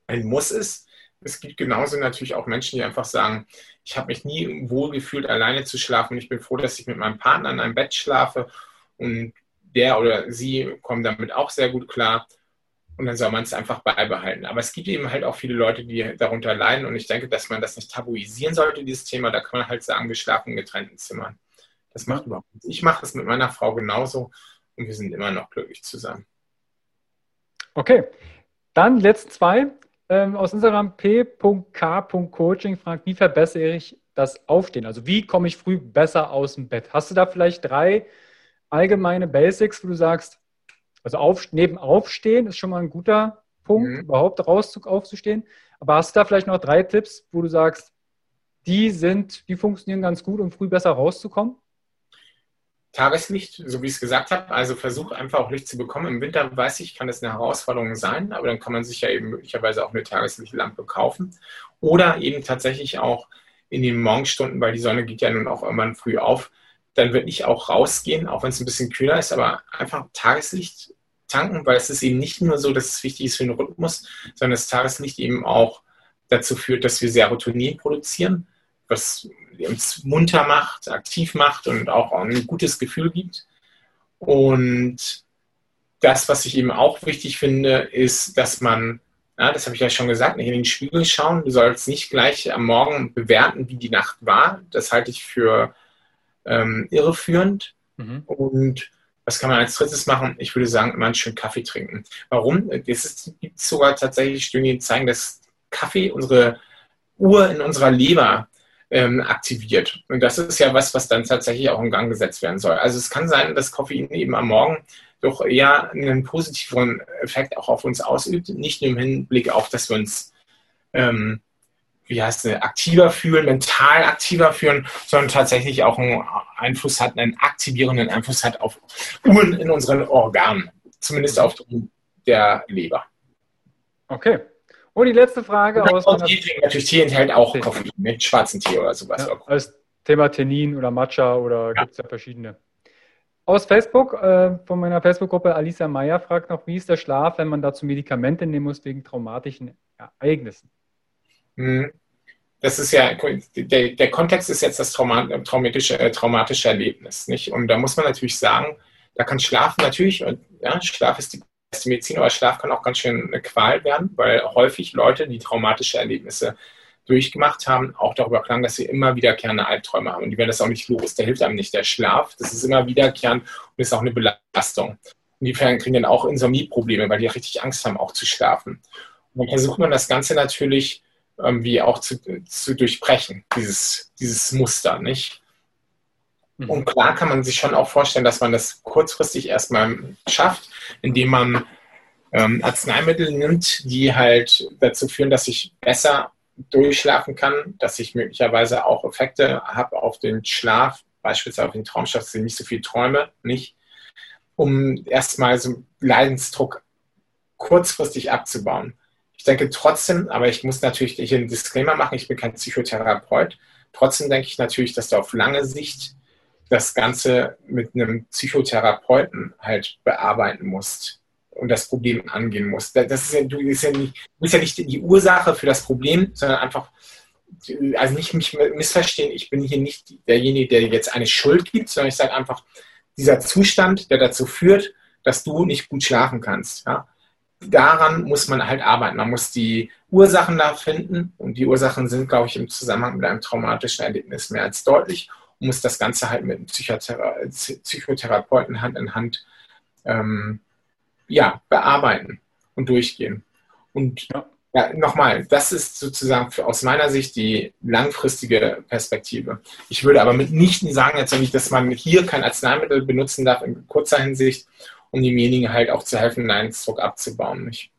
ein Muss ist. Es gibt genauso natürlich auch Menschen, die einfach sagen, ich habe mich nie wohl gefühlt, alleine zu schlafen. Ich bin froh, dass ich mit meinem Partner in einem Bett schlafe und der oder sie kommen damit auch sehr gut klar. Und dann soll man es einfach beibehalten. Aber es gibt eben halt auch viele Leute, die darunter leiden. Und ich denke, dass man das nicht tabuisieren sollte, dieses Thema. Da kann man halt sagen, wir schlafen in getrennten Zimmern. Das macht überhaupt nichts. Ich mache das mit meiner Frau genauso und wir sind immer noch glücklich zusammen. Okay, dann letzten zwei. Ähm, aus Instagram p.k.coaching fragt, wie verbessere ich das Aufstehen? Also wie komme ich früh besser aus dem Bett? Hast du da vielleicht drei allgemeine Basics, wo du sagst, also auf, neben Aufstehen ist schon mal ein guter Punkt, mhm. überhaupt raus aufzustehen. Aber hast du da vielleicht noch drei Tipps, wo du sagst, die sind, die funktionieren ganz gut, um früh besser rauszukommen? Tageslicht, so wie ich es gesagt habe. Also versuch einfach auch Licht zu bekommen. Im Winter weiß ich, kann das eine Herausforderung sein, aber dann kann man sich ja eben möglicherweise auch eine Tageslichtlampe kaufen. Oder eben tatsächlich auch in den Morgenstunden, weil die Sonne geht ja nun auch irgendwann früh auf. Dann würde ich auch rausgehen, auch wenn es ein bisschen kühler ist, aber einfach Tageslicht tanken, weil es ist eben nicht nur so, dass es wichtig ist für den Rhythmus, sondern das Tageslicht eben auch dazu führt, dass wir Serotonin produzieren, was uns munter macht, aktiv macht und auch ein gutes Gefühl gibt. Und das, was ich eben auch wichtig finde, ist, dass man, ja, das habe ich ja schon gesagt, nicht in den Spiegel schauen. Du sollst nicht gleich am Morgen bewerten, wie die Nacht war. Das halte ich für ähm, irreführend. Mhm. Und was kann man als drittes machen? Ich würde sagen, immer einen schönen Kaffee trinken. Warum? Es gibt sogar tatsächlich Studien, die zeigen, dass Kaffee unsere Uhr in unserer Leber ähm, aktiviert. Und das ist ja was, was dann tatsächlich auch in Gang gesetzt werden soll. Also es kann sein, dass Koffein eben am Morgen doch eher einen positiveren Effekt auch auf uns ausübt, nicht nur im Hinblick auf, dass wir uns ähm, wie heißt es, aktiver fühlen, mental aktiver fühlen, sondern tatsächlich auch einen Einfluss hat, einen aktivierenden Einfluss hat auf Uhren in unseren Organen, zumindest auf der Leber. Okay. Und die letzte Frage aus. Und Tee trinken natürlich Tee enthält auch Koffein, mit ne? schwarzen Tee oder sowas. Ja, als Thema Tenin oder Matcha oder ja. gibt es ja verschiedene. Aus Facebook, äh, von meiner Facebook-Gruppe Alisa Meyer fragt noch, wie ist der Schlaf, wenn man dazu Medikamente nehmen muss wegen traumatischen Ereignissen? Hm. Das ist ja, der, der Kontext ist jetzt das traumatische, äh, traumatische Erlebnis, nicht? Und da muss man natürlich sagen, da kann Schlaf natürlich, und ja, Schlaf ist die beste Medizin, aber Schlaf kann auch ganz schön eine Qual werden, weil häufig Leute, die traumatische Erlebnisse durchgemacht haben, auch darüber klagen, dass sie immer wiederkehrende Albträume haben. Und die werden das auch nicht los. Der hilft einem nicht. Der Schlaf, das ist immer wiederkehrend und ist auch eine Belastung. Und die kriegen dann auch Insomnieprobleme, weil die richtig Angst haben, auch zu schlafen. Und dann versucht man das Ganze natürlich irgendwie auch zu, zu durchbrechen, dieses, dieses Muster, nicht? Mhm. Und klar kann man sich schon auch vorstellen, dass man das kurzfristig erstmal schafft, indem man ähm, Arzneimittel nimmt, die halt dazu führen, dass ich besser durchschlafen kann, dass ich möglicherweise auch Effekte habe auf den Schlaf, beispielsweise auf den Traumschlaf, dass ich nicht so viel träume, nicht, um erstmal so Leidensdruck kurzfristig abzubauen. Ich denke trotzdem, aber ich muss natürlich hier einen Disclaimer machen, ich bin kein Psychotherapeut. Trotzdem denke ich natürlich, dass du auf lange Sicht das Ganze mit einem Psychotherapeuten halt bearbeiten musst und das Problem angehen musst. Das ist ja, du, bist ja nicht, du bist ja nicht die Ursache für das Problem, sondern einfach, also nicht mich missverstehen, ich bin hier nicht derjenige, der jetzt eine Schuld gibt, sondern ich sage einfach, dieser Zustand, der dazu führt, dass du nicht gut schlafen kannst. Ja? Daran muss man halt arbeiten. Man muss die Ursachen da finden und die Ursachen sind, glaube ich, im Zusammenhang mit einem traumatischen Erlebnis mehr als deutlich und muss das Ganze halt mit einem Psychothera Psychotherapeuten Hand in Hand ähm, ja, bearbeiten und durchgehen. Und ja. Ja, nochmal, das ist sozusagen für, aus meiner Sicht die langfristige Perspektive. Ich würde aber mitnichten sagen, jetzt dass man hier kein Arzneimittel benutzen darf in kurzer Hinsicht um demjenigen halt auch zu helfen, Leidensdruck abzubauen. Nicht?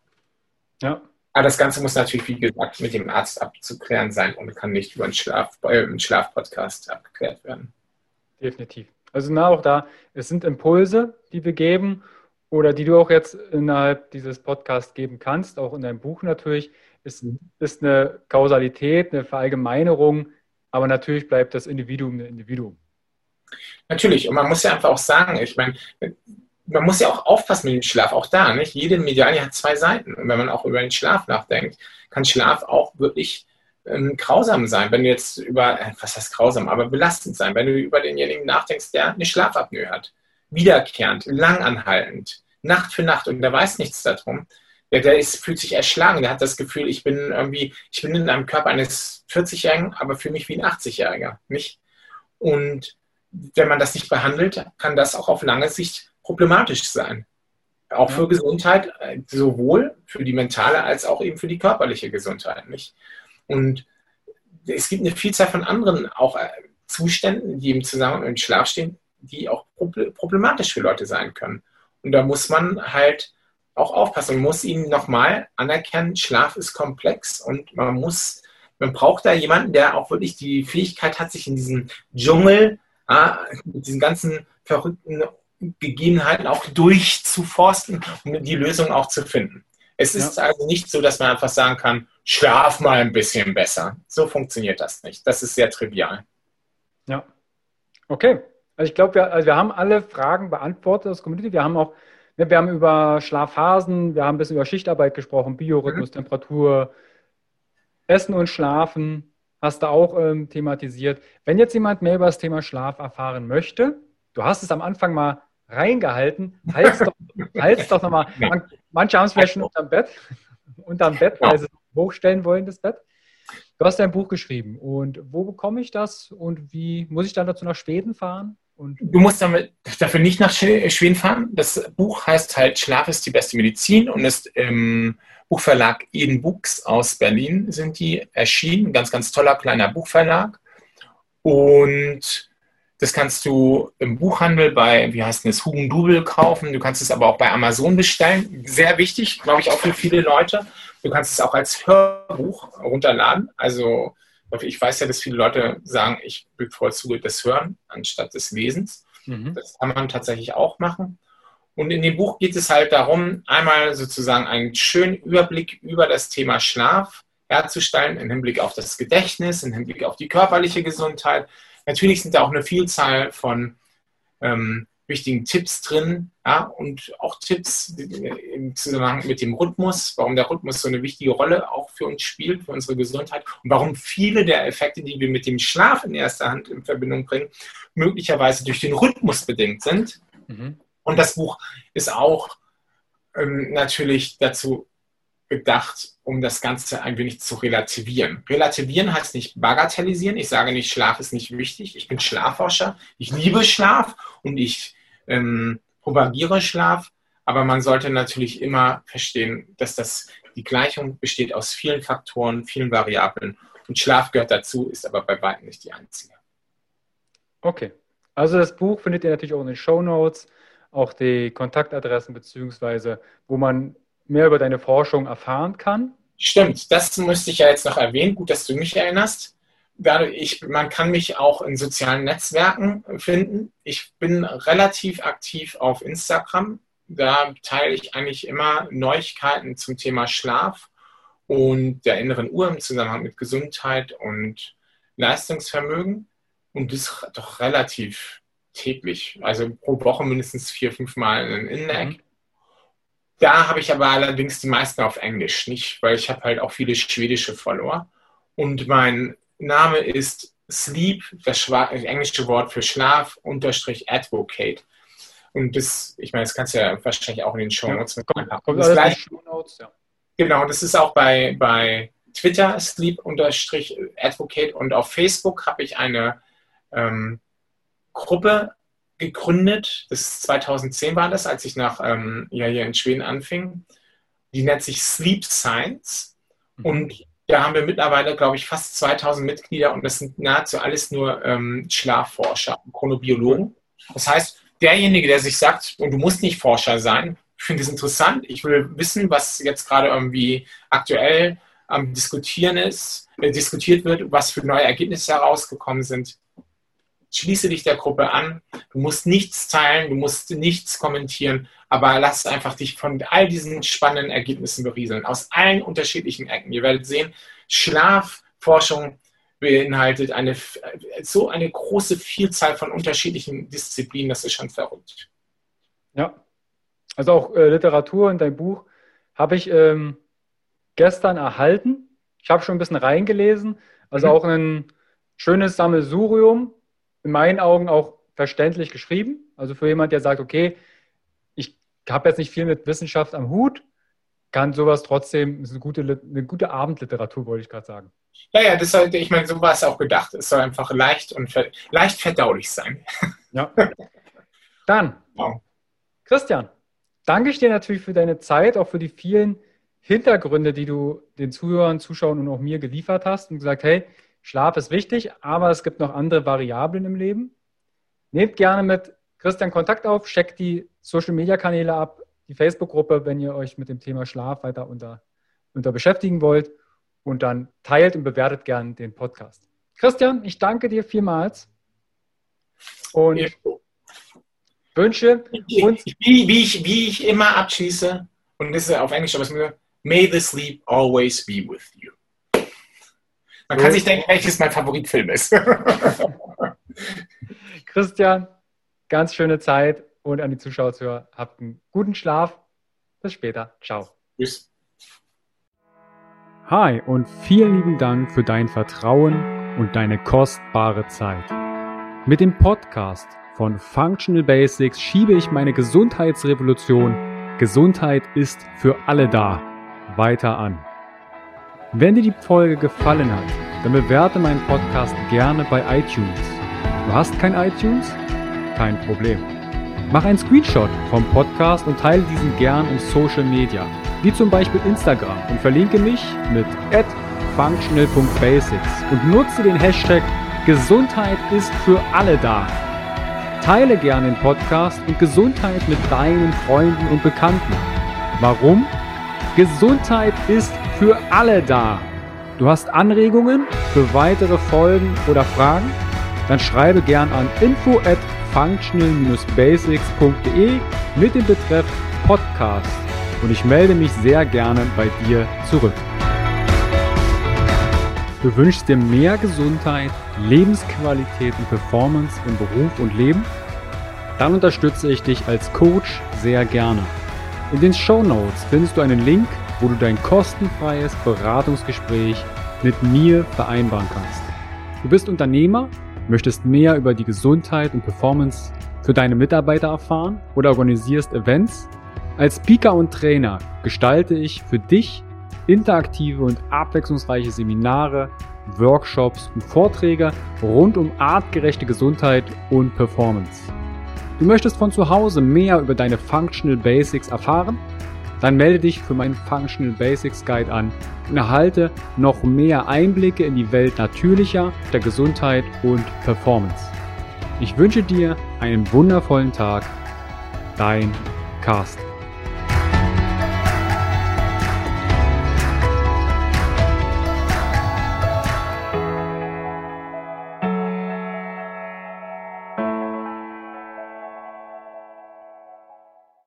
Ja. Aber das Ganze muss natürlich, wie gesagt, mit dem Arzt abzuklären sein und kann nicht über einen, Schlaf, äh, einen Schlafpodcast abgeklärt werden. Definitiv. Also na, auch da, es sind Impulse, die wir geben oder die du auch jetzt innerhalb dieses Podcasts geben kannst, auch in deinem Buch natürlich, ist, mhm. ist eine Kausalität, eine Verallgemeinerung, aber natürlich bleibt das Individuum ein Individuum. Natürlich, und man muss ja einfach auch sagen, ich meine, man muss ja auch aufpassen mit dem Schlaf, auch da. Nicht? Jede Medaille hat zwei Seiten. Und wenn man auch über den Schlaf nachdenkt, kann Schlaf auch wirklich ähm, grausam sein, wenn du jetzt über, äh, was heißt grausam, aber belastend sein, wenn du über denjenigen nachdenkst, der eine Schlafapnoe hat. wiederkehrend, langanhaltend, Nacht für Nacht und der weiß nichts darum, der, der ist, fühlt sich erschlagen, der hat das Gefühl, ich bin irgendwie, ich bin in einem Körper eines 40-Jährigen, aber für mich wie ein 80-Jähriger, nicht? Und wenn man das nicht behandelt, kann das auch auf lange Sicht problematisch sein. Auch für Gesundheit, äh, sowohl für die mentale als auch eben für die körperliche Gesundheit, nicht? Und es gibt eine Vielzahl von anderen auch äh, Zuständen, die im Zusammenhang mit dem Schlaf stehen, die auch problematisch für Leute sein können. Und da muss man halt auch aufpassen. Man muss ihnen nochmal anerkennen, Schlaf ist komplex und man muss, man braucht da jemanden, der auch wirklich die Fähigkeit hat, sich in diesem Dschungel, äh, mit diesen ganzen verrückten Gegebenheiten auch durchzuforsten, um die Lösung auch zu finden. Es ist ja. also nicht so, dass man einfach sagen kann, schlaf mal ein bisschen besser. So funktioniert das nicht. Das ist sehr trivial. Ja. Okay. Also ich glaube, wir, also wir haben alle Fragen beantwortet aus Community. Wir haben auch, wir haben über Schlafphasen, wir haben ein bisschen über Schichtarbeit gesprochen, Biorhythmus, mhm. Temperatur, Essen und Schlafen hast du auch ähm, thematisiert. Wenn jetzt jemand mehr über das Thema Schlaf erfahren möchte, du hast es am Anfang mal reingehalten, halt's doch, halt's doch nochmal. Man, manche haben es vielleicht schon unterm Bett, unterm Bett, weil sie es hochstellen wollen, das Bett. Du hast ein Buch geschrieben und wo bekomme ich das und wie muss ich dann dazu nach Schweden fahren? Und du musst damit, dafür nicht nach Schweden fahren. Das Buch heißt halt Schlaf ist die beste Medizin und ist im Buchverlag Eden Books aus Berlin sind die erschienen. Ganz, ganz toller kleiner Buchverlag. Und das kannst du im Buchhandel bei, wie heißt es, Hugendubel kaufen. Du kannst es aber auch bei Amazon bestellen. Sehr wichtig, glaube ich, auch für viele Leute. Du kannst es auch als Hörbuch runterladen. Also ich weiß ja, dass viele Leute sagen, ich bevorzuge das Hören anstatt des Lesens. Mhm. Das kann man tatsächlich auch machen. Und in dem Buch geht es halt darum, einmal sozusagen einen schönen Überblick über das Thema Schlaf herzustellen, im Hinblick auf das Gedächtnis, im Hinblick auf die körperliche Gesundheit. Natürlich sind da auch eine Vielzahl von ähm, wichtigen Tipps drin ja, und auch Tipps im Zusammenhang mit dem Rhythmus, warum der Rhythmus so eine wichtige Rolle auch für uns spielt, für unsere Gesundheit und warum viele der Effekte, die wir mit dem Schlaf in erster Hand in Verbindung bringen, möglicherweise durch den Rhythmus bedingt sind. Mhm. Und das Buch ist auch ähm, natürlich dazu gedacht, um das Ganze ein wenig zu relativieren. Relativieren heißt nicht bagatellisieren. Ich sage nicht, Schlaf ist nicht wichtig. Ich bin Schlafforscher. Ich liebe Schlaf und ich ähm, propagiere Schlaf. Aber man sollte natürlich immer verstehen, dass das, die Gleichung besteht aus vielen Faktoren, vielen Variablen. Und Schlaf gehört dazu, ist aber bei weitem nicht die einzige. Okay. Also das Buch findet ihr natürlich auch in den Show Notes, auch die Kontaktadressen beziehungsweise wo man mehr über deine Forschung erfahren kann? Stimmt, das müsste ich ja jetzt noch erwähnen. Gut, dass du mich erinnerst. Ich, man kann mich auch in sozialen Netzwerken finden. Ich bin relativ aktiv auf Instagram. Da teile ich eigentlich immer Neuigkeiten zum Thema Schlaf und der inneren Uhr im Zusammenhang mit Gesundheit und Leistungsvermögen. Und das doch relativ täglich. Also pro Woche mindestens vier, fünf Mal in Inneck. Mhm. Da habe ich aber allerdings die meisten auf Englisch, nicht, weil ich habe halt auch viele schwedische Follower. Und mein Name ist Sleep, das englische Wort für Schlaf, unterstrich Advocate. Und das, ich meine, das kannst du ja wahrscheinlich auch in den Show Notes ja, mit kommt, kommt das gleich, Shownotes, ja. Genau, das ist auch bei, bei Twitter Sleep unterstrich Advocate und auf Facebook habe ich eine ähm, Gruppe gegründet. Das ist 2010 war das, als ich nach ähm, ja, hier in Schweden anfing. Die nennt sich Sleep Science. Mhm. Und da haben wir mittlerweile, glaube ich, fast 2000 Mitglieder und das sind nahezu alles nur ähm, Schlafforscher, Chronobiologen. Das heißt, derjenige, der sich sagt, und du musst nicht Forscher sein, ich finde es interessant, ich will wissen, was jetzt gerade irgendwie aktuell am Diskutieren ist, äh, diskutiert wird, was für neue Ergebnisse herausgekommen sind schließe dich der Gruppe an. Du musst nichts teilen, du musst nichts kommentieren, aber lass einfach dich von all diesen spannenden Ergebnissen berieseln, aus allen unterschiedlichen Ecken. Ihr werdet sehen, Schlafforschung beinhaltet eine, so eine große Vielzahl von unterschiedlichen Disziplinen, das ist schon verrückt. Ja, also auch äh, Literatur in deinem Buch habe ich ähm, gestern erhalten. Ich habe schon ein bisschen reingelesen, also mhm. auch ein schönes Sammelsurium in meinen Augen auch verständlich geschrieben. Also für jemand, der sagt, okay, ich habe jetzt nicht viel mit Wissenschaft am Hut, kann sowas trotzdem, ist eine gute, eine gute Abendliteratur, wollte ich gerade sagen. Ja, ja, das sollte, ich meine, so war es auch gedacht. Es soll einfach leicht und leicht verdaulich sein. Ja. Dann, wow. Christian, danke ich dir natürlich für deine Zeit, auch für die vielen Hintergründe, die du den Zuhörern, Zuschauern und auch mir geliefert hast und gesagt, hey, Schlaf ist wichtig, aber es gibt noch andere Variablen im Leben. Nehmt gerne mit Christian Kontakt auf, checkt die Social Media Kanäle ab, die Facebook-Gruppe, wenn ihr euch mit dem Thema Schlaf weiter unter, unter beschäftigen wollt. Und dann teilt und bewertet gern den Podcast. Christian, ich danke dir vielmals und ja. wünsche uns. Wie, wie, ich, wie ich immer abschließe, und das ist auf Englisch, aber es ist May the sleep always be with you. Man kann sich denken, welches mein Favoritfilm ist. Christian, ganz schöne Zeit und an die Zuschauer, zu habt einen guten Schlaf. Bis später. Ciao. Tschüss. Hi und vielen lieben Dank für dein Vertrauen und deine kostbare Zeit. Mit dem Podcast von Functional Basics schiebe ich meine Gesundheitsrevolution Gesundheit ist für alle da weiter an. Wenn dir die Folge gefallen hat, dann bewerte meinen Podcast gerne bei iTunes. Du hast kein iTunes? Kein Problem. Mach einen Screenshot vom Podcast und teile diesen gern in Social Media, wie zum Beispiel Instagram und verlinke mich mit functional.basics und nutze den Hashtag Gesundheit ist für alle da. Teile gern den Podcast und Gesundheit mit deinen Freunden und Bekannten. Warum? Gesundheit ist für alle da. Du hast Anregungen für weitere Folgen oder Fragen? Dann schreibe gern an info at functional-basics.de mit dem Betreff Podcast und ich melde mich sehr gerne bei dir zurück. Du wünschst dir mehr Gesundheit, Lebensqualität und Performance im Beruf und Leben? Dann unterstütze ich dich als Coach sehr gerne. In den Show Notes findest du einen Link, wo du dein kostenfreies Beratungsgespräch mit mir vereinbaren kannst. Du bist Unternehmer Möchtest mehr über die Gesundheit und Performance für deine Mitarbeiter erfahren oder organisierst Events? Als Speaker und Trainer gestalte ich für dich interaktive und abwechslungsreiche Seminare, Workshops und Vorträge rund um artgerechte Gesundheit und Performance. Du möchtest von zu Hause mehr über deine Functional Basics erfahren? Dann melde dich für meinen Functional Basics Guide an und erhalte noch mehr Einblicke in die Welt natürlicher, der Gesundheit und Performance. Ich wünsche dir einen wundervollen Tag. Dein Carsten.